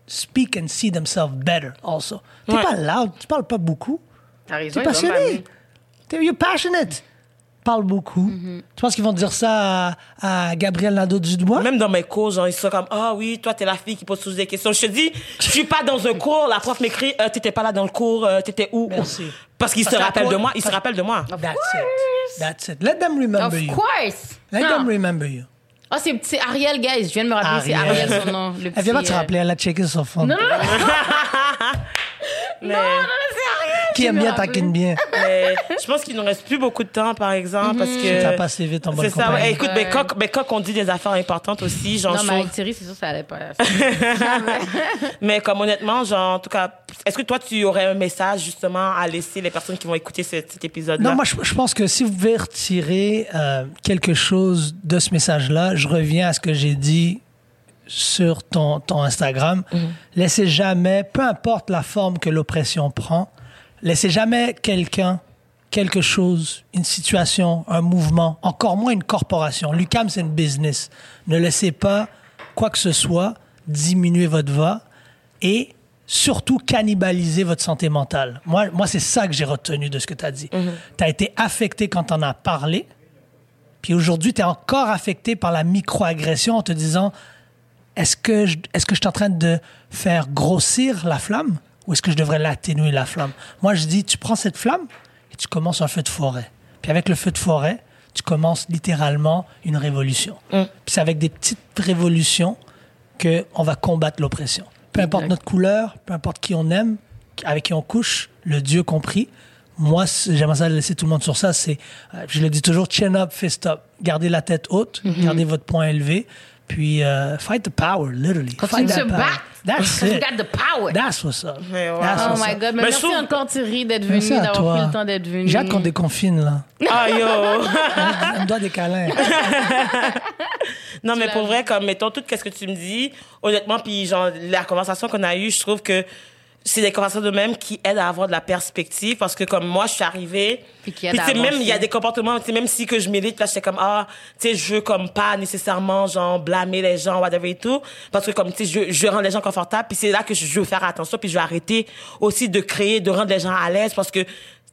S3: speak and see themselves better also. T'es
S2: Ouais.
S3: pas loud, tu parles pas beaucoup.
S1: T'as raison,
S3: T'es passionné. T'es, you're passionate. Parle beaucoup. Tu penses qu'ils vont dire ça à, à Gabriel Nadeau-Dubois?
S2: Même dans mes cours, genre, ils sont comme, ah oui, toi, t'es la fille qui pose toujours des questions. Je te dis, je suis pas dans un cours, la prof m'écrit, euh, t'étais pas là dans le cours, euh, t'étais où?
S3: Merci.
S2: Parce qu'ils se rappellent de moi, ils se rappellent de moi.
S3: That's it. That's it. Let them remember
S1: Of
S3: you.
S1: course!
S3: Let
S1: Non.
S3: them remember you.
S1: Ah, c'est c'est Ariel, guys. Je viens de me rappeler, c'est
S3: Ariel.
S1: Ariel son nom. Le
S3: Elle vient pas te
S1: euh,
S3: rappeler, elle a checké son phone.
S1: Non, non, non,
S2: Mais,
S1: non, c'est Ariel.
S3: Qui aime
S1: me
S3: bien, taquine bien.
S2: mais je pense qu'il nous reste plus beaucoup de temps, par exemple, parce que.
S3: Ça passe vite en bonne
S2: C'est ça,
S3: compagnie.
S2: ouais. Écoute, mais quand, mais quand on dit des affaires importantes aussi, genre,
S1: Non, mais avec Thierry, c'est sûr que ça allait pas.
S2: Mais comme honnêtement, genre, en tout cas, est-ce que toi, tu aurais un message justement à laisser les personnes qui vont écouter ce- cet épisode-là?
S3: Non, moi, je, je pense que si vous pouvez retirer euh, quelque chose de ce message-là, je reviens à ce que j'ai dit sur ton, ton Instagram. Laissez jamais, peu importe la forme que l'oppression prend, laissez jamais quelqu'un, quelque chose, une situation, un mouvement, encore moins une corporation. Lucam, c'est une business. Ne laissez pas quoi que ce soit diminuer votre voix et surtout cannibaliser votre santé mentale. Moi, moi c'est ça que j'ai retenu de ce que tu as dit. Tu as été affecté quand tu en as parlé, puis aujourd'hui, tu es encore affecté par la microagression en te disant est-ce que, je, est-ce que je suis en train de faire grossir la flamme? Ou est-ce que je devrais l'atténuer, la flamme? Moi, je dis tu prends cette flamme et tu commences un feu de forêt. Puis avec le feu de forêt, tu commences littéralement une révolution. Puis c'est avec des petites révolutions qu'on va combattre l'oppression. Peu importe
S1: Exact.
S3: notre couleur, peu importe qui on aime, avec qui on couche, le Dieu compris. Moi, j'aimerais ça laisser tout le monde sur ça. C'est, euh, je le dis toujours, chin up, fist up. Gardez la tête haute,
S1: Mhm.
S3: gardez votre poing élevé, puis euh, fight the power, literally.
S1: Continue
S3: Fight
S1: se
S3: power. That's
S1: que you
S3: it.
S1: got the power.
S3: That's what's up.
S2: Mais ouais.
S3: That's
S1: Oh
S3: what's
S1: my
S3: up.
S1: God. Mais
S2: je
S1: merci
S2: trouve-
S1: encore, Thierry, d'être venu, d'avoir pris le temps d'être venu.
S3: J'ai hâte qu'on déconfine, là.
S2: Ah, yo!
S3: Elle me doit des câlins.
S2: Non, mais pour
S1: vu.
S2: vrai, comme, mettons, tout ce que tu me dis, honnêtement, puis genre, la conversation qu'on a eue, je trouve que c'est des conversations de même qui aident à avoir de la perspective parce que comme moi je suis arrivée
S1: Puis
S2: tu sais, même il y a des comportements tu sais même si que je milite là j'étais comme ah tu sais je veux comme pas nécessairement genre blâmer les gens whatever et tout. Parce que comme tu sais je, je rends les gens confortables puis c'est là que je, je veux faire attention puis je vais arrêter aussi de créer de rendre les gens à l'aise parce que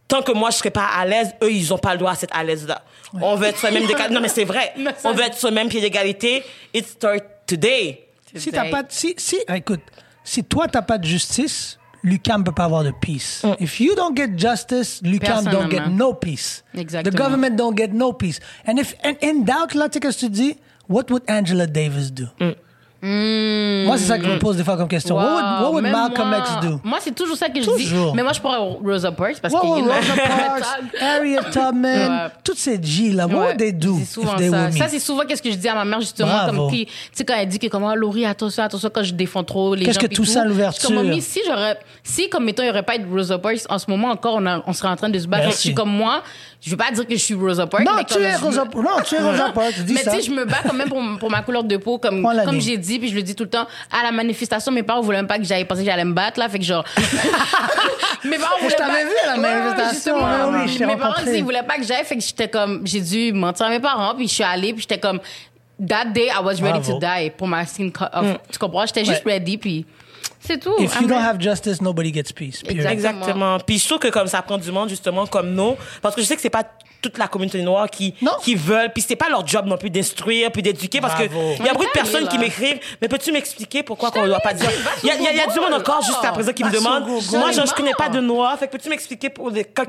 S2: tant que moi je serais pas à l'aise eux ils ont pas le droit à cette à l'aise là on veut être sur le même décal- non mais c'est vrai. On veut être sur le même pied d'égalité it start today.
S3: Si t'as pas de, si, si, écoute, si toi t'as pas de justice, Lucam peut pas avoir de peace. If you don't get justice, Lucam don't get no peace.
S1: Exactement.
S3: The government don't get no peace. And if and in doubt, là, tu sais qu'est-ce que tu dis? What would Angela Davis do? Moi, c'est ça que je me pose des fois comme question. What would, what would
S1: Même
S3: Malcolm
S1: moi,
S3: X do?
S1: Moi, c'est toujours ça que je
S3: Toujours.
S1: dis. Mais moi, je pourrais Rosa Parks parce que.
S3: Rosa Parks, Harriet Tubman,
S1: Ouais.
S3: toutes ces G là, what
S1: Ouais,
S3: would they do
S1: souvent
S3: they
S1: ça. Ça, c'est souvent qu'est-ce que je dis à ma mère, justement.
S3: Bravo.
S1: Comme qui, tu sais, quand elle dit que, comment, Laurie, attention, attention, quand je défends trop les gens.
S3: Qu'est-ce que tout ça, l'ouverture?
S1: Comme, si j'aurais, si, comme, mettons, il n'y aurait pas de Rosa Parks, en ce moment encore, on, a- on serait en train de se battre. Je suis comme moi, je veux pas dire que je suis Rosa Parks.
S3: non,
S1: mais
S3: tu es Rosa, non, tu es Rosa Parks,
S1: mais tu sais, je me bats quand même pour, ma couleur de peau, comme,
S3: Prends
S1: j'ai dit, puis je le dis tout le temps. À la manifestation, mes parents voulaient même pas que j'aille penser que j'allais me battre, là, fait que genre. mes parents
S3: Je
S1: voulaient
S3: t'avais
S1: pas-
S3: vu à la
S1: ouais,
S3: manifestation, ouais, oui, je
S1: Mes parents, ils voulaient pas que j'aille, fait que j'étais comme, j'ai dû mentir à mes parents, puis je suis allée, puis j'étais comme, that day, I was ready
S3: Bravo.
S1: to die pour ma scene cut off. Tu comprends? J'étais juste
S3: Ouais.
S1: ready, puis c'est tout.
S3: If you don't have justice, nobody gets peace. period.
S1: Exact.
S2: Exactement. Puis je trouve que comme ça prend du monde justement comme nous, parce que je sais que c'est pas toute la communauté noire qui
S3: Non.
S2: qui veulent, puis c'est pas leur job non plus d'instruire puis d'éduquer, parce que
S3: Bravo.
S2: il y a beaucoup de personnes qui m'écrivent, mais peux-tu m'expliquer pourquoi qu'on doit pas dire? Il y a, il y a- il y a du monde encore jusqu'à présent qui me demande, moi je connais
S1: Vraiment.
S2: pas de noir, fait que peux-tu m'expliquer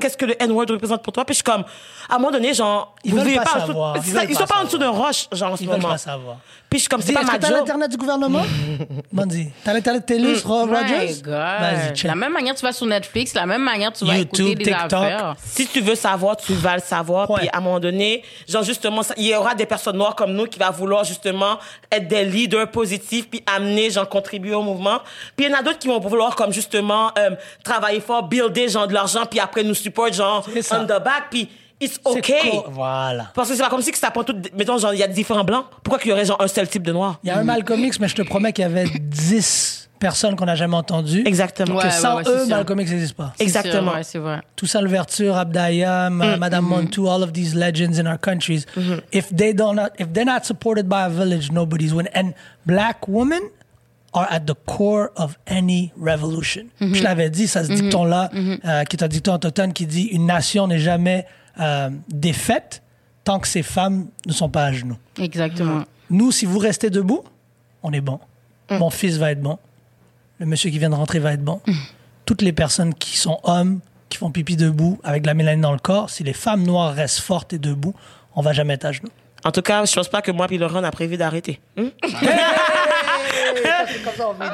S2: qu'est-ce que le N-word représente pour toi? Puis je suis comme à un moment donné genre
S3: Ils
S2: vous
S3: veulent pas
S2: dessous-
S3: savoir. Ils
S2: ça, ils sont pas en dessous d'un roche genre en ce
S3: Ils veulent
S2: moment.
S3: pas savoir.
S2: Puis je suis comme c'est pas ma
S3: que t'as
S2: job.
S3: l'internet du gouvernement? Mandy, t'as l'internet TELUS, Rob
S1: My
S3: Rogers?
S1: God.
S3: Vas-y, check.
S1: La même manière tu vas sur Netflix, la même manière tu vas
S3: YouTube,
S1: écouter des
S3: TikTok.
S1: affaires.
S2: si tu veux savoir, tu vas le savoir. Puis à un moment donné, genre justement, ça- il y aura des personnes noires comme nous qui va vouloir justement être des leaders positifs puis amener, genre contribuer au mouvement. Puis il y en a d'autres qui vont vouloir comme justement euh, travailler fort, builder genre de l'argent puis après nous support genre
S3: C'est ça.
S2: on the back puis it's
S3: C'est
S2: okay.
S3: cool. Voilà.
S2: Parce que c'est pas comme si que ça prend tout, mettons genre il y a différents blancs. Pourquoi qu'il y aurait genre un seul type de noir?
S3: Il y a un Malcolm X, mais je te promets qu'il y avait 10 personnes qu'on n'a jamais entendues.
S2: Exactement.
S1: Ouais,
S3: Que sans
S1: ouais,
S3: eux,
S1: sûr.
S3: Malcolm X n'existe pas.
S2: Exactement.
S1: sûr, ouais, c'est vrai.
S3: Toussaint Louverture, Abdaya, Ma- Madame Montou, all of these legends in our countries. If they don't, not, if they're not supported by a village, nobody's winning. And black women are at the core of any revolution. Je l'avais dit, ça ce dicton-là, euh, qui est un dicton autochtone qui dit une nation n'est jamais euh, défaite tant que ses femmes ne sont pas à genoux.
S1: Exactement.
S3: Nous, si vous restez debout, on est bon. Mon fils va être bon. Le monsieur qui vient de rentrer va être bon. Toutes les personnes qui sont hommes, qui font pipi debout, avec de la mélanine dans le corps, si les femmes noires restent fortes et debout, on va jamais être à genoux.
S2: En tout cas, je pense pas que moi puis Laurent on a prévu d'arrêter. Hmm?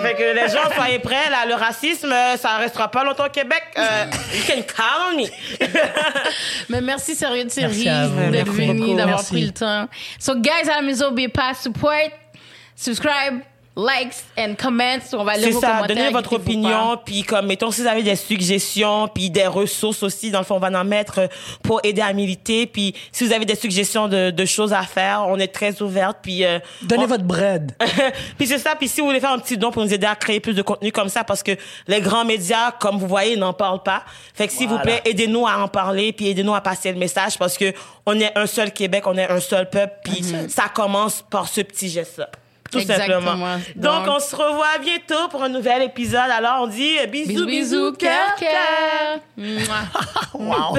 S2: Fait que les gens, soyez prêts, là, le racisme, euh, ça restera pas longtemps au Québec. Euh, you can count me.
S1: Mais merci sérieux de
S3: vous.
S1: d'être
S3: Merci
S1: venu, d'avoir pris le temps. So guys à la maison, be pas support, subscribe, likes and comments. On va lire
S2: C'est
S1: vos
S2: ça, donnez votre opinion,
S1: pas.
S2: puis comme, mettons, si vous avez des suggestions, puis des ressources aussi, dans le fond, on va en mettre euh, pour aider à militer, puis si vous avez des suggestions de, de choses à faire, on est très ouverte, puis... euh,
S3: Donnez
S2: on-
S3: votre bread.
S2: puis c'est ça, puis si vous voulez faire un petit don pour nous aider à créer plus de contenu comme ça, parce que les grands médias, comme vous voyez, n'en parlent pas. Fait que s'il vous plaît, aidez-nous à en parler, puis aidez-nous à passer le message, parce que on est un seul Québec, on est un seul peuple, puis ça commence par ce petit geste-là. Tout
S1: Exactement.
S2: simplement. Donc,
S1: Donc-
S2: on se revoit bientôt pour un nouvel épisode. Alors, on dit euh, bisous,
S1: Bisous, bisous, cœur,
S2: cœur.
S3: Wow.